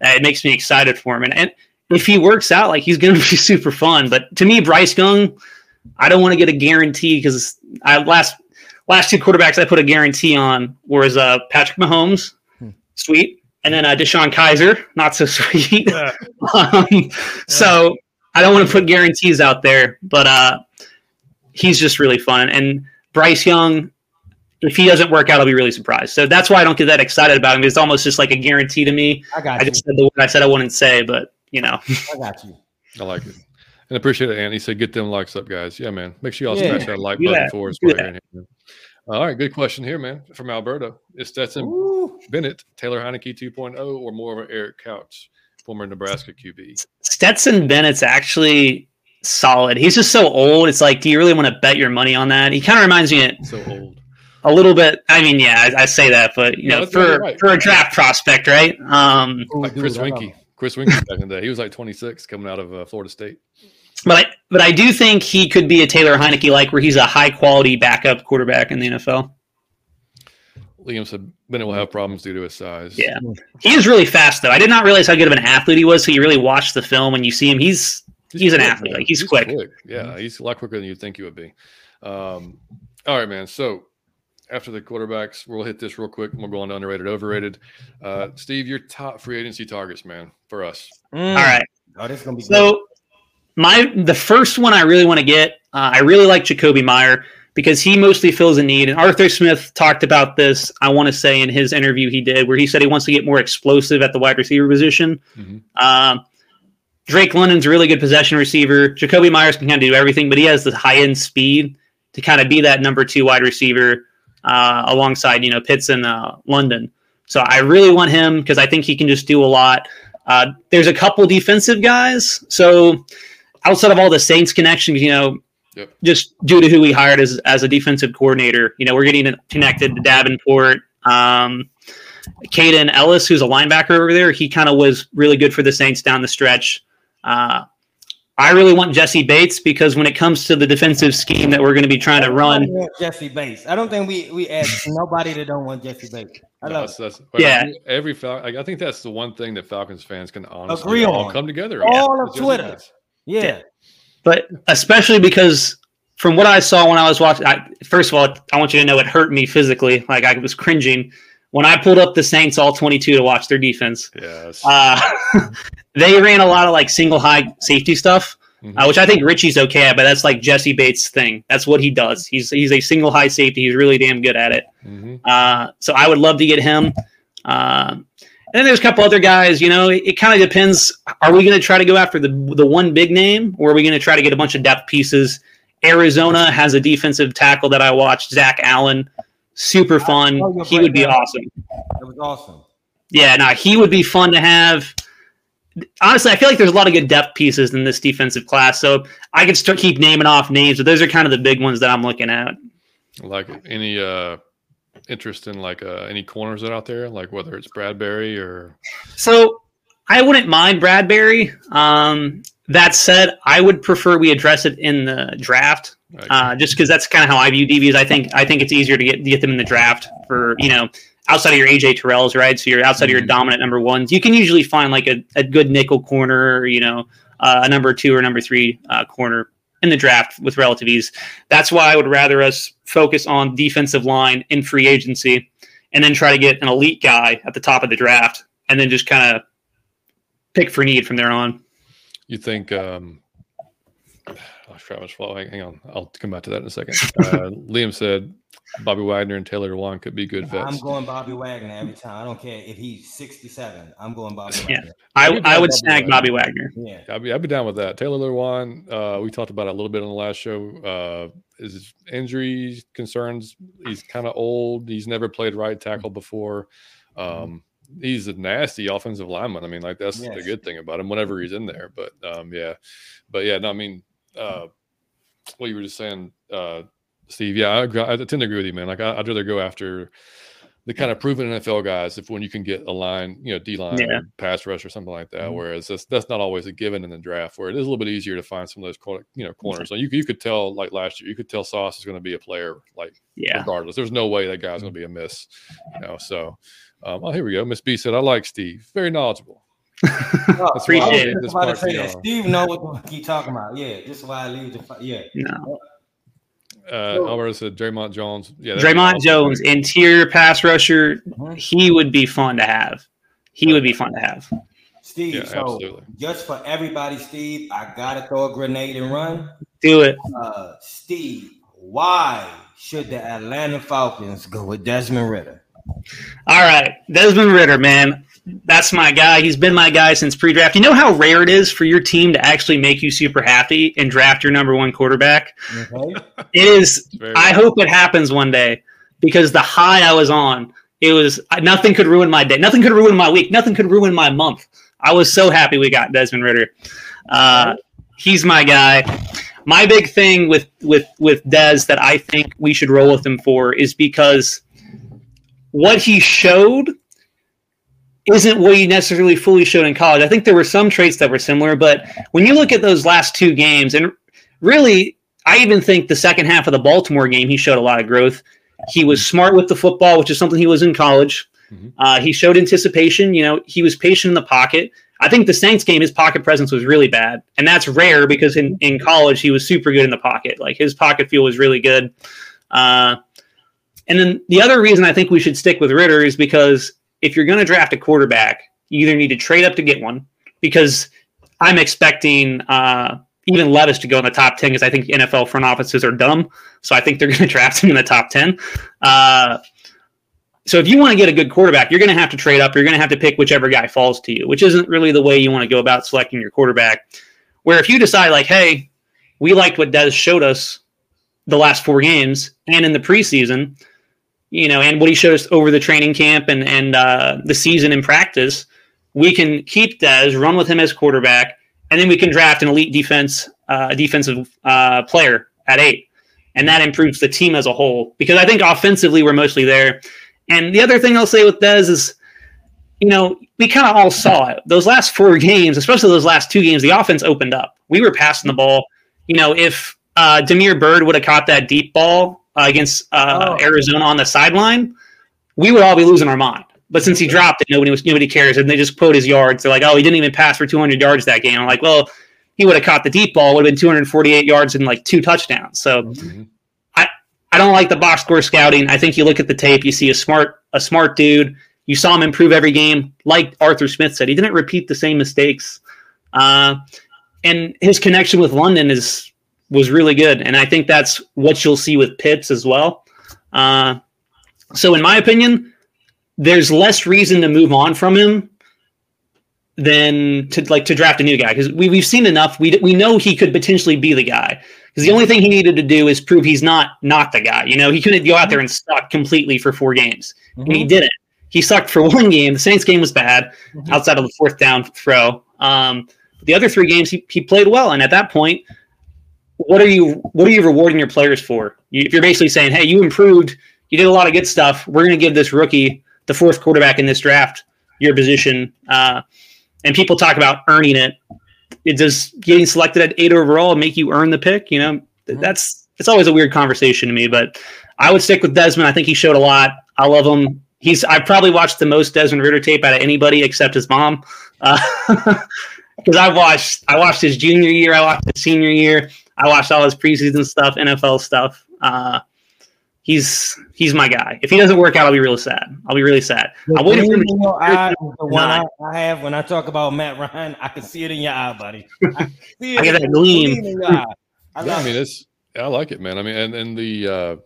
Speaker 3: it makes me excited for him. And, and if he works out, like he's going to be super fun. But to me, Bryce Young, I don't want to get a guarantee because I last last two quarterbacks I put a guarantee on was uh, Patrick Mahomes, hmm. sweet, and then uh, DeShone Kizer, not so sweet. Yeah. um, yeah. So I don't want to put guarantees out there, but uh, he's just really fun. And Bryce Young, if he doesn't work out, I'll be really surprised. So that's why I don't get that excited about him. It's almost just like a guarantee to me.
Speaker 2: I got
Speaker 3: I just said the word I said I wouldn't say, but you know.
Speaker 2: I got you.
Speaker 1: I like it. And appreciate it, Andy. Said get them likes up, guys. Yeah, man. Make sure y'all yeah. smash that like button that. for us. All right, good question here, man. From Alberto. Is Stetson Ooh. Bennett, Taylor Heinicke 2.0, or more of an Eric Crouch, former Nebraska QB?
Speaker 3: Stetson Bennett's actually solid. He's just so old. It's like, do you really want to bet your money on that? He kind of reminds me of
Speaker 1: so old
Speaker 3: a little bit. I mean, yeah, I, I say that, but you know, for right. for a draft prospect, right? Um,
Speaker 1: like Chris Weinke, Chris Weinke back in the day, he was like 26 coming out of uh, Florida State.
Speaker 3: But I, but I do think he could be a Taylor Heinicke like, where he's a high quality backup quarterback in the NFL.
Speaker 1: Liam said Bennett will have problems due to his size.
Speaker 3: Yeah, he is really fast though. I did not realize how good of an athlete he was. So you really watch the film and you see him. He's he's, he's an quick, athlete. Like he's, he's quick. quick.
Speaker 1: Yeah, he's a lot quicker than you'd think he would be. Um, all right, man. So after the quarterbacks, we'll hit this real quick. We'll go on to underrated, overrated. Uh, Steve, your top free agency targets, man, for us.
Speaker 3: Mm. All right. Oh, this is gonna be so. Good. My the first one I really want to get, uh, I really like Jakobi Meyer because he mostly fills a need. And Arthur Smith talked about this. I want to say in his interview he did, where he said he wants to get more explosive at the wide receiver position. Mm-hmm. Um, Drake London's a really good possession receiver. Jakobi Meyers can kind of do everything, but he has the high end speed to kind of be that number two wide receiver uh, alongside you know Pitts and uh, London. So I really want him because I think he can just do a lot. Uh, there's a couple defensive guys. So outside of all the Saints connections, you know, yep. just due to who we hired as as a defensive coordinator, you know, we're getting connected to Davenport. Um, Kaden Elliss, who's a linebacker over there, he kind of was really good for the Saints down the stretch. Uh, I really want Jessie Bates because when it comes to the defensive scheme that we're going to be trying to run,
Speaker 2: Jessie Bates. I don't think we we ask nobody that don't want Jessie Bates. I
Speaker 1: No,
Speaker 2: love
Speaker 1: that's, that's,
Speaker 3: Yeah.
Speaker 1: Every Fal- like, I think that's the one thing that Falcons fans can honestly
Speaker 2: Agree
Speaker 1: all
Speaker 2: on.
Speaker 1: come together.
Speaker 2: All
Speaker 1: on.
Speaker 2: of
Speaker 1: It's just-
Speaker 2: Twitter.
Speaker 1: it's-
Speaker 2: Yeah.
Speaker 3: but especially because from what I saw when I was watching, I, first of all, I want you to know it hurt me physically. Like I was cringing when I pulled up the Saints all 22 to watch their defense.
Speaker 1: Yes.
Speaker 3: Uh, they ran a lot of like single high safety stuff,
Speaker 1: Mhm.
Speaker 3: uh, which I think Richie's okay at, but that's like Jessie Bates' thing. That's what he does. He's he's a single high safety. He's really damn good at it.
Speaker 1: Mhm.
Speaker 3: Uh, so I would love to get him. Uh, and then there's a couple other guys. You know, it, it kind of depends. Are we going to try to go after the the one big name, or are we going to try to get a bunch of depth pieces? Arizona has a defensive tackle that I watched, Zach Allen. Super fun. He would be awesome.
Speaker 2: It was awesome.
Speaker 3: Yeah, no, he would be fun to have. Honestly, I feel like there's a lot of good depth pieces in this defensive class, so I could start keep naming off names, but those are kind of the big ones that I'm looking at.
Speaker 1: Like any uh interest in like uh any corners that are out there, like whether it's Bradberry or
Speaker 3: So I wouldn't mind Bradberry. Um, that said, I would prefer we address it in the draft, uh, just because that's kind of how I view DBs. I think I think it's easier to get get them in the draft for you know outside of your AJ Terrells, right? So you're outside of your
Speaker 1: Mhm.
Speaker 3: dominant number ones. You can usually find like a, a good nickel corner, or, you know, uh, a number two or number three uh, corner in the draft with relative ease. That's why I would rather us focus on defensive line in free agency, and then try to get an elite guy at the top of the draft, and then just kind of pick for need from there on.
Speaker 1: You think um I forgot much follow. Hang, hang on, I'll come back to that in a second. Uh, Liam said Bobby Wagner and Taylor Lewan could be good
Speaker 2: I'm going Bobby Wagner every time. I don't care if he's 67. I'm going Bobby
Speaker 3: Yeah.
Speaker 2: Wagner.
Speaker 3: I,
Speaker 1: Maybe
Speaker 3: I would
Speaker 1: Bobby
Speaker 3: snag
Speaker 1: Wagner.
Speaker 3: Bobby Wagner.
Speaker 2: Yeah.
Speaker 1: I'd be, I'd be down with that. Taylor Lewan, uh, we talked about it a little bit on the last show. Uh, his injury concerns. He's kind of old. He's never played right tackle before. Um, he's a nasty offensive lineman. I mean, like that's the good thing about him. Whenever he's in there, but um, yeah, but yeah, no, I mean, uh, what you were just saying, uh, Steve. Yeah, I, I tend to agree with you, man. Like I, I'd rather go after the kind of proven NFL guys if when you can get a line, you know, D line,
Speaker 3: Yeah.
Speaker 1: pass rush, or something like that.
Speaker 2: Mhm.
Speaker 1: Whereas that's, that's not always a given in the draft, where it is a little bit easier to find some of those corner, you know, corners. So you you could tell like last year, you could tell Sauce is going to be a player like
Speaker 3: Yeah.
Speaker 1: regardless. There's no way that guy's going to be a miss, you know. So, um, oh, here we go. Miss B said, "I like Steve. Very knowledgeable."
Speaker 2: Oh,
Speaker 3: Appreciate it.
Speaker 1: This
Speaker 2: about to
Speaker 1: part,
Speaker 2: say that. Steve know what the fuck he talking about. Yeah, this is why I leave the fi- yeah.
Speaker 3: No.
Speaker 1: Uh,
Speaker 2: Cool.
Speaker 1: Alberto said, "Dre'Mont Jones." Yeah, that'd
Speaker 3: Draymond
Speaker 1: awesome.
Speaker 3: Jones, interior pass rusher,
Speaker 2: Mhm.
Speaker 3: he would be fun to have. He would be fun to have.
Speaker 2: Steve,
Speaker 1: Yeah,
Speaker 2: so
Speaker 1: absolutely.
Speaker 2: just for everybody, Steve, I gotta throw a grenade and run.
Speaker 3: Do it.
Speaker 2: Uh, Steve, why should the Atlanta Falcons go with Desmond Ridder?
Speaker 3: All right. Desmond Ridder, man. That's my guy. He's been my guy since pre draft. You know how rare it is for your team to actually make you super happy and draft your number one quarterback?
Speaker 2: Okay,
Speaker 3: It is
Speaker 1: It's very-
Speaker 3: I hope it happens one day because the high I was on, it was nothing could ruin my day, nothing could ruin my week, nothing could ruin my month. I was so happy we got Desmond Ridder. Uh, he's my guy. My big thing with with with Des that I think we should roll with him for is because what he showed isn't what he necessarily fully showed in college. I think there were some traits that were similar, but when you look at those last two games, and really I even think the second half of the Baltimore game, he showed a lot of growth. He was smart with the football, which is something he was in college.
Speaker 1: Mhm.
Speaker 3: Uh, he showed anticipation. You know, he was patient in the pocket. I think the Saints game, his pocket presence was really bad, and that's rare because in, in college he was super good in the pocket. Like his pocket feel was really good. Uh, and then the other reason I think we should stick with Ridder is because if you're going to draft a quarterback, you either need to trade up to get one because I'm expecting uh, even Levis to go in the top 10 because I think NFL front offices are dumb. So I think they're going to draft him in the top 10. Uh, so if you want to get a good quarterback, you're going to have to trade up. You're going to have to pick whichever guy falls to you, which isn't really the way you want to go about selecting your quarterback. Where if you decide, like, hey, we liked what Des showed us the last four games and in the preseason, you know, and what he showed us over the training camp and and uh, the season in practice, we can keep Des, run with him as quarterback, and then we can draft an elite defense, uh, defensive uh, player at eight, and that improves the team as a whole. Because I think offensively we're mostly there. And the other thing I'll say with Des is, you know, we kind of all saw it. Those last four games, especially those last two games, the offense opened up. we were passing the ball. You know, if uh, Damiere Byrd would have caught that deep ball uh, against uh,
Speaker 2: Oh.
Speaker 3: Arizona on the sideline, we would all be losing our mind. But since he dropped it, nobody was nobody cares, and they just quote his yards. They're like, "Oh, he didn't even pass for 200 yards that game." I'm like, "Well, he would have caught the deep ball, would have been 248 yards and like two touchdowns." So
Speaker 1: Mhm.
Speaker 3: I don't like the box score scouting. I think you look at the tape, you see a smart a smart dude. You saw him improve every game, like Arthur Smith said. He didn't repeat the same mistakes, uh, and his connection with London is was really good. And I think that's what you'll see with Pitts as well. Uh, so, in my opinion, there's less reason to move on from him than to like to draft a new guy because we, we've seen enough. We we know he could potentially be the guy because the only thing he needed to do is prove he's not not the guy. You know, he couldn't go out there and suck completely for four games, and he
Speaker 2: Mhm.
Speaker 3: didn't. He sucked for one game. The Saints game was bad
Speaker 2: Mhm.
Speaker 3: outside of the fourth down throw. Um, the other three games he, he played well, and at that point, what are you what are you rewarding your players for? You, if you're basically saying, "Hey, you improved, you did a lot of good stuff. We're going to give this rookie, the fourth quarterback in this draft, your position," uh, and people talk about earning it. It does getting selected at eight overall make you earn the pick? You know,
Speaker 2: Mhm.
Speaker 3: that's it's always a weird conversation to me. But I would stick with Desmond. I think he showed a lot. I love him. He's I've probably watched the most Desmond Ridder tape out of anybody except his mom. Because I watched I watched his junior year, I watched his senior year, I watched all his preseason stuff, NFL stuff. Uh, he's he's my guy. If he doesn't work out, I'll be really sad. I'll be really sad.
Speaker 2: The
Speaker 3: I'm waiting for him
Speaker 2: gleam in your eye the one I, I have when I talk about Matt Ryan. I can see it in your eye, buddy. I, can see it
Speaker 3: I get that gleam.
Speaker 2: in your eye. I
Speaker 1: Yeah, I mean it's I like it, man. I mean, and and the uh,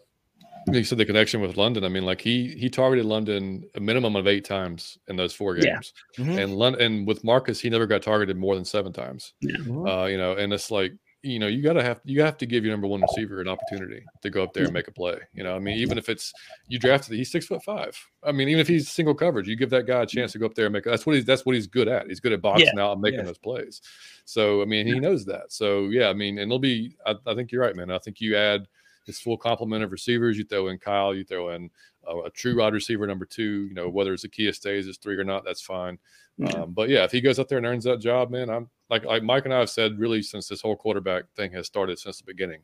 Speaker 1: you said the connection with London. I mean, like he he targeted London a minimum of eight times in those four
Speaker 3: Yeah.
Speaker 1: games,
Speaker 2: Mhm.
Speaker 1: and London and with Marcus, he never got targeted more than seven times.
Speaker 2: Mhm.
Speaker 1: Uh, you know, and it's like you know you gotta have you have to give your number one oh. receiver an opportunity to go up there and make a play. You know, I mean, even if it's you drafted, he's six foot five. I mean, even if he's single coverage, you give that guy a mm-hmm. chance to go up there and make. That's what he's that's what he's good at. He's good at boxing out and making
Speaker 2: Yes.
Speaker 1: those plays. So I mean, he knows that. So yeah, I mean, and it'll be. I, I think you're right, man. I think you add his full complement of receivers. You throw in Kyle. You throw in uh, a true wide receiver number two. You know, whether it's Akia stays as three or not, that's fine.
Speaker 3: Yeah.
Speaker 1: Um, but yeah, if he goes out there and earns that job, man, I'm like like Mike and I have said really since this whole quarterback thing has started since the beginning.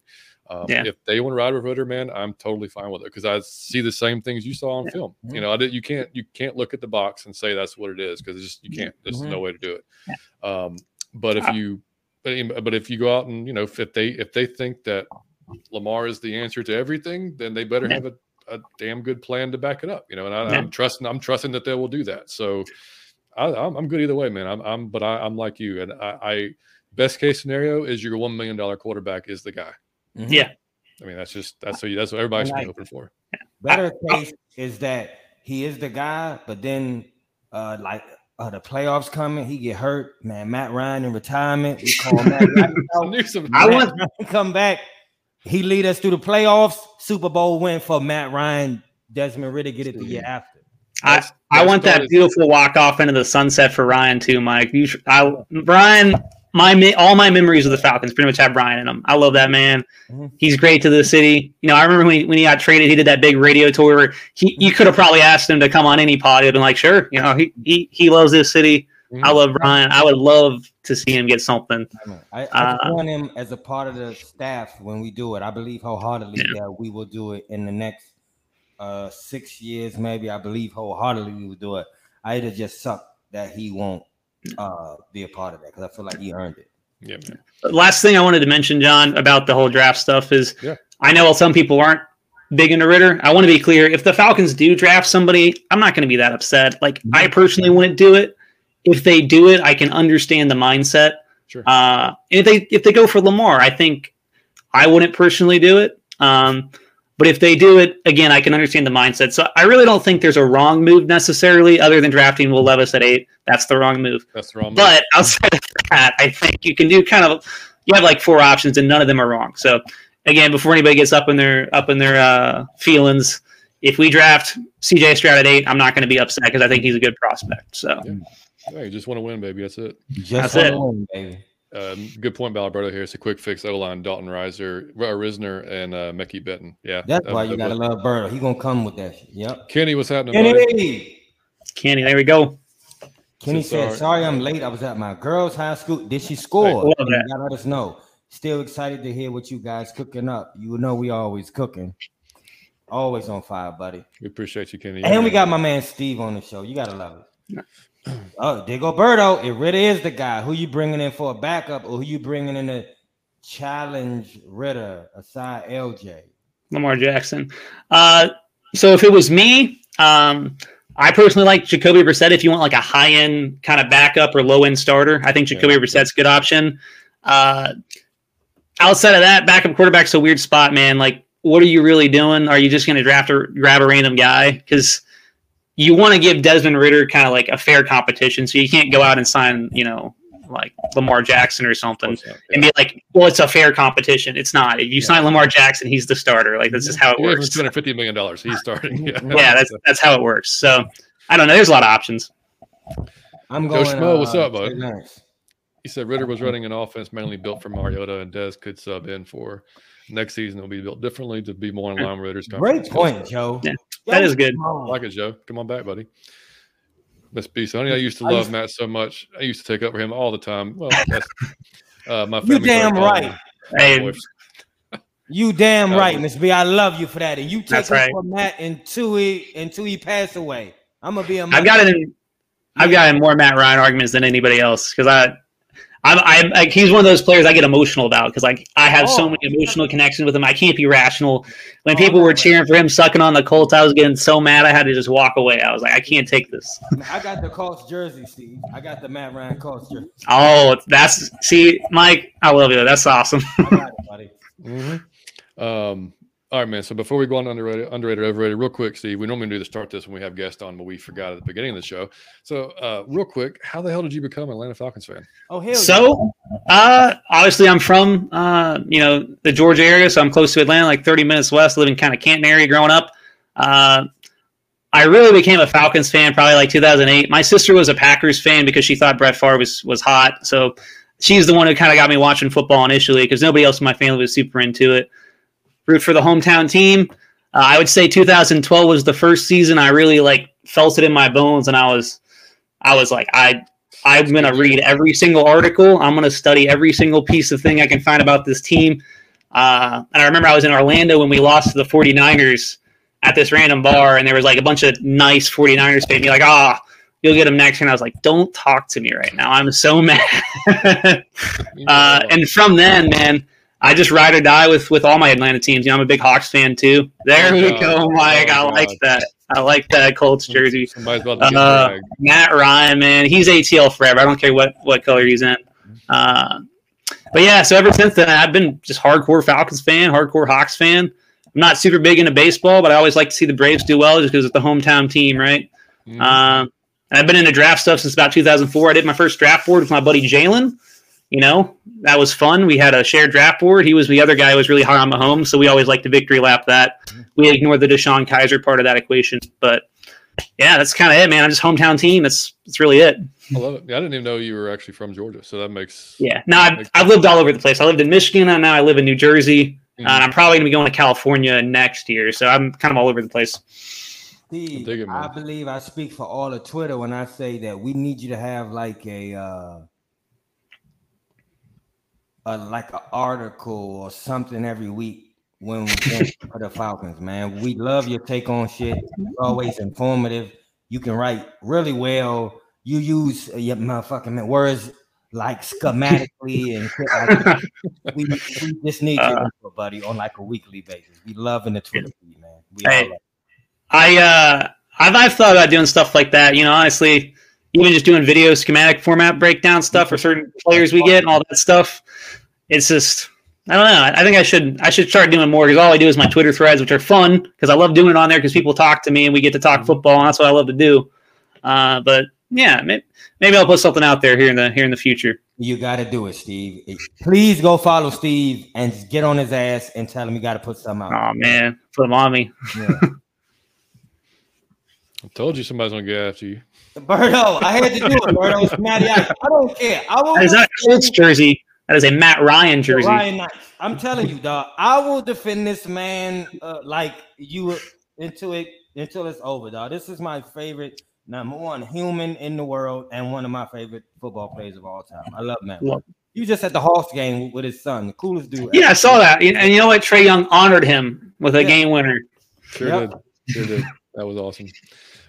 Speaker 1: Um,
Speaker 3: Yeah.
Speaker 1: If they want to ride with Ridder, man, I'm totally fine with it because I see the same things you saw on
Speaker 3: Yeah.
Speaker 1: film.
Speaker 2: Mhm.
Speaker 1: You know, I did. You can't you can't look at the box and say that's what it is because just you can't. There's
Speaker 2: Mhm.
Speaker 1: no way to do it. Um, but if you but, but if you go out and you know if they if they think that Lamar is the answer to everything, then they better have a, a damn good plan to back it up. You know, and I,
Speaker 3: Yeah.
Speaker 1: I'm trusting I'm trusting that they will do that. So I, I'm, I'm good either way, man. I'm, I'm but I, I'm like you, and I, I best case scenario is your one million dollar quarterback is the guy.
Speaker 2: Mhm.
Speaker 3: Yeah.
Speaker 1: I mean, that's just that's what that's what everybody should be hoping for.
Speaker 2: Better case is that he is the guy, but then uh like uh, the playoffs coming, he get hurt. Man, Matt Ryan in retirement. We call Matt Ryan
Speaker 1: I
Speaker 2: out.
Speaker 3: I want-
Speaker 2: to come back. He lead us through the playoffs. Super Bowl win for Matt Ryan. Desmond Ridder get it the year after.
Speaker 3: I,
Speaker 1: That's-
Speaker 3: I
Speaker 1: that
Speaker 3: want that beautiful walk off into the sunset for Ryan too, Mike. You, sh- I, Ryan, my all my memories of the Falcons pretty much have Ryan in them. I love that man.
Speaker 2: Mhm.
Speaker 3: He's great to the city. You know, I remember when he, when he got traded, he did that big radio tour. Where he, you could have probably asked him to come on any pod. He'd been like, sure. You know, he he, he loves this city. I
Speaker 1: Mhm.
Speaker 3: love Ryan. I would love to see him get something.
Speaker 2: I, know. I, I
Speaker 3: Uh,
Speaker 2: want him as a part of the staff when we do it. I believe wholeheartedly that we will do it in the next uh six years, maybe. I believe wholeheartedly we will do it. I either just suck that he won't uh be a part of that because I feel like he earned it.
Speaker 1: Yeah,
Speaker 3: last thing I wanted to mention, John, about the whole draft stuff is
Speaker 1: Yeah.
Speaker 3: I know some people aren't big into Ridder. I want to be clear. If the Falcons do draft somebody, I'm not going to be that upset. Like I personally wouldn't do it. If they do it, I can understand the mindset.
Speaker 1: Sure.
Speaker 3: Uh, and if they if they go for Lamar, I think I wouldn't personally do it. Um, but if they do it again, I can understand the mindset. So I really don't think there's a wrong move necessarily, other than drafting Will Levis at eight. That's the wrong move.
Speaker 1: That's the wrong. move.
Speaker 3: But outside of that, I think you can do kind of you have like four options and none of them are wrong. So again, before anybody gets up in their up in their uh, feelings, if we draft CJ Stroud at eight, I'm not going to be upset because I think he's a good prospect. So
Speaker 1: Yeah, you just want to win, baby. That's it.
Speaker 2: Just
Speaker 3: That's it.
Speaker 2: win, baby.
Speaker 1: Um, good point, Alberto. Here, it's a quick fix. O line, Dalton Reiser, uh, Risner, and uh, Mecky Benton. Yeah,
Speaker 2: That's
Speaker 1: that-
Speaker 2: why you gotta love Bird. He gonna come with that shit. Yep.
Speaker 1: Kenny, what's happening? buddy?
Speaker 2: Kenny,
Speaker 3: Kenny, there we go.
Speaker 2: Kenny
Speaker 1: So
Speaker 2: said,
Speaker 1: sorry.
Speaker 2: "Sorry, I'm late. I was at my girls' high school. Did she score?
Speaker 3: love
Speaker 2: You
Speaker 3: that.
Speaker 2: gotta let us know. Still excited to hear what you guys cooking up. You know we always cooking, always on fire, buddy.
Speaker 1: We appreciate you, Kenny.
Speaker 2: And we got my man Steve on the show. You gotta love it. Oh, Digoberto, it really is the guy. Who you bringing in for a backup, or who you bringing in to challenge Ridder aside LJ?
Speaker 3: Lamar Jackson. Uh, so if it was me, um, I personally like Jacoby Brissett. If you want like a high end kind of backup or low end starter, I think Jacoby
Speaker 1: Yeah.
Speaker 3: Brissett's a good option. Uh, outside of that, backup quarterback's a weird spot, man. Like, what are you really doing? Are you just going to draft or grab a random guy? Because you want to give Desmond Ridder kind of like a fair competition, so you can't go out and sign, you know, like Lamar Jackson or something and be like, well, it's a fair competition. It's not. If you sign Lamar Jackson, he's the starter. Like this is how it
Speaker 1: Two
Speaker 3: works.
Speaker 1: hundred fifty million dollars. He's starting. Yeah,
Speaker 3: Yeah, that's that's how it works. So I don't know. There's a lot of options.
Speaker 2: I'm
Speaker 1: Joe
Speaker 2: going.
Speaker 1: Schmo, what's
Speaker 2: uh,
Speaker 1: up, bud?
Speaker 2: Trey Lance.
Speaker 1: He said Ridder was running an offense mainly built for Mariota, and Des could sub in for next season. It'll be built differently to be more in line with Ridder's.
Speaker 2: Great point, Joe.
Speaker 3: Yeah, that is good.
Speaker 1: I like it, Joe. Come on back, buddy. Miss B. Sonny, I used to love
Speaker 2: used-
Speaker 1: Matt so much. I used to take up for him all the time. Well, that's uh, my
Speaker 2: You damn
Speaker 1: started
Speaker 2: right.
Speaker 3: Hey,
Speaker 2: You damn
Speaker 1: Uh,
Speaker 2: right, Miss B. I love you for that. And you take
Speaker 3: That's
Speaker 2: it
Speaker 3: right.
Speaker 2: from that until he until he passed away. I'm gonna be a
Speaker 3: I've got it in. I've got in more Matt Ryan arguments than anybody else because I, I'm, I'm like he's one of those players I get emotional about because like I have so
Speaker 2: Oh.
Speaker 3: many emotional connections with him. I can't be rational. When
Speaker 2: Oh,
Speaker 3: people
Speaker 2: no,
Speaker 3: were
Speaker 2: man.
Speaker 3: cheering for him sucking on the Colts, I was getting so mad I had to just walk away. I was like, I can't take this.
Speaker 2: I got the Colts jersey, Steve. I got the Matt Ryan Colts jersey.
Speaker 3: Oh, that's see, Mike, I love you. That's awesome.
Speaker 2: I got it, buddy.
Speaker 1: Mm-hmm. Um, all right, man. So before we go on to underrated, underrated, overrated, real quick, Steve, we normally do the start this when we have guests on, but we forgot at the beginning of the show. So, uh, real quick, how the hell did you become an Atlanta Falcons fan?
Speaker 2: Oh hell
Speaker 3: So, uh, obviously, I'm from uh, you know the Georgia area, so I'm close to Atlanta, like 30 minutes west. Living kind of Canton area growing up. Uh, I really became a Falcons fan probably like 2008. My sister was a Packers fan because she thought Brett Favre was was hot, so she's the one who kind of got me watching football initially because nobody else in my family was super into it. Root for the hometown team. Uh, I would say 2012 was the first season I really like felt it in my bones, and I was, I was like, I I'm going to read every single article. I'm going to study every single piece of thing I can find about this team. Uh, and I remember I was in Orlando when we lost to the 49ers at this random bar, and there was like a bunch of nice 49ers fans. Me like, ah, you'll get them next. And I was like, don't talk to me right now. I'm so mad. uh, and from then, man, I just ride or die with with all my Atlanta teams. You know, I'm a big Hawks fan too. There
Speaker 1: Oh,
Speaker 3: we
Speaker 1: God.
Speaker 3: go, Mike. I
Speaker 1: Oh,
Speaker 3: like
Speaker 1: God.
Speaker 3: that. I like that Colts jersey.
Speaker 1: Somebody's about to get
Speaker 3: Uh. Matt Ryan, man, he's ATL forever. I don't care what what color he's in. Uh, but yeah, so ever since then, I've been just hardcore Falcons fan, hardcore Hawks fan. I'm not super big into baseball, but I always like to see the Braves do well just because it's the hometown team, right?
Speaker 1: Mhm.
Speaker 3: Uh, and I've been into draft stuff since about 2004. I did my first draft board with my buddy Jalen. You know, that was fun. We had a shared draft board. He was the other guy who was really high on Mahomes, so we always like to victory lap that. We ignored the DeShone Kizer part of that equation, but yeah, that's kind of it, man. I'm just hometown team. That's that's really it.
Speaker 1: I love it. I didn't even know you were actually from Georgia, so that makes
Speaker 3: Yeah. No, I've, I've lived all over the place. I lived in Michigan, and now I live in New Jersey,
Speaker 1: Mhm.
Speaker 3: uh, and I'm probably gonna be going to California next year. So I'm kind of all over the place.
Speaker 2: Steve,
Speaker 1: it.
Speaker 2: I believe I speak for all of Twitter when I say that we need you to have like a uh a like an article or something every week when when for the Falcons, man. We love your take on shit. It's always informative. You can write really well. You use your motherfucking words like schematically and shit like we, we just need your
Speaker 3: Uh,
Speaker 2: buddy, on like a weekly basis. We love in the Twitter feed, man. We
Speaker 3: Hey, I uh, I've I've thought about doing stuff like that. You know, honestly, even just doing video schematic format breakdown stuff for certain players we get and all that stuff. It's just I don't know. I I think I should I should start doing more because all I do is my Twitter threads, which are fun because I love doing it on there because people talk to me and we get to talk football and that's what I love to do. Uh, but yeah, maybe, maybe I'll put something out there here in the here in the future.
Speaker 2: You got to do it, Steve. Please go follow Steve and get on his ass and tell him you got to put something out.
Speaker 3: Oh man, put them on me.
Speaker 2: Yeah.
Speaker 1: I told you somebody's gonna get after you.
Speaker 2: Birdo, I had to do it. Birdo, it's Matty Ice. I don't care. I will.
Speaker 3: That is not a Colts jersey. That is a Matt Ryan jersey.
Speaker 2: Ryan Knight. I'm telling you, dog. I will defend this man uh, like you into it until it's over, dog. This is my favorite number one human in the world, and one of my favorite football players of all time. I love Matt.
Speaker 3: Love-
Speaker 2: He was just at the Hawks game with his son, the coolest dude.
Speaker 3: Yeah, I saw that. And you know what? Trae Young honored him with a
Speaker 2: Yeah.
Speaker 3: game winner.
Speaker 1: Sure
Speaker 2: Yep.
Speaker 1: did. Sure did. That was awesome.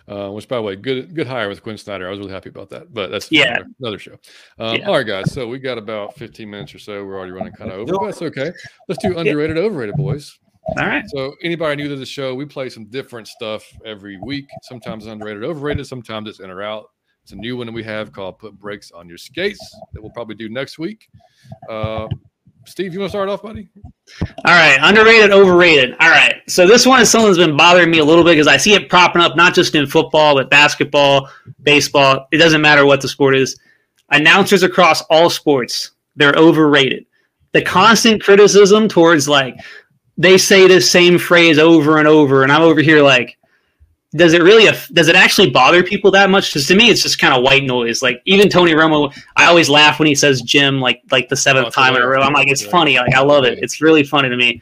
Speaker 1: Uh, which, by the way, good good hire with Quin Snyder. I was really happy about that. But that's
Speaker 3: Yeah.
Speaker 1: another, another show. Um,
Speaker 3: Yeah.
Speaker 1: All right, guys. So we got about 15 minutes or so. We're already running kind of over, but that's okay. Let's do underrated, overrated, boys.
Speaker 3: All right.
Speaker 1: So anybody new to the show, we play some different stuff every week. Sometimes underrated, overrated. Sometimes it's in or out. It's a new one that we have called "Put Brakes on Your Skates" that we'll probably do next week. Uh, Steve, you want to start off, buddy?
Speaker 3: All right, underrated, overrated. All right, so this one is something that's been bothering me a little bit because I see it propping up not just in football, but basketball, baseball. It doesn't matter what the sport is. Announcers across all sports, they're overrated. The constant criticism towards like they say the same phrase over and over, and I'm over here like, does it really? Does it actually bother people that much? Because to me, it's just kind of white noise. Like even Tony Romo, I always laugh when he says Jim like like the seventh
Speaker 1: Oh, it's
Speaker 3: time in a row. I'm like, it's
Speaker 1: hilarious.
Speaker 3: funny. Like I love it. It's really funny to me.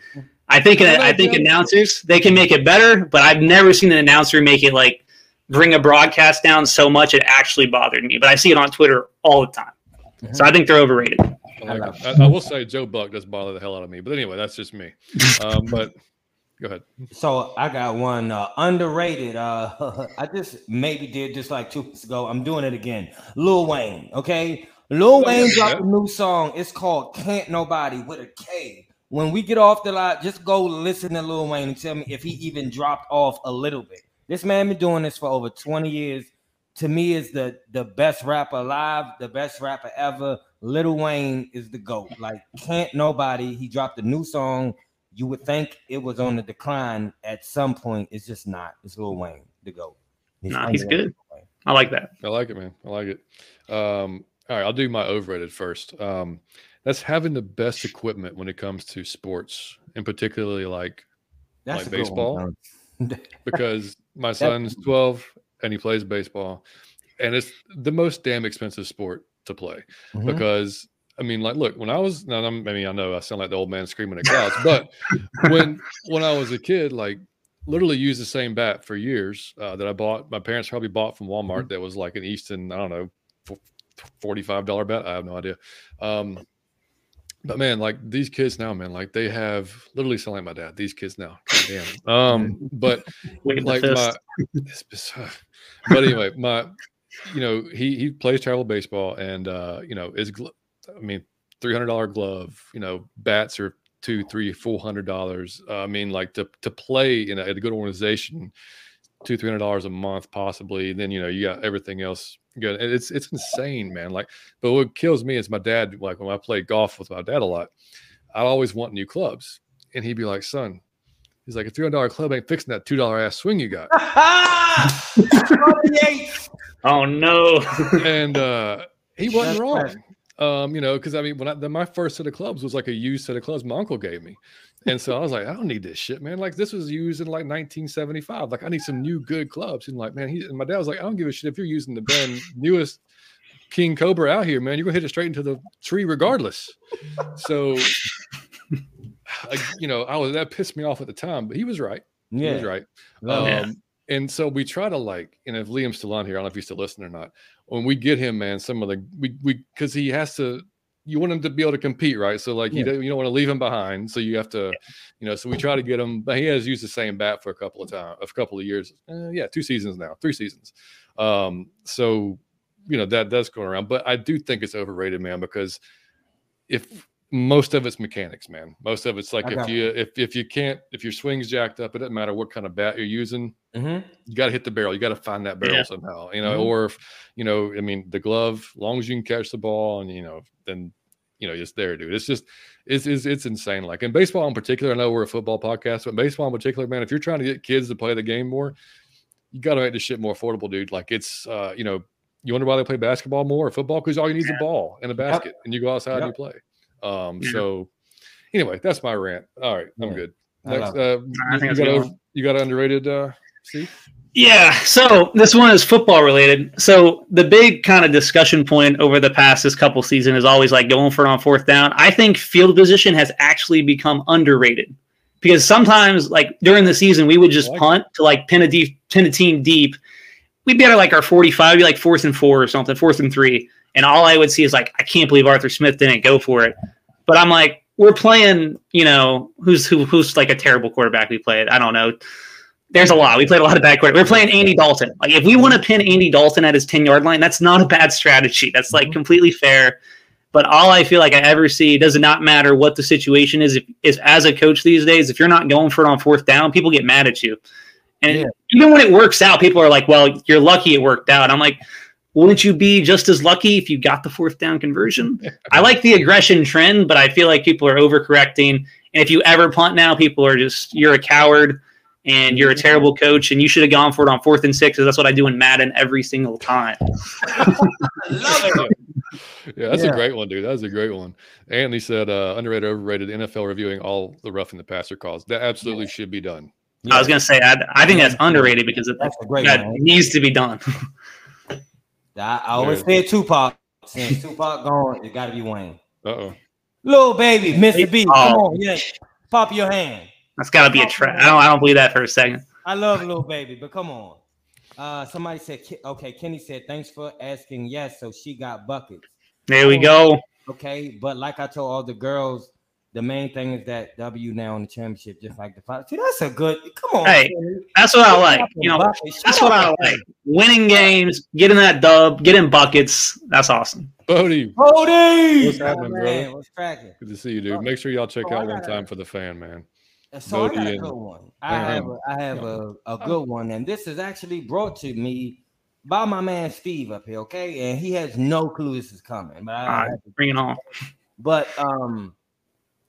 Speaker 3: I think
Speaker 1: What about
Speaker 3: I think
Speaker 1: Jim?
Speaker 3: announcers they can make it better, but I've never seen an announcer make it like bring a broadcast down so much it actually bothered me. But I see it on Twitter all the time. So I think they're overrated.
Speaker 1: I, like. I, I will say Joe Buck does bother the hell out of me, but anyway, that's just me. Um, but go ahead.
Speaker 2: So I got one uh, underrated. Uh, I just maybe did just like two weeks ago. I'm doing it again. Lil Wayne. Okay, Lil Wayne dropped a new song. It's called "Can't Nobody" with a K. When we get off the lot, just go listen to Lil Wayne and tell me if he even dropped off a little bit. This man been doing this for over 20 years. To me, is the the best rapper alive, the best rapper ever. Lil Wayne is the goat. Like can't nobody. He dropped a new song. You would think it was on the decline at some point. It's just not. It's Lil Wayne, the goat.
Speaker 3: Nah, he's
Speaker 2: good.
Speaker 3: I like that.
Speaker 1: I like it, man. I like it. Um, all right, I'll do my overrated first. Um, that's having the best equipment when it comes to sports, and particularly like
Speaker 2: That's
Speaker 1: like
Speaker 2: one,
Speaker 1: baseball? Because my son's 12 and he plays baseball, and it's the most damn expensive sport to play.
Speaker 2: Mhm.
Speaker 1: because I mean, like, look, when I was, now I mean, I know I sound like the old man screaming at clouds, but when when I was a kid, like, literally used the same bat for years uh, that I bought. My parents probably bought from Walmart. That was like an Easton, I don't know, forty five dollar bet. I have no idea. Um, but man, like these kids now, man, like they have literally sound like my dad. These kids now, damn. Um, but like my but anyway my you know he he plays travel baseball and uh you know is i mean $300 glove you know bats are two three four hundred dollars uh, i mean like to to play in a, at a good organization two three hundred dollars a month possibly then you know you got everything else good and it's it's insane man like but what kills me is my dad like when i played golf with my dad a lot i always want new clubs and he'd be like son he's like a $300 club ain't fixing that $2 ass swing you got
Speaker 3: Oh no.
Speaker 1: and uh he wasn't
Speaker 2: That's
Speaker 1: wrong um you know because i mean when I, the, my first set of clubs was like a used set of clubs my uncle gave me and so i was like i don't need this shit man like this was used in like 1975 like i need some new good clubs and like man he and my dad was like i don't give a shit if you're using the brand newest king cobra out here man you're gonna hit it straight into the tree regardless so I, you know i was that pissed me off at the time but he was right
Speaker 2: Yeah, he
Speaker 1: was right.
Speaker 3: Yeah.
Speaker 1: um, and so we try to like, and if Liam's still on here, I don't know if he's still listening or not. When we get him, man, some of the we we because he has to, you want him to be able to compete, right? So like
Speaker 2: Yeah.
Speaker 1: you don't you don't want to leave him behind, so you have to, you know. So we try to get him, but he has used the same bat for a couple of times, a couple of years. Uh, yeah, two seasons now, three seasons. Um, so you know that that's going around, but I do think it's overrated, man, because if most of it's mechanics, man. Most of it's like
Speaker 2: I
Speaker 1: if
Speaker 2: got
Speaker 1: you if if you can't if your swing's jacked up, it doesn't matter what kind of bat you're using
Speaker 2: Mhm.
Speaker 1: you got to hit the barrel. You got to find that barrel
Speaker 3: Yeah.
Speaker 1: somehow, you know,
Speaker 2: Mhm.
Speaker 1: or if, you know, I mean, the glove, long as you can catch the ball and, you know, then, you know, it's there, dude. It's just, it's, it's, it's insane. Like in baseball in particular, I know we're a football podcast, but baseball in particular, man, if you're trying to get kids to play the game more, you got to make this shit more affordable, dude. Like it's, uh, you know, you wonder why they play basketball more or football? Because all you need is a ball and a basket and you go outside and you play. Um,
Speaker 3: Yeah.
Speaker 1: so anyway, that's my rant. All right. I'm
Speaker 2: Yeah.
Speaker 1: good. Next, uh, you,
Speaker 3: think
Speaker 1: you
Speaker 3: that's
Speaker 1: got,
Speaker 3: a
Speaker 1: you got underrated, uh, Steve?
Speaker 3: Yeah, so this one is football related. So the big kind of discussion point over the past this couple season is always like going for it on fourth down. I think field position has actually become underrated because sometimes like during the season we would just
Speaker 1: like
Speaker 3: punt to like pin a deep pin a team deep we'd be at like our 45, be like fourth and four or something, fourth and three. And all I would see is like, I can't believe Arthur Smith didn't go for it. But I'm like, we're playing, you know, who's who, who's like a terrible quarterback we played. I don't know. There's a lot. We played a lot of bad quarterback. We're playing Andy Dalton. Like if we want to pin Andy Dalton at his 10 yard line, that's not a bad strategy. That's like mm-hmm. completely fair. But all I feel like I ever see does not matter what the situation is. If, is as a coach these days, if you're not going for it on fourth down, people get mad at you. And yeah. even when it works out, people are like, "Well, you're lucky it worked out." I'm like, wouldn't you be just as lucky if you got the fourth down conversion? I like the aggression trend, but I feel like people are overcorrecting. And if you ever punt now, people are just you're a coward and you're a terrible coach and you should have gone for it on fourth and six because that's what I do in Madden every single time.
Speaker 1: yeah, that's yeah. a great one, dude. That's a great one. Anthony said uh, underrated, overrated. NFL reviewing all the roughing the passer calls. That absolutely yeah. should be done.
Speaker 3: Yeah. I was gonna say I, I think that's underrated because it, that one. needs to be done.
Speaker 2: I, I always say Tupac. Since Tupac gone, it got to be Wayne.
Speaker 1: Uh oh.
Speaker 2: Little baby, Mr. B, oh. come on, yeah, pop your hand.
Speaker 3: That's got to be a trap. I don't, I don't believe that for a second.
Speaker 2: I love little baby, but come on. Uh, somebody said, okay, Kenny said, thanks for asking. Yes, so she got buckets.
Speaker 3: There we go.
Speaker 2: Okay, but like I told all the girls, the main thing is that W now in the championship, just like the five. See, that's a good. Come on,
Speaker 3: hey, that's what I like. You know, that's what I like. Winning games, getting that dub, getting buckets. That's awesome.
Speaker 1: Bodie,
Speaker 2: Bodie,
Speaker 1: what's happening, bro? What's cracking? Good to see you, dude. Make sure y'all check oh, out one time for the fan, man.
Speaker 2: So Bodie I got a good one. I have a, I have a, a good one, and this is actually brought to me by my man Steve up here. Okay, and he has no clue this is coming. But I,
Speaker 3: All right, bring it on.
Speaker 2: But um,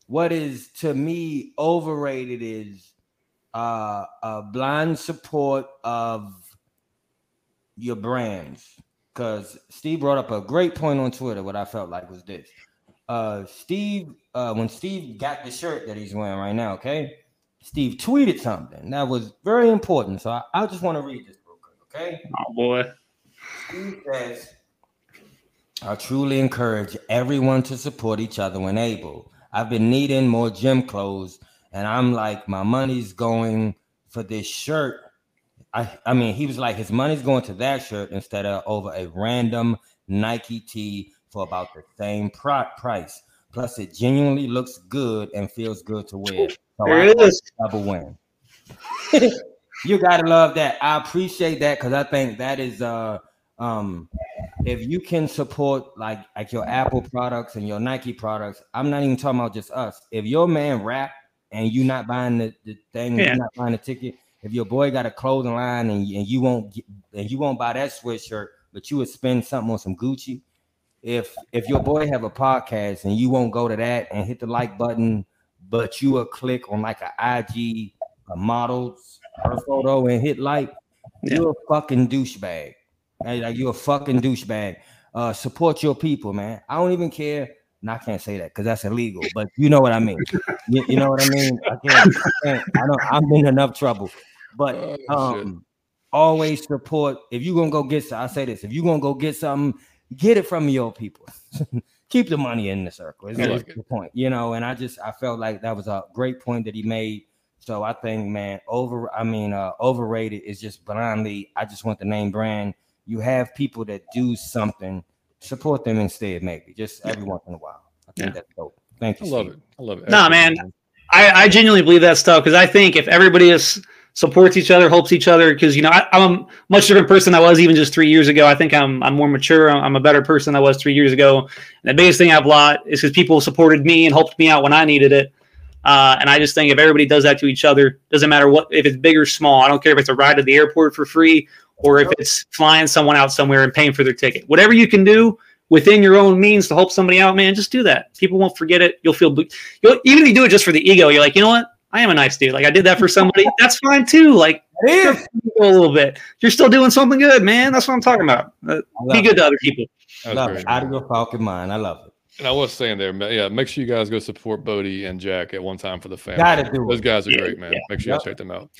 Speaker 2: what is to me overrated is uh a blind support of your brands. Because Steve brought up a great point on Twitter. What I felt like was this: uh, Steve, uh, when Steve got the shirt that he's wearing right now, okay, Steve tweeted something that was very important. So I, I just want to read this real quick, okay?
Speaker 3: Oh boy.
Speaker 2: Steve says, "I truly encourage everyone to support each other when able." I've been needing more gym clothes, and I'm like, my money's going for this shirt. I, I mean, he was like, his money's going to that shirt instead of over a random Nike tee for about the same price. Plus, it genuinely looks good and feels good to wear. So
Speaker 3: there it is.
Speaker 2: Double win. you gotta love that. I appreciate that because I think that is uh um if you can support like like your Apple products and your Nike products, I'm not even talking about just us. If your man rap and you not buying the, the thing, yeah. you're not buying the ticket. If your boy got a clothing line and, and you won't get, and you won't buy that sweatshirt, but you would spend something on some Gucci. If if your boy have a podcast and you won't go to that and hit the like button, but you will click on like a IG a model's her photo and hit like, yeah. you're a fucking douchebag. Hey, like you're a fucking douchebag. Uh, support your people, man. I don't even care. No, I can't say that because that's illegal. But you know what I mean. you, you, know what I mean. I can't. I, can't, I don't. I'm in enough trouble. But oh, um, always support. If you're gonna go get, I say this. If you're gonna go get something, get it from your people. Keep the money in the circle. Is like the point, you know. And I just I felt like that was a great point that he made. So I think, man, over. I mean, uh, overrated is just blindly. I just want the name brand you have people that do something, support them instead, maybe just every once in a while. I think yeah. that's dope. Thank you.
Speaker 1: I love Steve. it. I love it.
Speaker 3: No, nah, man, I, I genuinely believe that stuff because I think if everybody is supports each other, helps each other, because you know I, am a much different person than I was even just three years ago. I think I'm I'm more mature. I'm a better person than I was three years ago. And the biggest thing I've lot is because people supported me and helped me out when I needed it. Uh, and I just think if everybody does that to each other, doesn't matter what if it's big or small. I don't care if it's a ride to the airport for free or if it's flying someone out somewhere and paying for their ticket. Whatever you can do within your own means to help somebody out, man, just do that. People won't forget it. You'll feel you'll, even if you do it just for the ego, you're like, you know what? I am a nice dude. Like I did that for somebody. That's fine too. Like a little bit. You're still doing something good, man. That's what I'm talking about. Uh, be good it. to other people.
Speaker 2: I love it. Out of your falcon mind. I love it.
Speaker 1: And I was saying there, yeah, make sure you guys go support Bodie and Jack at one time for the family.
Speaker 2: Gotta do
Speaker 1: Those guys are yeah, great, man. Yeah. Make sure you yep. check them out.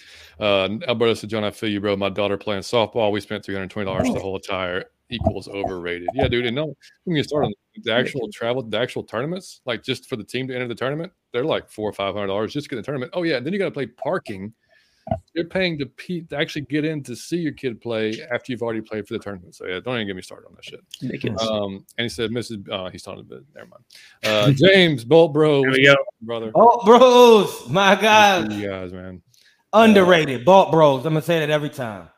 Speaker 1: Uh, Alberto said, John, I feel you, bro. My daughter playing softball. We spent $320 the whole attire equals overrated. Yeah, dude. And no, when you start on the actual travel, the actual tournaments, like just for the team to enter the tournament, they're like four or five hundred dollars just to get the tournament. Oh yeah, then you got to play parking they're paying to, pe- to actually get in to see your kid play after you've already played for the tournament. So yeah, don't even get me started on that shit.
Speaker 3: Ridiculous.
Speaker 1: Um, and he said, Mrs. Uh, he's talking a bit. Never mind. Uh, James Bolt Bro,
Speaker 3: There we go.
Speaker 1: brother.
Speaker 2: Oh, bros, my God,
Speaker 1: you guys, man.
Speaker 2: underrated. Bolt bros. I'm gonna say that every time.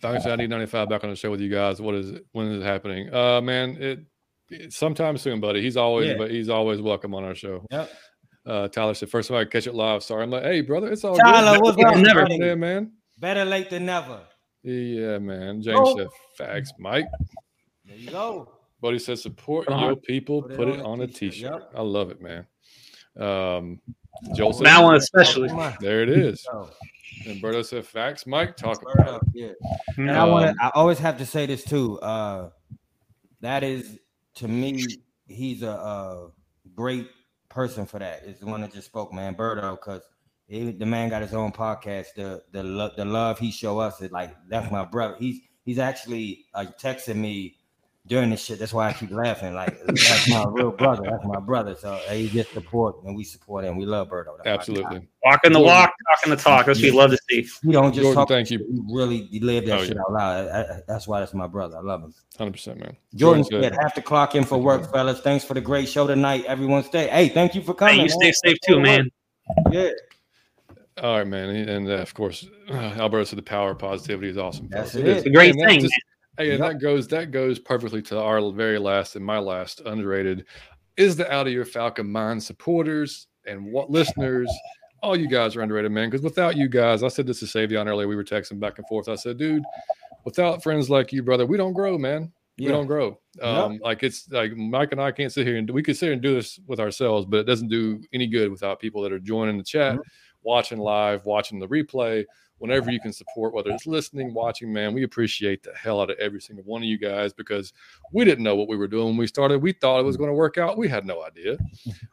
Speaker 1: Thanks, I need 95 back on the show with you guys. What is it? When is it happening? Uh, man, it, it sometime soon, buddy. He's always,
Speaker 2: Yeah.
Speaker 1: but he's always welcome on our show.
Speaker 2: Yep.
Speaker 1: Uh, Tyler said, first time I catch it live. Sorry, I'm like, hey, brother, it's all
Speaker 2: Tyler,
Speaker 1: good.
Speaker 2: what's
Speaker 3: up,
Speaker 1: Never,
Speaker 3: buddy?
Speaker 1: there, man.
Speaker 2: Better late than never.
Speaker 1: Yeah, man. James
Speaker 2: Oh.
Speaker 1: said, facts, Mike.
Speaker 2: There you go.
Speaker 1: Buddy said, support
Speaker 3: Put it
Speaker 1: your people. Put, it, on a
Speaker 2: t-shirt.
Speaker 1: t-shirt.
Speaker 2: Yep.
Speaker 1: I love it, man. Um, Joel said,
Speaker 3: That one especially.
Speaker 2: Come
Speaker 1: there it is.
Speaker 2: Oh,
Speaker 1: And Berto said, facts, Mike. Talk
Speaker 2: word
Speaker 1: about it.
Speaker 2: yeah. And I want
Speaker 1: Um,
Speaker 2: to. I always have to say this too. Uh, that is to me, he's a, uh great person for that. Is the one that just spoke, man, Birdo, because the man got his own podcast. The the lo- the love he show us is like that's my brother. He's he's actually uh, texting me during this shit. That's why I keep laughing. Like that's my real brother. That's my brother. So uh, he just support and we support him. We love Birdo. That's my guy.
Speaker 1: Absolutely.
Speaker 3: Walking the
Speaker 1: Jordan.
Speaker 3: walk, talking the talk. That's what we love to see.
Speaker 2: He don't just
Speaker 1: Jordan,
Speaker 2: talk.
Speaker 1: thank
Speaker 2: shit.
Speaker 1: you.
Speaker 2: He really he live that
Speaker 1: Oh,
Speaker 2: shit
Speaker 1: yeah.
Speaker 2: out loud. I- I- that's why that's my brother. I love him.
Speaker 1: 100%, man.
Speaker 2: Jordan
Speaker 1: said-
Speaker 2: said, "Have to clock in for work, fellas. Thanks for the great show tonight. Everyone, stay. Hey, thank you for coming.
Speaker 3: Hey, you stay
Speaker 2: man.
Speaker 3: safe too, man.
Speaker 2: Yeah,
Speaker 1: All right, man. And uh, of course, Alberto said the power of positivity is awesome.
Speaker 2: That's it.
Speaker 3: It's a great
Speaker 1: And that's
Speaker 3: thing.
Speaker 1: just- Hey, and
Speaker 2: Yep.
Speaker 1: that goes that goes perfectly to our very last and my last underrated is the out of your Falcon mind supporters and what listeners. All you guys are underrated, man. Because without you guys, I said this to Savion earlier. We were texting back and forth. I said, dude, without friends like you, brother, we don't grow, man. We
Speaker 2: yeah.
Speaker 1: don't grow. Um, Like it's like Mike and I can't sit here and we could sit here and do this with ourselves, but it doesn't do any good without people that are joining the chat,
Speaker 2: Mhm.
Speaker 1: watching live, watching the replay. Whenever you can support, whether it's listening, watching, man, we appreciate the hell out of every single one of you guys because we didn't know what we were doing when we started. We thought it was going to work out. We had no idea.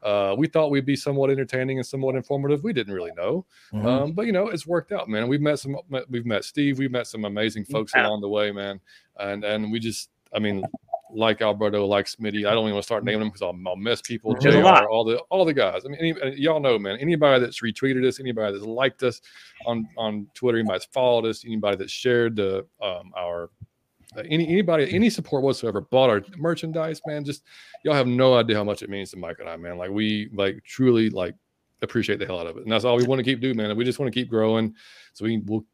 Speaker 1: Uh, we thought we'd be somewhat entertaining and somewhat informative. We didn't really know.
Speaker 2: Mhm.
Speaker 1: Um, but you know, it's worked out, man. We've met some, we've met Steve, we've met some amazing folks
Speaker 3: Yeah.
Speaker 1: along the way, man. And and we just, I mean, like Alberto, like Smitty. I don't even want to start naming them because I'll, I'll mess people.
Speaker 3: There's
Speaker 1: JR, all the all the guys. I mean, any, uh, y'all know, man. Anybody that's retweeted us, anybody that's liked us on on Twitter, anybody that's followed us, anybody that shared the um our uh, any anybody any support whatsoever bought our merchandise, man. Just y'all have no idea how much it means to Mike and I, man. Like we like truly like appreciate the hell out of it, and that's all we want to keep doing, man. We just want to keep growing, so we will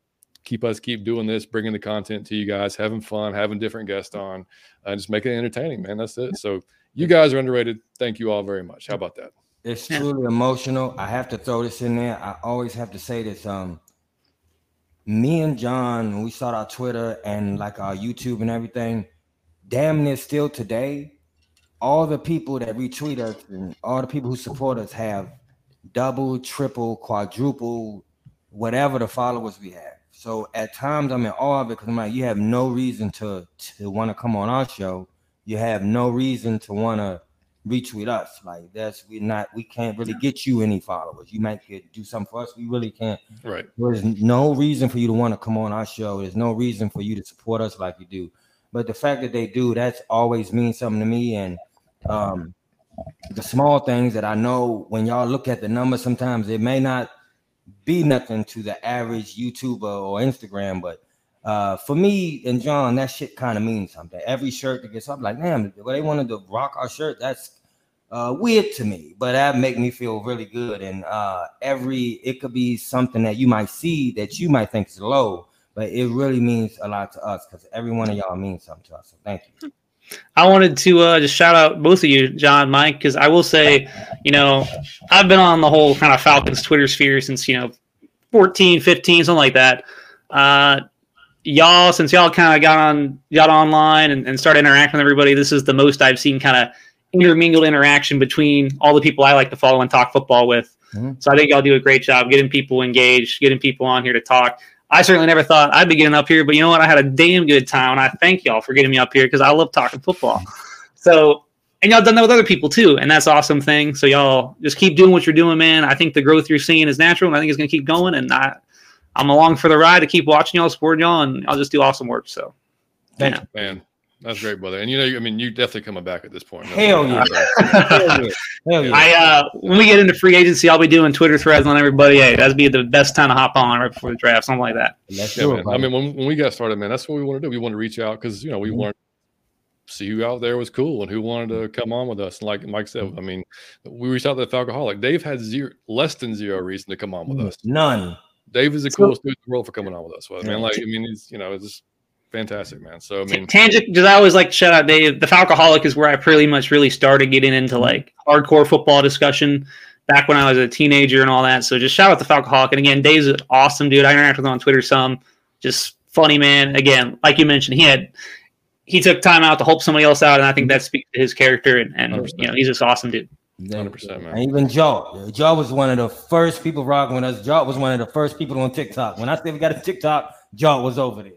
Speaker 1: keep us keep doing this, bringing the content to you guys, having fun, having different guests on, and just making it entertaining, man. That's it. So you guys are underrated. Thank you all very much. How about that?
Speaker 2: It's truly emotional. I have to throw this in there. I always have to say this. Um, me and John, when we start our Twitter and like our YouTube and everything, damn near still today, all the people that retweet us and all the people who support us have double, triple, quadruple, whatever the followers we have. So at times I'm in awe of it because I'm like, you have no reason to to want to come on our show. You have no reason to want to retweet us. Like that's we're not we can't really get you any followers. You might get do something for us. We really can't.
Speaker 1: Right.
Speaker 2: There's no reason for you to want to come on our show. There's no reason for you to support us like you do. But the fact that they do, that's always means something to me. And um the small things that I know when y'all look at the numbers, sometimes it may not be nothing to the average YouTuber or Instagram, but uh, for me and John, that shit kind of means something. Every shirt that gets up, like, damn, they wanted to rock our shirt. That's uh, weird to me, but that make me feel really good. And uh, every it could be something that you might see that you might think is low, but it really means a lot to us because every one of y'all means something to us. So thank you.
Speaker 3: I wanted to uh, just shout out both of you, John, Mike, because I will say, you know, I've been on the whole kind of Falcons Twitter sphere since, you know, 14, 15, something like that. Uh, y'all, since y'all kind of got on, got online and, and started interacting with everybody, this is the most I've seen kind of intermingled interaction between all the people I like to follow and talk football with.
Speaker 2: Mhm.
Speaker 3: So I think y'all do a great job getting people engaged, getting people on here to talk. I certainly never thought I'd be getting up here, but you know what? I had a damn good time, and I thank y'all for getting me up here because I love talking football. So, and y'all done that with other people too, and that's awesome thing. So y'all just keep doing what you're doing, man. I think the growth you're seeing is natural, and I think it's gonna keep going. And I, I'm along for the ride to keep watching y'all, supporting y'all, and I'll just do awesome work. So,
Speaker 2: Thank
Speaker 3: yeah.
Speaker 1: Man, That's great, brother. And you know, I mean, you definitely coming back at this point. No
Speaker 2: Hell yeah. Hell yeah. Hell yeah.
Speaker 3: I uh, when we get into free agency, I'll be doing Twitter threads on everybody. Hey, that'd be the best time to hop on right before the draft, something like that.
Speaker 2: Let's
Speaker 1: Yeah,
Speaker 2: do
Speaker 1: man.
Speaker 2: it.
Speaker 1: I mean, when, when we got started, man, that's what we want to do. We want to reach out because you know we
Speaker 2: Mhm.
Speaker 1: want to see who out there was cool and who wanted to mm-hmm. come on with us. And like Mike said, mm-hmm. I mean, we reached out to the Falcoholic. Dave had zero, less than zero reason to come on with us.
Speaker 2: None.
Speaker 1: Dave is the
Speaker 3: So-
Speaker 1: coolest dude in the world for coming on with us. So, I mean, like, I mean, he's you know, it's just fantastic, man. So I mean,
Speaker 3: Tangent, just I always like to shout out Dave. The Falcoholic is where I pretty much really started getting into mm-hmm. like hardcore football discussion back when I was a teenager and all that. So just shout out the Falcoholic. And again, Dave's an awesome dude. I interact with him on Twitter some. Just funny man. Again, like you mentioned, he had he took time out to help somebody else out, and I think that speaks to his character. And, and you know, he's just awesome dude.
Speaker 1: 100%, man.
Speaker 2: And even Jaw. Jaw was one of the first people rocking with us. Jaw was one of the first people on TikTok. When I said we got a TikTok, Jaw was over there.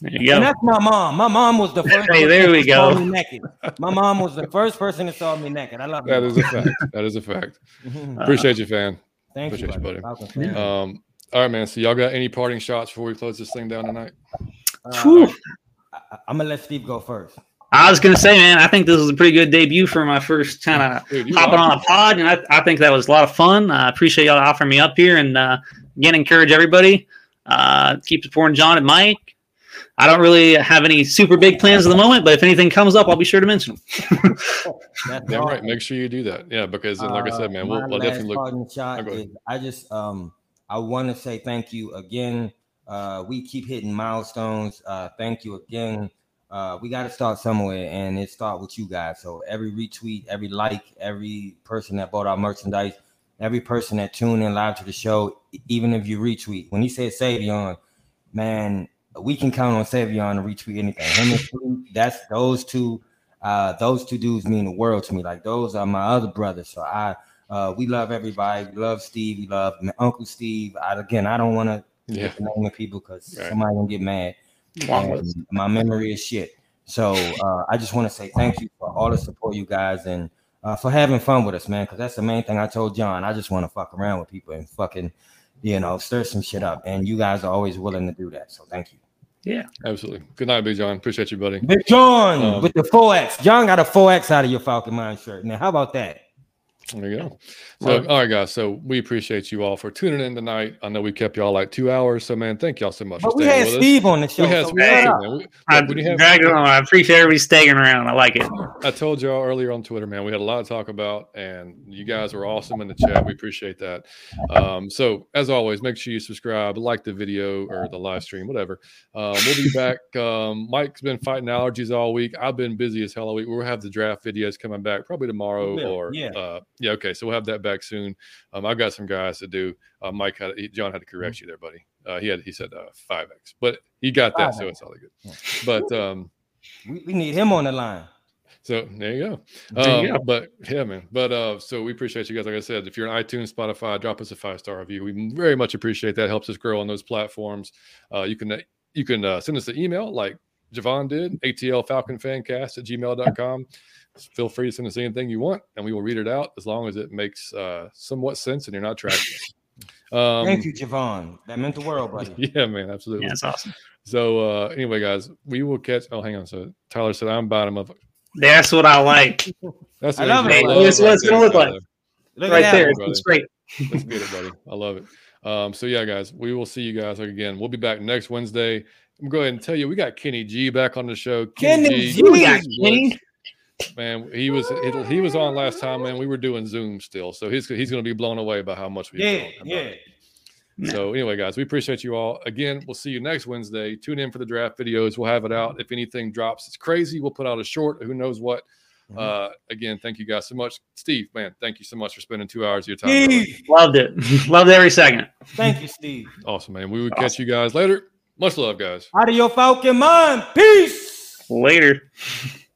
Speaker 3: There you
Speaker 2: And
Speaker 3: go.
Speaker 2: that's my mom. My mom was the first.
Speaker 3: Hey, there we
Speaker 2: that saw
Speaker 3: go.
Speaker 2: me naked. My mom was the first person that saw me naked. I love
Speaker 1: that
Speaker 2: you.
Speaker 1: is a fact. That is a fact.
Speaker 2: Mhm.
Speaker 1: Appreciate you, fan.
Speaker 2: Thank you,
Speaker 1: appreciate you,
Speaker 2: buddy.
Speaker 1: buddy. Um, all right, man. So y'all got any parting shots before we close this thing down tonight?
Speaker 2: Uh,
Speaker 3: Whew.
Speaker 2: I, am gonna let Steve go first.
Speaker 3: I was gonna say, man, I think this was a pretty good debut for my first kind of
Speaker 1: Dude, you
Speaker 3: hopping
Speaker 1: rock.
Speaker 3: on a pod, and I, I think that was a lot of fun. I appreciate y'all offering me up here, and uh, again, encourage everybody uh, keep supporting John and Mike. I don't really have any super big plans at the moment, but if anything comes up, I'll be sure to mention them.
Speaker 2: That's
Speaker 1: Damn
Speaker 2: all.
Speaker 1: right. Make sure you do that. Yeah, because then, like I said,
Speaker 2: Uh,
Speaker 1: man, we'll, we'll definitely look.
Speaker 2: shot
Speaker 1: Oh, go ahead.
Speaker 2: is I just um I want to say thank you again. Uh, we keep hitting milestones. Uh, thank you again. Uh, we got to start somewhere, and it start with you guys. So every retweet, every like, every person that bought our merchandise, every person that tuned in live to the show, even if you retweet. When he said Savion, man, we can count on Savion to retweet anything. Him that's those two. Uh, those two dudes mean the world to me. Like those are my other brothers. So I, uh, we love everybody. We love Steve. We love Uncle Steve. I, again, I don't want to
Speaker 1: Yeah.
Speaker 2: get the name of people because
Speaker 1: Right.
Speaker 2: somebody gonna get mad.
Speaker 3: Long
Speaker 2: And my memory is shit. So uh, I just want to say thank you for all the support you guys and uh, for having fun with us, man. Because that's the main thing I told John. I just want to fuck around with people and fucking, you know, stir some shit up. And you guys are always willing to do that. So thank you.
Speaker 1: Yeah, absolutely. Good night, Big John. Appreciate you, buddy.
Speaker 2: Big John
Speaker 1: Um,
Speaker 2: with the 4X. John got a 4X out of your Falcon Mind shirt. Now, how about that?
Speaker 1: There you go. So,
Speaker 2: Well-
Speaker 1: all right, guys. So we appreciate you all for tuning in tonight. I know we kept y'all like two hours, so man, thank y'all so much
Speaker 2: But
Speaker 1: for
Speaker 2: we had
Speaker 1: with us.
Speaker 2: Steve on the show.
Speaker 1: We had
Speaker 2: so
Speaker 1: some
Speaker 2: we
Speaker 3: Hey,
Speaker 2: had
Speaker 1: man. We-
Speaker 3: I,
Speaker 1: look, have-
Speaker 3: dragged on. I appreciate everybody staying around. I like it.
Speaker 1: I told y'all earlier on Twitter, man, we had a lot to talk about, and you guys were awesome in the chat. We appreciate that. Um, so, as always, make sure you subscribe, like the video or the live stream, whatever. Um, we'll be back. Um, Mike's been fighting allergies all week. I've been busy as hell all week. We'll have the draft videos coming back probably tomorrow
Speaker 2: will,
Speaker 1: or
Speaker 2: yeah.
Speaker 1: uh, yeah, okay. So we'll have that back soon. Um, I've got some guys to do. Uh, Mike had he, John had to correct you there, buddy. Uh, he had he said uh, five X, but he got that, so
Speaker 2: 5X.
Speaker 1: it's all good. But um,
Speaker 2: We, we need him on the line.
Speaker 1: so there you go.
Speaker 3: There you
Speaker 1: Um,
Speaker 3: go.
Speaker 1: But yeah, man. But uh, so we appreciate you guys. Like I said, if you're on iTunes, Spotify, drop us a five star review. We very much appreciate that. Helps us grow on those platforms. Uh, you can you can uh, send us an email like Javon did, ATL Falcon Fancast at gmail.com. Feel free to send us anything you want, and we will read it out as long as it makes uh, somewhat sense and you're not tracking. us. Um,
Speaker 2: Thank you, Javon. That meant the world, buddy.
Speaker 1: Yeah, man, absolutely.
Speaker 3: Yeah, it's awesome.
Speaker 1: So uh, anyway, guys, we will catch. Oh, hang on. So Tyler said I'm bottom of.
Speaker 3: That's what I like.
Speaker 1: That's
Speaker 2: I love
Speaker 1: what
Speaker 2: it.
Speaker 1: I
Speaker 3: That's what it's gonna look like.
Speaker 2: Look
Speaker 3: right there.
Speaker 2: that.
Speaker 3: It's great.
Speaker 1: Let's get it, buddy. I love it. Um, so yeah, guys, we will see you guys again. We'll be back next Wednesday. I'm going to go ahead and tell you, we got Kenny G back on the show.
Speaker 2: Kenny G.
Speaker 3: We got
Speaker 1: is
Speaker 3: Kenny.
Speaker 1: Man, he was he, he was on last time, man. We were doing Zoom still, so he's he's going to be blown away by how much we
Speaker 2: Yeah, yeah.
Speaker 1: So anyway, guys, we appreciate you all. Again, we'll see you next Wednesday. Tune in for the draft videos. We'll have it out. If anything drops, it's crazy. We'll put out a short. Who knows what?
Speaker 2: Mhm.
Speaker 1: Uh, again, thank you guys so much, Steve. Man, thank you so much for spending two hours of your time.
Speaker 2: Steve.
Speaker 3: Loved it. Loved every second.
Speaker 2: Thank you, Steve.
Speaker 1: Awesome, man. We will catch you guys later. Much love, guys.
Speaker 2: Out of your Falcon mind. Peace.
Speaker 3: Later.